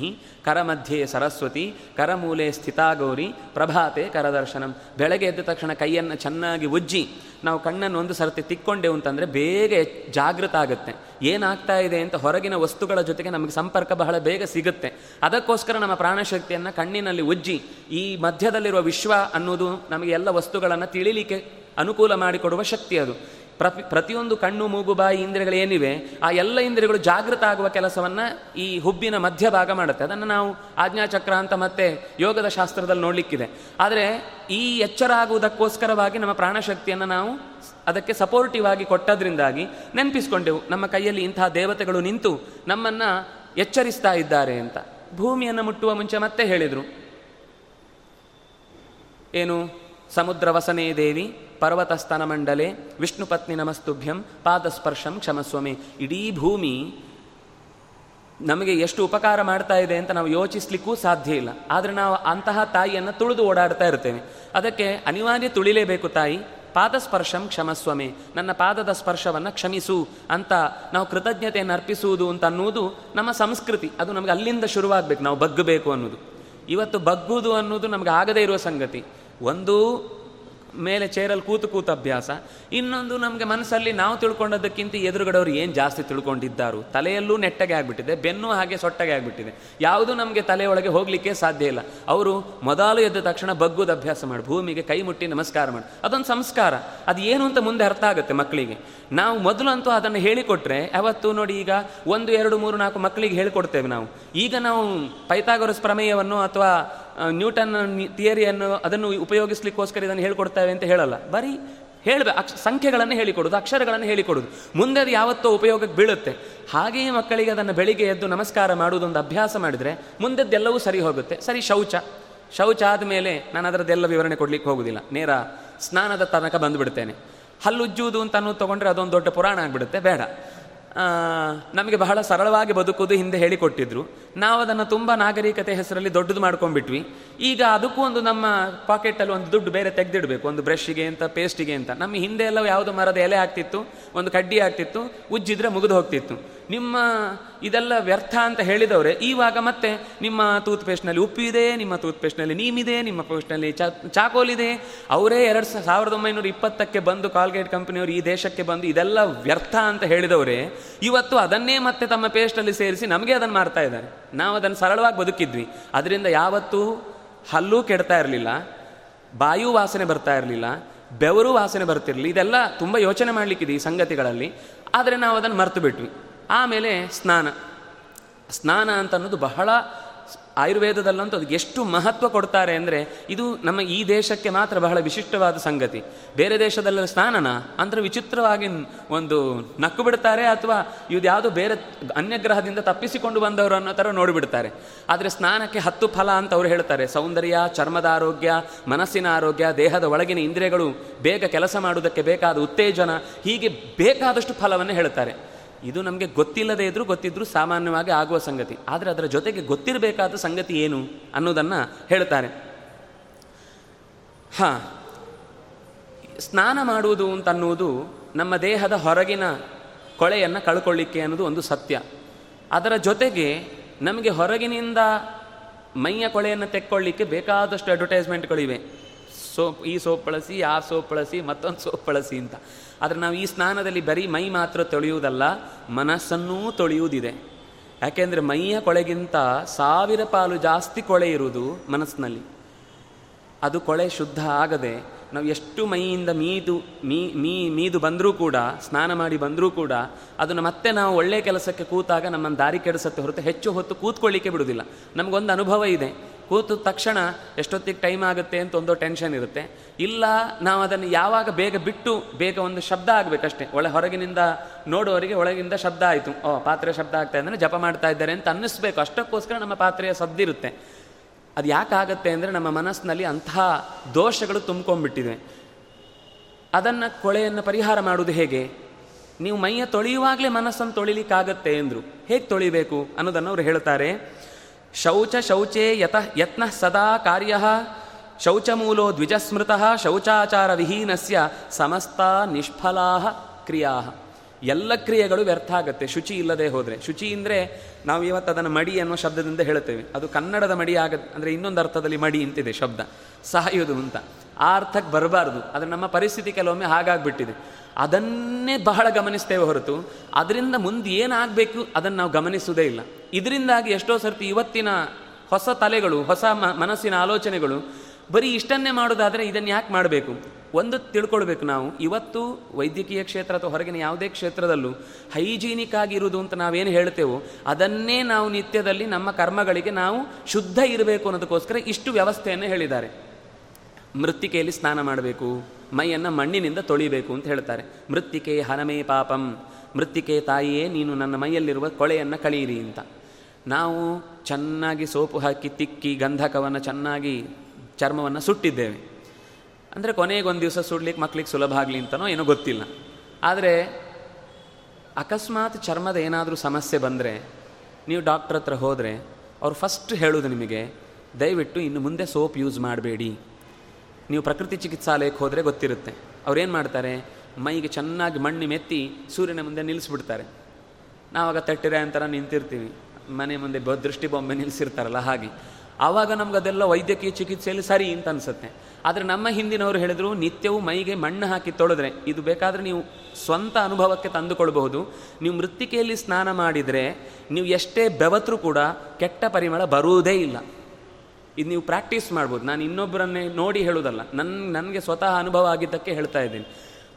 [SPEAKER 1] ಕರ ಮಧ್ಯೆ ಸರಸ್ವತಿ, ಕರಮೂಲೆ ಸ್ಥಿತಾ ಗೌರಿ, ಪ್ರಭಾತೆ ಕರದರ್ಶನಂ. ಬೆಳಗ್ಗೆ ಎದ್ದ ತಕ್ಷಣ ಕೈಯನ್ನು ಚೆನ್ನಾಗಿ ಉಜ್ಜಿ, ನಾವು ಕಣ್ಣನ್ನು ಒಂದು ಸರ್ತಿ ತಿಕ್ಕೊಂಡೆವು ಅಂತಂದರೆ ಬೇಗ ಜಾಗೃತ ಆಗುತ್ತೆ. ಏನಾಗ್ತಾ ಇದೆ ಅಂತ ಹೊರಗಿನ ವಸ್ತುಗಳ ಜೊತೆಗೆ ನಮಗೆ ಸಂಪರ್ಕ ಬಹಳ ಬೇಗ ಸಿಗುತ್ತೆ. ಅದಕ್ಕೋಸ್ಕರ ನಮ್ಮ ಪ್ರಾಣಶಕ್ತಿಯನ್ನು ಕಣ್ಣಿನಲ್ಲಿ ಉಜ್ಜಿ, ಈ ಮಧ್ಯದಲ್ಲಿರುವ ವಿಶ್ವ ಅನ್ನೋದು ನಮಗೆ ಎಲ್ಲ ವಸ್ತುಗಳನ್ನು ತಿಳಿಲಿಕ್ಕೆ ಅನುಕೂಲ ಮಾಡಿಕೊಡುವ ಶಕ್ತಿ ಅದು. ಪ್ರತಿ ಪ್ರತಿಯೊಂದು ಕಣ್ಣು, ಮೂಗು, ಬಾಯಿ, ಇಂದ್ರಿಯಗಳು ಏನಿವೆ, ಆ ಎಲ್ಲ ಇಂದ್ರಿಯಗಳು ಜಾಗೃತ ಆಗುವ ಕೆಲಸವನ್ನು ಈ ಹುಬ್ಬಿನ ಮಧ್ಯಭಾಗ ಮಾಡುತ್ತೆ. ಅದನ್ನು ನಾವು ಆಜ್ಞಾಚಕ್ರ ಅಂತ ಮತ್ತೆ ಯೋಗದ ಶಾಸ್ತ್ರದಲ್ಲಿ ನೋಡಲಿಕ್ಕಿದೆ. ಆದರೆ ಈ ಎಚ್ಚರ ಆಗುವುದಕ್ಕೋಸ್ಕರವಾಗಿ ನಮ್ಮ ಪ್ರಾಣಶಕ್ತಿಯನ್ನು ನಾವು ಅದಕ್ಕೆ ಸಪೋರ್ಟಿವ್ ಆಗಿ ಕೊಟ್ಟದ್ರಿಂದಾಗಿ ನೆನಪಿಸ್ಕೊಂಡೆವು. ನಮ್ಮ ಕೈಯಲ್ಲಿ ಇಂತಹ ದೇವತೆಗಳು ನಿಂತು ನಮ್ಮನ್ನು ಎಚ್ಚರಿಸ್ತಾ ಇದ್ದಾರೆ ಅಂತ. ಭೂಮಿಯನ್ನು ಮುಟ್ಟುವ ಮುಂಚೆ ಮತ್ತೆ ಹೇಳಿದರು. ಏನು? ಸಮುದ್ರ ವಸನೆ ದೇವಿ ಪರ್ವತಸ್ತನ ಮಂಡಲೆ, ವಿಷ್ಣು ಪತ್ನಿ ನಮಸ್ತುಭ್ಯಂ, ಪಾದಸ್ಪರ್ಶಂ ಕ್ಷಮಸ್ವಮಿ. ಇಡೀ ಭೂಮಿ ನಮಗೆ ಎಷ್ಟು ಉಪಕಾರ ಮಾಡ್ತಾ ಇದೆ ಅಂತ ನಾವು ಯೋಚಿಸ್ಲಿಕ್ಕೂ ಸಾಧ್ಯ ಇಲ್ಲ. ಆದರೆ ನಾವು ಅಂತಹ ತಾಯಿಯನ್ನು ತುಳಿದು ಓಡಾಡ್ತಾ ಇರ್ತೇವೆ. ಅದಕ್ಕೆ ಅನಿವಾರ್ಯ ತುಳಿಲೇಬೇಕು ತಾಯಿ, ಪಾದಸ್ಪರ್ಶಂ ಕ್ಷಮಸ್ವಮೆ. ನನ್ನ ಪಾದದ ಸ್ಪರ್ಶವನ್ನು ಕ್ಷಮಿಸು ಅಂತ ನಾವು ಕೃತಜ್ಞತೆಯನ್ನು ಅರ್ಪಿಸುವುದು ಅಂತ ಅನ್ನುವುದು ನಮ್ಮ ಸಂಸ್ಕೃತಿ. ಅದು ನಮಗೆ ಅಲ್ಲಿಂದ ಶುರುವಾಗಬೇಕು, ನಾವು ಬಗ್ಗಬೇಕು ಅನ್ನೋದು ಇವತ್ತು ಬಗ್ಗುವುದು ಅನ್ನೋದು ನಮಗೆ ಆಗದೇ ಇರುವ ಸಂಗತಿ. ಒಂದು ಮೇಲೆ ಚೇರಲ್ಲಿ ಕೂತು ಕೂತು ಅಭ್ಯಾಸ, ಇನ್ನೊಂದು ನಮಗೆ ಮನಸ್ಸಲ್ಲಿ ನಾವು ತಿಳ್ಕೊಂಡದಕ್ಕಿಂತ ಎದುರುಗಡೆಯವರು ಏನು ಜಾಸ್ತಿ ತಿಳ್ಕೊಂಡಿದ್ದಾರು? ತಲೆಯಲ್ಲೂ ನೆಟ್ಟಗೆ ಆಗಿಬಿಟ್ಟಿದೆ, ಬೆನ್ನು ಹಾಗೆ ಸೊಟ್ಟಗೆ ಆಗಿಬಿಟ್ಟಿದೆ. ಯಾವುದೂ ನಮಗೆ ತಲೆಯೊಳಗೆ ಹೋಗಲಿಕ್ಕೆ ಸಾಧ್ಯ ಇಲ್ಲ. ಅವರು ಮೊದಲು ಎದ್ದ ತಕ್ಷಣ ಬಗ್ಗುದ ಅಭ್ಯಾಸ ಮಾಡಿ, ಭೂಮಿಗೆ ಕೈ ಮುಟ್ಟಿ ನಮಸ್ಕಾರ ಮಾಡಿ. ಅದೊಂದು ಸಂಸ್ಕಾರ. ಅದು ಏನು ಅಂತ ಮುಂದೆ ಅರ್ಥ ಆಗುತ್ತೆ ಮಕ್ಕಳಿಗೆ. ನಾವು ಮೊದಲಂತೂ ಅದನ್ನು ಹೇಳಿಕೊಟ್ರೆ, ಯಾವತ್ತು ನೋಡಿ ಈಗ ಒಂದು, ಎರಡು, ಮೂರು, ನಾಲ್ಕು ಮಕ್ಕಳಿಗೆ ಹೇಳಿಕೊಡ್ತೇವೆ ನಾವು. ಈಗ ನಾವು ಪೈತಾಗೊರಸ್ ಪ್ರಮೇಯವನ್ನು ಅಥವಾ ನ್ಯೂಟನ್ ಥಿಯರಿಯನ್ನು ಅದನ್ನು ಉಪಯೋಗಿಸ್ಲಿಕ್ಕೋಸ್ಕರ ಇದನ್ನು ಹೇಳ್ಕೊಡ್ತೇವೆ ಅಂತ ಹೇಳಲ್ಲ. ಬರೀ ಹೇಳಬೇಕು ಅಕ್ಷ ಸಂಖ್ಯೆಗಳನ್ನು ಹೇಳಿಕೊಡೋದು, ಅಕ್ಷರಗಳನ್ನು ಹೇಳಿಕೊಡೋದು. ಮುಂದೆ ಅದು ಯಾವತ್ತೋ ಉಪಯೋಗಕ್ಕೆ ಬೀಳುತ್ತೆ. ಹಾಗೆಯೇ ಮಕ್ಕಳಿಗೆ ಅದನ್ನು ಬೆಳಿಗ್ಗೆ ಎದ್ದು ನಮಸ್ಕಾರ ಮಾಡುವುದೊಂದು ಅಭ್ಯಾಸ ಮಾಡಿದರೆ ಮುಂದೆದ್ದೆಲ್ಲವೂ ಸರಿ ಹೋಗುತ್ತೆ. ಸರಿ, ಶೌಚ. ಶೌಚ ಆದಮೇಲೆ ನಾನು ಅದರದ್ದೆಲ್ಲ ವಿವರಣೆ ಕೊಡಲಿಕ್ಕೆ ಹೋಗೋದಿಲ್ಲ. ನೇರ ಸ್ನಾನದ ತನಕ ಬಂದುಬಿಡ್ತೇನೆ. ಹಲ್ಲುಜ್ಜುವುದು ಅಂತ ಅನ್ನೋದು ತೊಗೊಂಡ್ರೆ ಅದೊಂದು ದೊಡ್ಡ ಪುರಾಣ ಆಗಿಬಿಡುತ್ತೆ. ಬೇಡ. ನಮಗೆ ಬಹಳ ಸರಳವಾಗಿ ಬದುಕುವುದು ಹಿಂದೆ ಹೇಳಿಕೊಟ್ಟಿದ್ರು. ನಾವು ಅದನ್ನು ತುಂಬ ನಾಗರಿಕತೆ ಹೆಸರಲ್ಲಿ ದೊಡ್ಡದು ಮಾಡ್ಕೊಂಡ್ಬಿಟ್ವಿ. ಈಗ ಅದಕ್ಕೂ ಒಂದು ನಮ್ಮ ಪಾಕೆಟಲ್ಲಿ ಒಂದು ದುಡ್ಡು ಬೇರೆ ತೆಗೆದಿಡಬೇಕು. ಒಂದು ಬ್ರಷ್ಗೆ ಅಂತ, ಪೇಸ್ಟಿಗೆ ಅಂತ. ನಮ್ಮ ಹಿಂದೆ ಎಲ್ಲ ಯಾವುದು ಮರದ ಎಲೆ ಆಗ್ತಿತ್ತು, ಒಂದು ಕಡ್ಡಿ ಆಗ್ತಿತ್ತು, ಉಜ್ಜಿದ್ರೆ ಮುಗಿದು ಹೋಗ್ತಿತ್ತು. ನಿಮ್ಮ ಇದೆಲ್ಲ ವ್ಯರ್ಥ ಅಂತ ಹೇಳಿದವರೇ, ಈವಾಗ ಮತ್ತೆ ನಿಮ್ಮ ಟೂತ್ ಪೇಸ್ಟ್ನಲ್ಲಿ ಉಪ್ಪು ಇದೆ, ನಿಮ್ಮ ಟೂತ್ ಪೇಸ್ಟ್ನಲ್ಲಿ ನೀಮಿದೆ ನಿಮ್ಮ ಪೇಸ್ಟ್ನಲ್ಲಿ ಚಾಕೋಲಿದೆ ಅವರೇ ಎರಡು ಸಾವಿರದ ಒಂಬೈನೂರ ಇಪ್ಪತ್ತಕ್ಕೆ ಬಂದು ಕಾಲ್ಗೇಟ್ ಕಂಪನಿಯವರು ಈ ದೇಶಕ್ಕೆ ಬಂದು ಇದೆಲ್ಲ ವ್ಯರ್ಥ ಅಂತ ಹೇಳಿದವರೇ, ಇವತ್ತು ಅದನ್ನೇ ಮತ್ತೆ ತಮ್ಮ ಪೇಸ್ಟಲ್ಲಿ ಸೇರಿಸಿ ನಮಗೆ ಅದನ್ನು ಮಾಡ್ತಾ ಇದ್ದಾರೆ. ನಾವು ಅದನ್ನು ಸರಳವಾಗಿ ಬದುಕಿದ್ವಿ. ಅದರಿಂದ ಯಾವತ್ತೂ ಹಲ್ಲೂ ಕೆಡ್ತಾ ಇರಲಿಲ್ಲ, ಬಾಯು ವಾಸನೆ ಬರ್ತಾ ಇರಲಿಲ್ಲ, ಬೆವರು ವಾಸನೆ ಬರ್ತಿರಲಿ ಇದೆಲ್ಲ ತುಂಬ ಯೋಚನೆ ಮಾಡಲಿಕ್ಕಿದೆ ಈ ಸಂಗತಿಗಳಲ್ಲಿ. ಆದರೆ ನಾವು ಅದನ್ನು ಮರೆತು ಬಿಟ್ವಿ. ಆಮೇಲೆ ಸ್ನಾನ. ಸ್ನಾನ ಅಂತ ಅನ್ನೋದು ಬಹಳ ಆಯುರ್ವೇದದಲ್ಲಂತೂ ಅದಕ್ಕೆ ಎಷ್ಟು ಮಹತ್ವ ಕೊಡ್ತಾರೆ ಅಂದರೆ ಇದು ನಮ್ಮ ಈ ದೇಶಕ್ಕೆ ಮಾತ್ರ ಬಹಳ ವಿಶಿಷ್ಟವಾದ ಸಂಗತಿ. ಬೇರೆ ದೇಶದಲ್ಲ ಸ್ನಾನನ ಅಂದರೆ ವಿಚಿತ್ರವಾಗಿ ಒಂದು ನಕ್ಕು ಬಿಡ್ತಾರೆ ಅಥವಾ ಇದು ಯಾವುದೋ ಬೇರೆ ಅನ್ಯಗ್ರಹದಿಂದ ತಪ್ಪಿಸಿಕೊಂಡು ಬಂದವರು ಅನ್ನೋ ಥರ ನೋಡಿಬಿಡ್ತಾರೆ. ಆದರೆ ಸ್ನಾನಕ್ಕೆ ಹತ್ತು ಫಲ ಅಂತ ಅವರು ಹೇಳ್ತಾರೆ. ಸೌಂದರ್ಯ, ಚರ್ಮದ ಆರೋಗ್ಯ, ಮನಸ್ಸಿನ ಆರೋಗ್ಯ, ದೇಹದ ಒಳಗಿನ ಇಂದ್ರಿಯಗಳು ಬೇಗ ಕೆಲಸ ಮಾಡುವುದಕ್ಕೆ ಬೇಕಾದ ಉತ್ತೇಜನ ಹೀಗೆ ಬೇಕಾದಷ್ಟು ಫಲವನ್ನು ಹೇಳ್ತಾರೆ. ಇದು ನಮಗೆ ಗೊತ್ತಿಲ್ಲದೇ ಇದ್ದರೂ ಗೊತ್ತಿದ್ರೂ ಸಾಮಾನ್ಯವಾಗಿ ಆಗುವ ಸಂಗತಿ. ಆದರೆ ಅದರ ಜೊತೆಗೆ ಗೊತ್ತಿರಬೇಕಾದ ಸಂಗತಿ ಏನು ಅನ್ನೋದನ್ನು ಹೇಳ್ತಾರೆ. ಹಾಂ, ಸ್ನಾನ ಮಾಡುವುದು ಅಂತನ್ನುವುದು ನಮ್ಮ ದೇಹದ ಹೊರಗಿನ ಕೊಳೆಯನ್ನು ಕಳ್ಕೊಳ್ಳಿಕ್ಕೆ ಅನ್ನೋದು ಒಂದು ಸತ್ಯ. ಅದರ ಜೊತೆಗೆ ನಮಗೆ ಹೊರಗಿನಿಂದ ಮೈಯ ಕೊಳೆಯನ್ನು ತೆಕ್ಕೊಳ್ಳಿಕ್ಕೆ ಬೇಕಾದಷ್ಟು ಅಡ್ವರ್ಟೈಸ್ಮೆಂಟ್ಗಳಿವೆ ಸೋಪ್, ಈ ಸೋಪ್ ಬಳಸಿ, ಆ ಸೋಪ್ ಬಳಸಿ, ಮತ್ತೊಂದು ಸೋಪ್ ಬಳಸಿ ಅಂತ. ಆದರೆ ನಾವು ಈ ಸ್ನಾನದಲ್ಲಿ ಬರೀ ಮೈ ಮಾತ್ರ ತೊಳೆಯುವುದಲ್ಲ, ಮನಸ್ಸನ್ನೂ ತೊಳೆಯುವುದಿದೆ. ಯಾಕೆಂದರೆ ಮೈಯ ಕೊಳೆಗಿಂತ ಸಾವಿರ ಪಾಲು ಜಾಸ್ತಿ ಕೊಳೆ ಇರುವುದು ಮನಸ್ಸಿನಲ್ಲಿ. ಅದು ಕೊಳೆ ಶುದ್ಧ ಆಗದೆ ನಾವು ಎಷ್ಟು ಮೈಯಿಂದ ಮೀದು, ಮೀ ಮೀ, ಮೀದು ಬಂದರೂ ಕೂಡ, ಸ್ನಾನ ಮಾಡಿ ಬಂದರೂ ಕೂಡ, ಅದನ್ನು ಮತ್ತೆ ನಾವು ಒಳ್ಳೆಯ ಕೆಲಸಕ್ಕೆ ಕೂತಾಗ ನಮ್ಮನ್ನು ದಾರಿ ಕೆಡಿಸತ್ತೆ ಹೊರತು ಹೆಚ್ಚು ಹೊತ್ತು ಕೂತ್ಕೊಳ್ಳಿಕ್ಕೆ ಬಿಡುವುದಿಲ್ಲ. ನಮಗೊಂದು ಅನುಭವ ಇದೆ. ಕೂತು ತಕ್ಷಣ ಎಷ್ಟೊತ್ತಿಗೆ ಟೈಮ್ ಆಗುತ್ತೆ ಅಂತ ಒಂದು ಟೆನ್ಷನ್ ಇರುತ್ತೆ. ಇಲ್ಲ ನಾವು ಅದನ್ನು ಯಾವಾಗ ಬೇಗ ಬಿಟ್ಟು ಬೇಗ ಒಂದು ಶಬ್ದ ಆಗಬೇಕಷ್ಟೇ. ಒಳ ಹೊರಗಿನಿಂದ ನೋಡುವವರಿಗೆ ಒಳಗಿಂದ ಶಬ್ದ ಆಯಿತು. ಓ, ಪಾತ್ರೆ ಶಬ್ದ ಆಗ್ತಾ ಇದ್ದರೆ ಜಪ ಮಾಡ್ತಾ ಇದ್ದಾರೆ ಅಂತ ಅನ್ನಿಸ್ಬೇಕು. ಅಷ್ಟಕ್ಕೋಸ್ಕರ ನಮ್ಮ ಪಾತ್ರೆಯ ಸದ್ದಿರುತ್ತೆ. ಅದು ಯಾಕಾಗತ್ತೆ ಅಂದರೆ ನಮ್ಮ ಮನಸ್ಸಿನಲ್ಲಿ ಅಂತಹ ದೋಷಗಳು ತುಂಬ್ಕೊಂಡ್ಬಿಟ್ಟಿದೆ ಅದನ್ನು ಕೊಳೆಯನ್ನು ಪರಿಹಾರ ಮಾಡುವುದು ಹೇಗೆ? ನೀವು ಮೈಯ ತೊಳೆಯುವಾಗಲೇ ಮನಸ್ಸನ್ನು ತೊಳಿಲಿಕ್ಕಾಗತ್ತೆ ಎಂದರು. ಹೇಗೆ ತೊಳಿಬೇಕು ಅನ್ನೋದನ್ನು ಅವರು ಹೇಳ್ತಾರೆ. ಶೌಚ ಶೌಚೇ ಯತ ಯತ್ನ ಸದಾ ಕಾರ್ಯ, ಶೌಚಮೂಲೋ ದ್ವಿಜಸ್ಮೃತ, ಶೌಚಾಚಾರ ವಿಹೀನಸ್ಯ ಸಮಸ್ತ ನಿಷ್ಫಲಾ ಕ್ರಿಯಾ. ಎಲ್ಲ ಕ್ರಿಯೆಗಳು ವ್ಯರ್ಥ ಆಗುತ್ತೆ ಶುಚಿ ಇಲ್ಲದೆ ಹೋದರೆ. ಶುಚಿ ಅಂದರೆ ನಾವು ಇವತ್ತು ಅದನ್ನು ಮಡಿ ಅನ್ನೋ ಶಬ್ದದಿಂದ ಹೇಳುತ್ತೇವೆ. ಅದು ಕನ್ನಡದ ಮಡಿ ಆಗ, ಅಂದರೆ ಇನ್ನೊಂದು ಅರ್ಥದಲ್ಲಿ ಮಡಿ ಅಂತಿದೆ ಶಬ್ದ. ಸಹಾಯೋದು ಅಂತ. ಆ ಅರ್ಥಕ್ಕೆ ಬರಬಾರ್ದು. ಅದು ನಮ್ಮ ಪರಿಸ್ಥಿತಿ ಕೆಲವೊಮ್ಮೆ ಹಾಗಾಗ್ಬಿಟ್ಟಿದೆ. ಅದನ್ನೇ ಬಹಳ ಗಮನಿಸ್ತೇವೆ ಹೊರತು. ಅದರಿಂದ ಮುಂದೆ ಏನಾಗಬೇಕು ಅದನ್ನು ನಾವು ಗಮನಿಸುವುದೇ ಇಲ್ಲ. ಇದರಿಂದಾಗಿ ಎಷ್ಟೋ ಸರ್ತಿ ಇವತ್ತಿನ ಹೊಸ ತಲೆಗಳು, ಹೊಸ ಮನಸ್ಸಿನ ಆಲೋಚನೆಗಳು ಬರೀ ಇಷ್ಟನ್ನೇ ಮಾಡೋದಾದರೆ ಇದನ್ನು ಯಾಕೆ ಮಾಡಬೇಕು? ಒಂದು ತಿಳ್ಕೊಳ್ಬೇಕು ನಾವು, ಇವತ್ತು ವೈದ್ಯಕೀಯ ಕ್ಷೇತ್ರ ಅಥವಾ ಹೊರಗಿನ ಯಾವುದೇ ಕ್ಷೇತ್ರದಲ್ಲೂ ಹೈಜೀನಿಕ್ ಆಗಿರುವುದು ಅಂತ ನಾವೇನು ಹೇಳ್ತೇವೋ, ಅದನ್ನೇ ನಾವು ನಿತ್ಯದಲ್ಲಿ ನಮ್ಮ ಕರ್ಮಗಳಿಗೆ ನಾವು ಶುದ್ಧ ಇರಬೇಕು ಅನ್ನೋದಕ್ಕೋಸ್ಕರ ಇಷ್ಟು ವ್ಯವಸ್ಥೆಯನ್ನು ಹೇಳಿದ್ದಾರೆ. ಮೃತ್ತಿಕೆಯಲ್ಲಿ ಸ್ನಾನ ಮಾಡಬೇಕು, ಮೈಯನ್ನು ಮಣ್ಣಿನಿಂದ ತೊಳಿಬೇಕು ಅಂತ ಹೇಳ್ತಾರೆ. ಮೃತ್ತಿಕೆ ಹನಮೇ ಪಾಪಂ, ಮೃತ್ತಿಕೆ ತಾಯಿಯೇ ನೀನು ನನ್ನ ಮೈಯಲ್ಲಿರುವ ಕೊಳೆಯನ್ನು ಕಳೆಯಿರಿ ಅಂತ. ನಾವು ಚೆನ್ನಾಗಿ ಸೋಪು ಹಾಕಿ, ತಿಕ್ಕಿ, ಗಂಧಕವನ್ನು ಚೆನ್ನಾಗಿ ಚರ್ಮವನ್ನು ಸುಟ್ಟಿದ್ದೇವೆ. ಅಂದರೆ ಕೊನೆಗೊಂದು ದಿವಸ ಸುಡ್ಲಿಕ್ಕೆ ಮಕ್ಳಿಗೆ ಸುಲಭ ಆಗಲಿ ಅಂತನೋ ಏನೋ ಗೊತ್ತಿಲ್ಲ. ಆದರೆ ಅಕಸ್ಮಾತ್ ಚರ್ಮದ ಏನಾದರೂ ಸಮಸ್ಯೆ ಬಂದರೆ, ನೀವು ಡಾಕ್ಟ್ರ್ ಹತ್ರ ಹೋದರೆ ಅವ್ರು ಫಸ್ಟ್ ಹೇಳೋದು ನಿಮಗೆ, ದಯವಿಟ್ಟು ಇನ್ನು ಮುಂದೆ ಸೋಪ್ ಯೂಸ್ ಮಾಡಬೇಡಿ. ನೀವು ಪ್ರಕೃತಿ ಚಿಕಿತ್ಸಾಲಯಕ್ಕೆ ಹೋದರೆ ಗೊತ್ತಿರುತ್ತೆ. ಅವ್ರೇನು ಮಾಡ್ತಾರೆ, ಮೈಗೆ ಚೆನ್ನಾಗಿ ಮಣ್ಣು ಮೆತ್ತಿ ಸೂರ್ಯನ ಮುಂದೆ ನಿಲ್ಲಿಸ್ಬಿಡ್ತಾರೆ ನಾವಾಗ ತಟ್ಟಿರೆ ಅಂತರ ನಿಂತಿರ್ತೀವಿ. ಮನೆ ಮುಂದೆ ದೃಷ್ಟಿ ಬೊಂಬೆ ನಿಲ್ಲಿಸಿರ್ತಾರಲ್ಲ ಹಾಗೆ. ಆವಾಗ ನಮ್ಗೆ ಅದೆಲ್ಲ ವೈದ್ಯಕೀಯ ಚಿಕಿತ್ಸೆಯಲ್ಲಿ ಸರಿ ಅಂತ ಅನಿಸುತ್ತೆ ಆದರೆ ನಮ್ಮ ಹಿಂದಿನವರು ಹೇಳಿದ್ರು, ನಿತ್ಯವೂ ಮೈಗೆ ಮಣ್ಣು ಹಾಕಿ ತೊಳೆದ್ರೆ ಇದು ಬೇಕಾದರೆ ನೀವು ಸ್ವಂತ ಅನುಭವಕ್ಕೆ ತಂದುಕೊಳ್ಬಹುದು. ನೀವು ಮೃತ್ತಿಕೆಯಲ್ಲಿ ಸ್ನಾನ ಮಾಡಿದರೆ ನೀವು ಎಷ್ಟೇ ಬೆವತ್ರೂ ಕೂಡ ಕೆಟ್ಟ ಪರಿಮಳ ಬರುವುದೇ ಇಲ್ಲ. ಇದು ನೀವು ಪ್ರಾಕ್ಟೀಸ್ ಮಾಡ್ಬೋದು. ನಾನು ಇನ್ನೊಬ್ಬರನ್ನೇ ನೋಡಿ ಹೇಳೋದಲ್ಲ ನನ್ನ ನನಗೆ ಸ್ವತಃ ಅನುಭವ ಆಗಿದ್ದಕ್ಕೆ ಹೇಳ್ತಾ ಇದ್ದೀನಿ.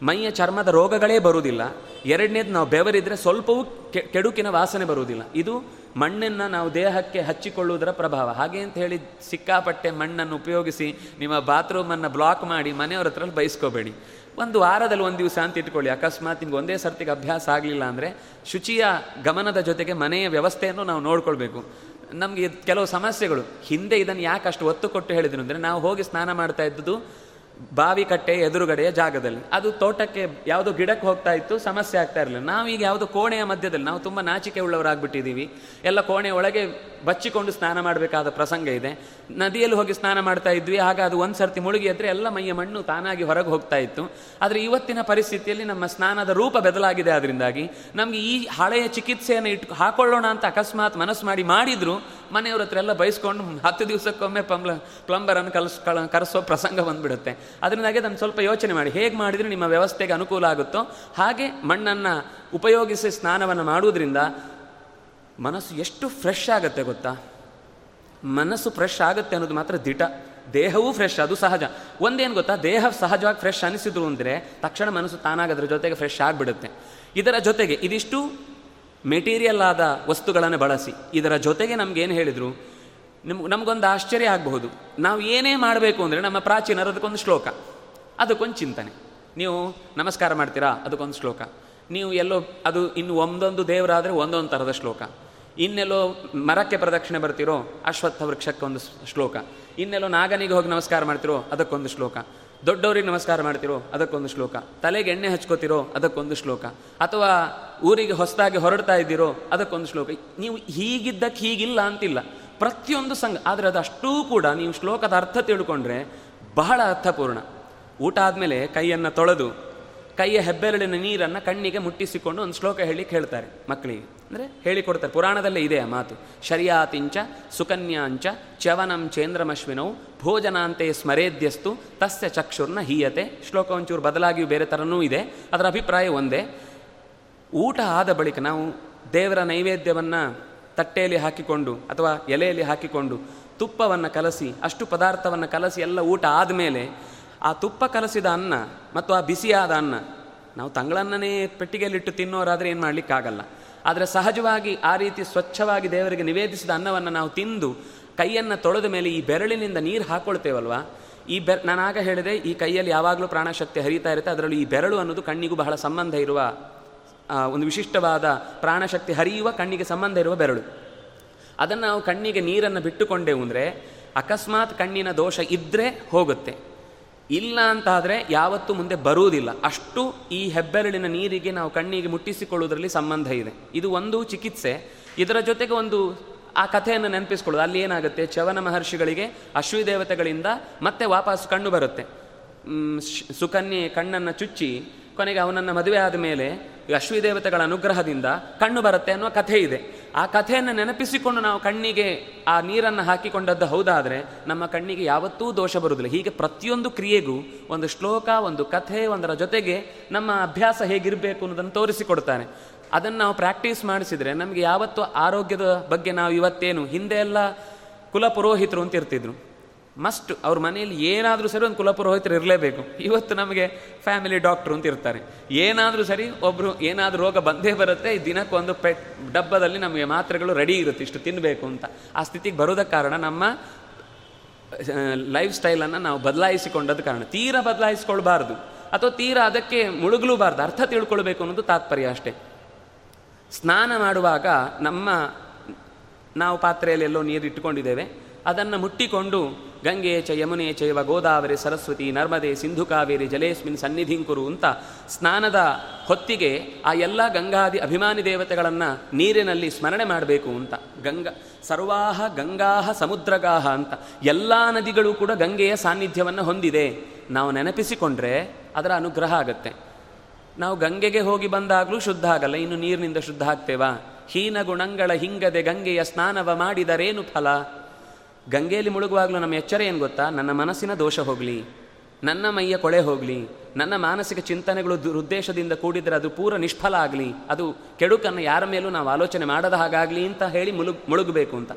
[SPEAKER 1] ಮೈಯ ಚರ್ಮದ ರೋಗಗಳೇ ಬರುವುದಿಲ್ಲ. ಎರಡನೇದು ನಾವು ಬೆವರಿದ್ರೆ ಸ್ವಲ್ಪವೂ ಕೆಡುಕಿನ ವಾಸನೆ ಬರುವುದಿಲ್ಲ. ಇದು ಮಣ್ಣನ್ನು ನಾವು ದೇಹಕ್ಕೆ ಹಚ್ಚಿಕೊಳ್ಳುವುದರ ಪ್ರಭಾವ. ಹಾಗೆ ಅಂತ ಹೇಳಿ ಸಿಕ್ಕಾಪಟ್ಟೆ ಮಣ್ಣನ್ನು ಉಪಯೋಗಿಸಿ ನಿಮ್ಮ ಬಾತ್ರೂಮನ್ನು ಬ್ಲಾಕ್ ಮಾಡಿ ಮನೆಯವ್ರ ಹತ್ರ ಬಯಸ್ಕೋಬೇಡಿ ಒಂದು ವಾರದಲ್ಲಿ ಒಂದು ದಿವಸ ಅಂತ ಇಟ್ಕೊಳ್ಳಿ. ಅಕಸ್ಮಾತ್ ನಿಮ್ಗೆ ಒಂದೇ ಸರ್ತಿಗೆ ಅಭ್ಯಾಸ ಆಗಲಿಲ್ಲ ಅಂದರೆ ಶುಚಿಯ ಗಮನದ ಜೊತೆಗೆ ಮನೆಯ ವ್ಯವಸ್ಥೆಯನ್ನು ನಾವು ನೋಡ್ಕೊಳ್ಬೇಕು. ನಮಗೆ ಕೆಲವು ಸಮಸ್ಯೆಗಳು. ಹಿಂದೆ ಇದನ್ನು ಯಾಕೆ ಅಷ್ಟು ಒತ್ತು ಕೊಟ್ಟು ಹೇಳಿದ್ರು ಅಂದರೆ ನಾವು ಹೋಗಿ ಸ್ನಾನ ಮಾಡ್ತಾ ಇದ್ದದ್ದು ಬಾವಿ ಕಟ್ಟೆ ಎದುರುಗಡೆಯ ಜಾಗದಲ್ಲಿ. ಅದು ತೋಟಕ್ಕೆ ಯಾವುದೋ ಗಿಡಕ್ಕೆ ಹೋಗ್ತಾ ಇತ್ತು, ಸಮಸ್ಯೆ ಆಗ್ತಾ ಇರಲಿಲ್ಲ. ನಾವು ಈಗ ಯಾವುದೋ ಕೋಣೆಯ ಮಧ್ಯದಲ್ಲಿ, ನಾವು ತುಂಬ ನಾಚಿಕೆ ಉಳ್ಳವರಾಗ್ಬಿಟ್ಟಿದ್ದೀವಿ. ಎಲ್ಲ ಕೋಣೆ ಒಳಗೆ ಬಚ್ಚಿಕೊಂಡು ಸ್ನಾನ ಮಾಡಬೇಕಾದ ಪ್ರಸಂಗ ಇದೆ. ನದಿಯಲ್ಲಿ ಹೋಗಿ ಸ್ನಾನ ಮಾಡ್ತಾ ಇದ್ವಿ, ಆಗ ಅದು ಒಂದು ಸರ್ತಿ ಮುಳುಗಿ ಎದ್ರೆ ಎಲ್ಲ ಮೈಯ ಮಣ್ಣು ತಾನಾಗಿ ಹೊರಗೆ ಹೋಗ್ತಾ ಇತ್ತು. ಆದರೆ ಇವತ್ತಿನ ಪರಿಸ್ಥಿತಿಯಲ್ಲಿ ನಮ್ಮ ಸ್ನಾನದ ರೂಪ ಬದಲಾಗಿದೆ. ಅದರಿಂದಾಗಿ ನಮಗೆ ಈ ಹಳೆಯ ಚಿಕಿತ್ಸೆಯನ್ನು ಇಟ್ಟು ಹಾಕೊಳ್ಳೋಣ ಅಂತ ಅಕಸ್ಮಾತ್ ಮನಸ್ಸು ಮಾಡಿ ಮಾಡಿದ್ರು, ಮನೆಯವ್ರ ಹತ್ರ ಎಲ್ಲ ಬಯಸ್ಕೊಂಡು ಹತ್ತು ದಿವಸಕ್ಕೊಮ್ಮೆ ಪ್ಲಂಬ ಪ್ಲಂಬರನ್ನು ಕಲಿಸ್ ಕರೆಸೋ ಪ್ರಸಂಗ ಬಂದ್ಬಿಡುತ್ತೆ. ಅದರಿಂದಾಗಿ ಅದನ್ನು ಸ್ವಲ್ಪ ಯೋಚನೆ ಮಾಡಿ. ಹೇಗೆ ಮಾಡಿದರೆ ನಿಮ್ಮ ವ್ಯವಸ್ಥೆಗೆ ಅನುಕೂಲ ಆಗುತ್ತೋ ಹಾಗೆ ಮಣ್ಣನ್ನು ಉಪಯೋಗಿಸಿ ಸ್ನಾನವನ್ನು ಮಾಡುವುದರಿಂದ ಮನಸ್ಸು ಎಷ್ಟು ಫ್ರೆಶ್ ಆಗುತ್ತೆ ಗೊತ್ತಾ? ಮನಸ್ಸು ಫ್ರೆಶ್ ಆಗುತ್ತೆ ಅನ್ನೋದು ಮಾತ್ರ ದಿಟ. ದೇಹವೂ ಫ್ರೆಶ್ ಅದು ಸಹಜ. ಒಂದೇನು ಗೊತ್ತಾ? ದೇಹ ಸಹಜವಾಗಿ ಫ್ರೆಶ್ ಅನಿಸಿದ್ರು ಅಂದರೆ ತಕ್ಷಣ ಮನಸ್ಸು ತಾನಾಗದ್ರ ಜೊತೆಗೆ ಫ್ರೆಶ್ ಆಗಿಬಿಡುತ್ತೆ. ಇದರ ಜೊತೆಗೆ ಇದಿಷ್ಟು ಮೆಟೀರಿಯಲ್ ಆದ ವಸ್ತುಗಳನ್ನು ಬಳಸಿ. ಇದರ ಜೊತೆಗೆ ನಮಗೇನು ಹೇಳಿದರು? ನಿಮ್ಗೆ ನಮಗೊಂದು ಆಶ್ಚರ್ಯ ಆಗಬಹುದು. ನಾವು ಏನೇ ಮಾಡಬೇಕು ಅಂದರೆ ನಮ್ಮ ಪ್ರಾಚೀನರು ಅದಕ್ಕೊಂದು ಶ್ಲೋಕ. ಅದಕ್ಕೊಂದು ಚಿಂತನೆ. ನೀವು ನಮಸ್ಕಾರ ಮಾಡ್ತೀರಾ? ಅದಕ್ಕೊಂದು ಶ್ಲೋಕ. ನೀವು ಎಲ್ಲೋ, ಅದು ಇನ್ನು ಒಂದೊಂದು ದೇವರಾದರೆ ಒಂದೊಂದು ಥರದ ಶ್ಲೋಕ. ಇನ್ನೆಲ್ಲೋ ಮರಕ್ಕೆ ಪ್ರದಕ್ಷಿಣೆ ಬರ್ತಿರೋ, ಅಶ್ವತ್ಥ ವೃಕ್ಷಕ್ಕೆ ಒಂದು ಶ್ಲೋಕ. ಇನ್ನೆಲ್ಲೋ ನಾಗನಿಗೆ ಹೋಗಿ ನಮಸ್ಕಾರ ಮಾಡ್ತಿರೋ, ಅದಕ್ಕೊಂದು ಶ್ಲೋಕ. ದೊಡ್ಡವರಿಗೆ ನಮಸ್ಕಾರ ಮಾಡ್ತಿರೋ, ಅದಕ್ಕೊಂದು ಶ್ಲೋಕ. ತಲೆಗೆ ಎಣ್ಣೆ ಹಚ್ಕೋತಿರೋ, ಅದಕ್ಕೊಂದು ಶ್ಲೋಕ. ಅಥವಾ ಊರಿಗೆ ಹೊಸದಾಗಿ ಹೊರಡ್ತಾ ಇದ್ದೀರೋ, ಅದಕ್ಕೊಂದು ಶ್ಲೋಕ. ನೀವು ಹೀಗಿದ್ದಕ್ಕೆ ಹೀಗಿಲ್ಲ ಅಂತಿಲ್ಲ. ಪ್ರತಿಯೊಂದು ಸಂಘ, ಆದರೆ ಅದಷ್ಟೂ ಕೂಡ ನೀವು ಶ್ಲೋಕದ ಅರ್ಥ ತಿಳ್ಕೊಂಡ್ರೆ ಬಹಳ ಅರ್ಥಪೂರ್ಣ. ಊಟ ಆದಮೇಲೆ ಕೈಯನ್ನು ತೊಳೆದು, ಕೈಯ ಹೆಬ್ಬೆರಳಿನ ನೀರನ್ನು ಕಣ್ಣಿಗೆ ಮುಟ್ಟಿಸಿಕೊಂಡು ಒಂದು ಶ್ಲೋಕ ಹೇಳಿ ಹೇಳ್ತಾರೆ ಮಕ್ಕಳಿಗೆ. ಅಂದರೆ ಹೇಳಿಕೊಡ್ತಾರೆ, ಪುರಾಣದಲ್ಲೇ ಇದೆ ಆ ಮಾತು. ಶರ್ಯಾತಿಂಚ, ಸುಕನ್ಯಾಂಚ ಚವನಂ ಚೇಂದ್ರಮಶ್ವಿನೌ, ಭೋಜನಾಂತೆ ಸ್ಮರೇದ್ಯಸ್ತು, ತಸ್ಯ ಚಕ್ಷುರ್ನ ಹೀಯತೆ. ಶ್ಲೋಕ ಒಂಚೂರು ಬದಲಾಗಿಯೂ ಬೇರೆ ಥರನೂ ಇದೆ, ಅದರ ಅಭಿಪ್ರಾಯ ಒಂದೇ. ಊಟ ಆದ ಬಳಿಕ ನಾವು ದೇವರ ನೈವೇದ್ಯವನ್ನು ತಟ್ಟೆಯಲ್ಲಿ ಹಾಕಿಕೊಂಡು ಅಥವಾ ಎಲೆಯಲ್ಲಿ ಹಾಕಿಕೊಂಡು ತುಪ್ಪವನ್ನು ಕಲಸಿ, ಅಷ್ಟು ಪದಾರ್ಥವನ್ನು ಕಲಸಿ ಎಲ್ಲ ಊಟ ಆದಮೇಲೆ ಆ ತುಪ್ಪ ಕಲಸಿದ ಅನ್ನ ಮತ್ತು ಆ ಬಿಸಿಯಾದ ಅನ್ನ, ನಾವು ತಂಗಳನ್ನೇ ಪೆಟ್ಟಿಗೆಯಲ್ಲಿಟ್ಟು ತಿನ್ನೋರಾದರೆ ಏನು ಮಾಡಲಿಕ್ಕಾಗಲ್ಲ. ಆದರೆ ಸಹಜವಾಗಿ ಆ ರೀತಿ ಸ್ವಚ್ಛವಾಗಿ ದೇವರಿಗೆ ನಿವೇದಿಸಿದ ಅನ್ನವನ್ನು ನಾವು ತಿಂದು ಕೈಯನ್ನು ತೊಳೆದ ಮೇಲೆ ಈ ಬೆರಳಿನಿಂದ ನೀರು ಹಾಕೊಳ್ತೇವಲ್ವಾ? ಈ ಬೆರ್, ನಾನಾಗ ಹೇಳಿದೆ, ಈ ಕೈಯಲ್ಲಿ ಯಾವಾಗಲೂ ಪ್ರಾಣಶಕ್ತಿ ಹರಿತಾ ಇರುತ್ತೆ, ಅದರಲ್ಲಿ ಈ ಬೆರಳು ಅನ್ನೋದು ಕಣ್ಣಿಗೂ ಬಹಳ ಸಂಬಂಧ ಇರುವ ಒಂದು ವಿಶಿಷ್ಟವಾದ ಪ್ರಾಣಶಕ್ತಿ ಹರಿಯುವ ಕಣ್ಣಿಗೆ ಸಂಬಂಧ ಇರುವ ಬೆರಳು. ಅದನ್ನು ನಾವು ಕಣ್ಣಿಗೆ ನೀರನ್ನು ಬಿಟ್ಟುಕೊಂಡೆವು ಅಂದರೆ ಅಕಸ್ಮಾತ್ ಕಣ್ಣಿನ ದೋಷ ಇದ್ದರೆ ಹೋಗುತ್ತೆ. ಇಲ್ಲ ಅಂತಾದರೆ ಯಾವತ್ತೂ ಮುಂದೆ ಬರುವುದಿಲ್ಲ. ಅಷ್ಟು ಈ ಹೆಬ್ಬೆರಳಿನ ನೀರಿಗೆ ನಾವು ಕಣ್ಣಿಗೆ ಮುಟ್ಟಿಸಿಕೊಳ್ಳುವುದರಲ್ಲಿ ಸಂಬಂಧ ಇದೆ. ಇದು ಒಂದು ಚಿಕಿತ್ಸೆ. ಇದರ ಜೊತೆಗೆ ಒಂದು, ಆ ಕಥೆಯನ್ನು ನೆನಪಿಸ್ಕೊಳ್ಳೋದು. ಅಲ್ಲಿ ಏನಾಗುತ್ತೆ? ಚವನ ಮಹರ್ಷಿಗಳಿಗೆ ಅಶ್ವಿ ದೇವತೆಗಳಿಂದ ಮತ್ತೆ ವಾಪಸ್ ಕಣ್ಣು ಬರುತ್ತೆ. ಸುಕನ್ಯೆ ಕಣ್ಣನ್ನು ಚುಚ್ಚಿ ಕೊನೆಗೆ ಅವನನ್ನು ಮದುವೆ ಆದ ಮೇಲೆ ಅಶ್ವಿ ದೇವತೆಗಳ ಅನುಗ್ರಹದಿಂದ ಕಣ್ಣು ಬರುತ್ತೆ ಅನ್ನುವ ಕಥೆ ಇದೆ. ಆ ಕಥೆಯನ್ನು ನೆನಪಿಸಿಕೊಂಡು ನಾವು ಕಣ್ಣಿಗೆ ಆ ನೀರನ್ನು ಹಾಕಿಕೊಂಡದ್ದು ಹೌದಾದರೆ ನಮ್ಮ ಕಣ್ಣಿಗೆ ಯಾವತ್ತೂ ದೋಷ ಬರುವುದಿಲ್ಲ. ಹೀಗೆ ಪ್ರತಿಯೊಂದು ಕ್ರಿಯೆಗೂ ಒಂದು ಶ್ಲೋಕ, ಒಂದು ಕಥೆ, ಒಂದರ ಜೊತೆಗೆ ನಮ್ಮ ಅಭ್ಯಾಸ ಹೇಗಿರಬೇಕು ಅನ್ನೋದನ್ನು ತೋರಿಸಿಕೊಡ್ತಾನೆ. ಅದನ್ನು ನಾವು ಪ್ರಾಕ್ಟೀಸ್ ಮಾಡಿಸಿದರೆ ನಮಗೆ ಯಾವತ್ತೂ ಆರೋಗ್ಯದ ಬಗ್ಗೆ ನಾವು ಇವತ್ತೇನು ಹಿಂದೆ ಎಲ್ಲ ಕುಲಪುರೋಹಿತರು ಅಂತ ಇರ್ತಿದ್ರು. ಮಸ್ಟ್, ಅವ್ರ ಮನೆಯಲ್ಲಿ ಏನಾದರೂ ಸರಿ ಒಂದು ಕುಲಪುರೋಹಿತರು ಇರಲೇಬೇಕು. ಇವತ್ತು ನಮಗೆ ಫ್ಯಾಮಿಲಿ ಡಾಕ್ಟ್ರು ಅಂತ ಇರ್ತಾರೆ. ಏನಾದರೂ ಸರಿ ಒಬ್ಬರು ಏನಾದರೂ ರೋಗ ಬಂದೇ ಬರುತ್ತೆ ದಿನಕ್ಕೊಂದು ಪೆಟ್ ಡಬ್ಬದಲ್ಲಿ ನಮಗೆ ಮಾತ್ರೆಗಳು ರೆಡಿ ಇರುತ್ತೆ, ಇಷ್ಟು ತಿನ್ನಬೇಕು ಅಂತ. ಆ ಸ್ಥಿತಿಗೆ ಬರೋದಕ್ಕೆ ಕಾರಣ ನಮ್ಮ ಲೈಫ್ ಸ್ಟೈಲನ್ನು ನಾವು ಬದಲಾಯಿಸಿಕೊಂಡದ ಕಾರಣ. ತೀರಾ ಬದಲಾಯಿಸ್ಕೊಳ್ಬಾರ್ದು. ಅಥವಾ ತೀರಾ ಅದಕ್ಕೆ ಮುಳುಗಲೂಬಾರ್ದು. ಅರ್ಥ ತಿಳ್ಕೊಳ್ಬೇಕು ಅನ್ನೋದು ತಾತ್ಪರ್ಯ ಅಷ್ಟೇ. ಸ್ನಾನ ಮಾಡುವಾಗ ನಮ್ಮ, ನಾವು ಪಾತ್ರೆಯಲ್ಲಿ ಎಲ್ಲೋ ನೀರು ಇಟ್ಟುಕೊಂಡಿದ್ದೇವೆ ಅದನ್ನು ಮುಟ್ಟಿಕೊಂಡು ಗಂಗೆ ಚ ಯಮುನೆ ಚೈವ ಗೋದಾವರಿ ಸರಸ್ವತಿ ನರ್ಮದೆ ಸಿಂಧು ಕಾವೇರಿ ಜಲೇಸ್ಮಿನ್ ಸನ್ನಿಧಿಂಕುರು ಅಂತ ಸ್ನಾನದ ಹೊತ್ತಿಗೆ ಆ ಎಲ್ಲ ಗಂಗಾದಿ ಅಭಿಮಾನಿ ದೇವತೆಗಳನ್ನು ನೀರಿನಲ್ಲಿ ಸ್ಮರಣೆ ಮಾಡಬೇಕು ಅಂತ. ಗಂಗಾ ಸರ್ವಾಹ ಗಂಗಾಹ ಸಮುದ್ರಗಾಹ ಅಂತ. ಎಲ್ಲ ನದಿಗಳು ಕೂಡ ಗಂಗೆಯ ಸಾನ್ನಿಧ್ಯವನ್ನು ಹೊಂದಿದೆ. ನಾವು ನೆನಪಿಸಿಕೊಂಡ್ರೆ ಅದರ ಅನುಗ್ರಹ ಆಗತ್ತೆ. ನಾವು ಗಂಗೆಗೆ ಹೋಗಿ ಬಂದಾಗಲೂ ಶುದ್ಧ ಆಗಲ್ಲ, ಇನ್ನು ನೀರಿನಿಂದ ಶುದ್ಧ ಆಗ್ತೇವಾ? ಹೀನ ಗುಣಗಳ ಹಿಂಗದೆ ಗಂಗೆಯ ಸ್ನಾನವ ಮಾಡಿದರೇನು ಫಲ? ಗಂಗೆಯಲ್ಲಿ ಮುಳುಗುವಾಗಲೂ ನಮ್ಮ ಎಚ್ಚರ ಏನು ಗೊತ್ತಾ? ನನ್ನ ಮನಸ್ಸಿನ ದೋಷ ಹೋಗಲಿ, ನನ್ನ ಮೈಯ ಕೊಳೆ ಹೋಗಲಿ, ನನ್ನ ಮಾನಸಿಕ ಚಿಂತನೆಗಳು ದುರುದ್ದೇಶದಿಂದ ಕೂಡಿದರೆ ಅದು ಪೂರ ನಿಷ್ಫಲ ಆಗಲಿ, ಅದು ಕೆಡುಕನ್ನು ಯಾರ ಮೇಲೂ ನಾವು ಆಲೋಚನೆ ಮಾಡದ ಹಾಗಾಗಲಿ ಅಂತ ಹೇಳಿ ಮುಳುಗ್ ಮುಳುಗಬೇಕು ಅಂತ.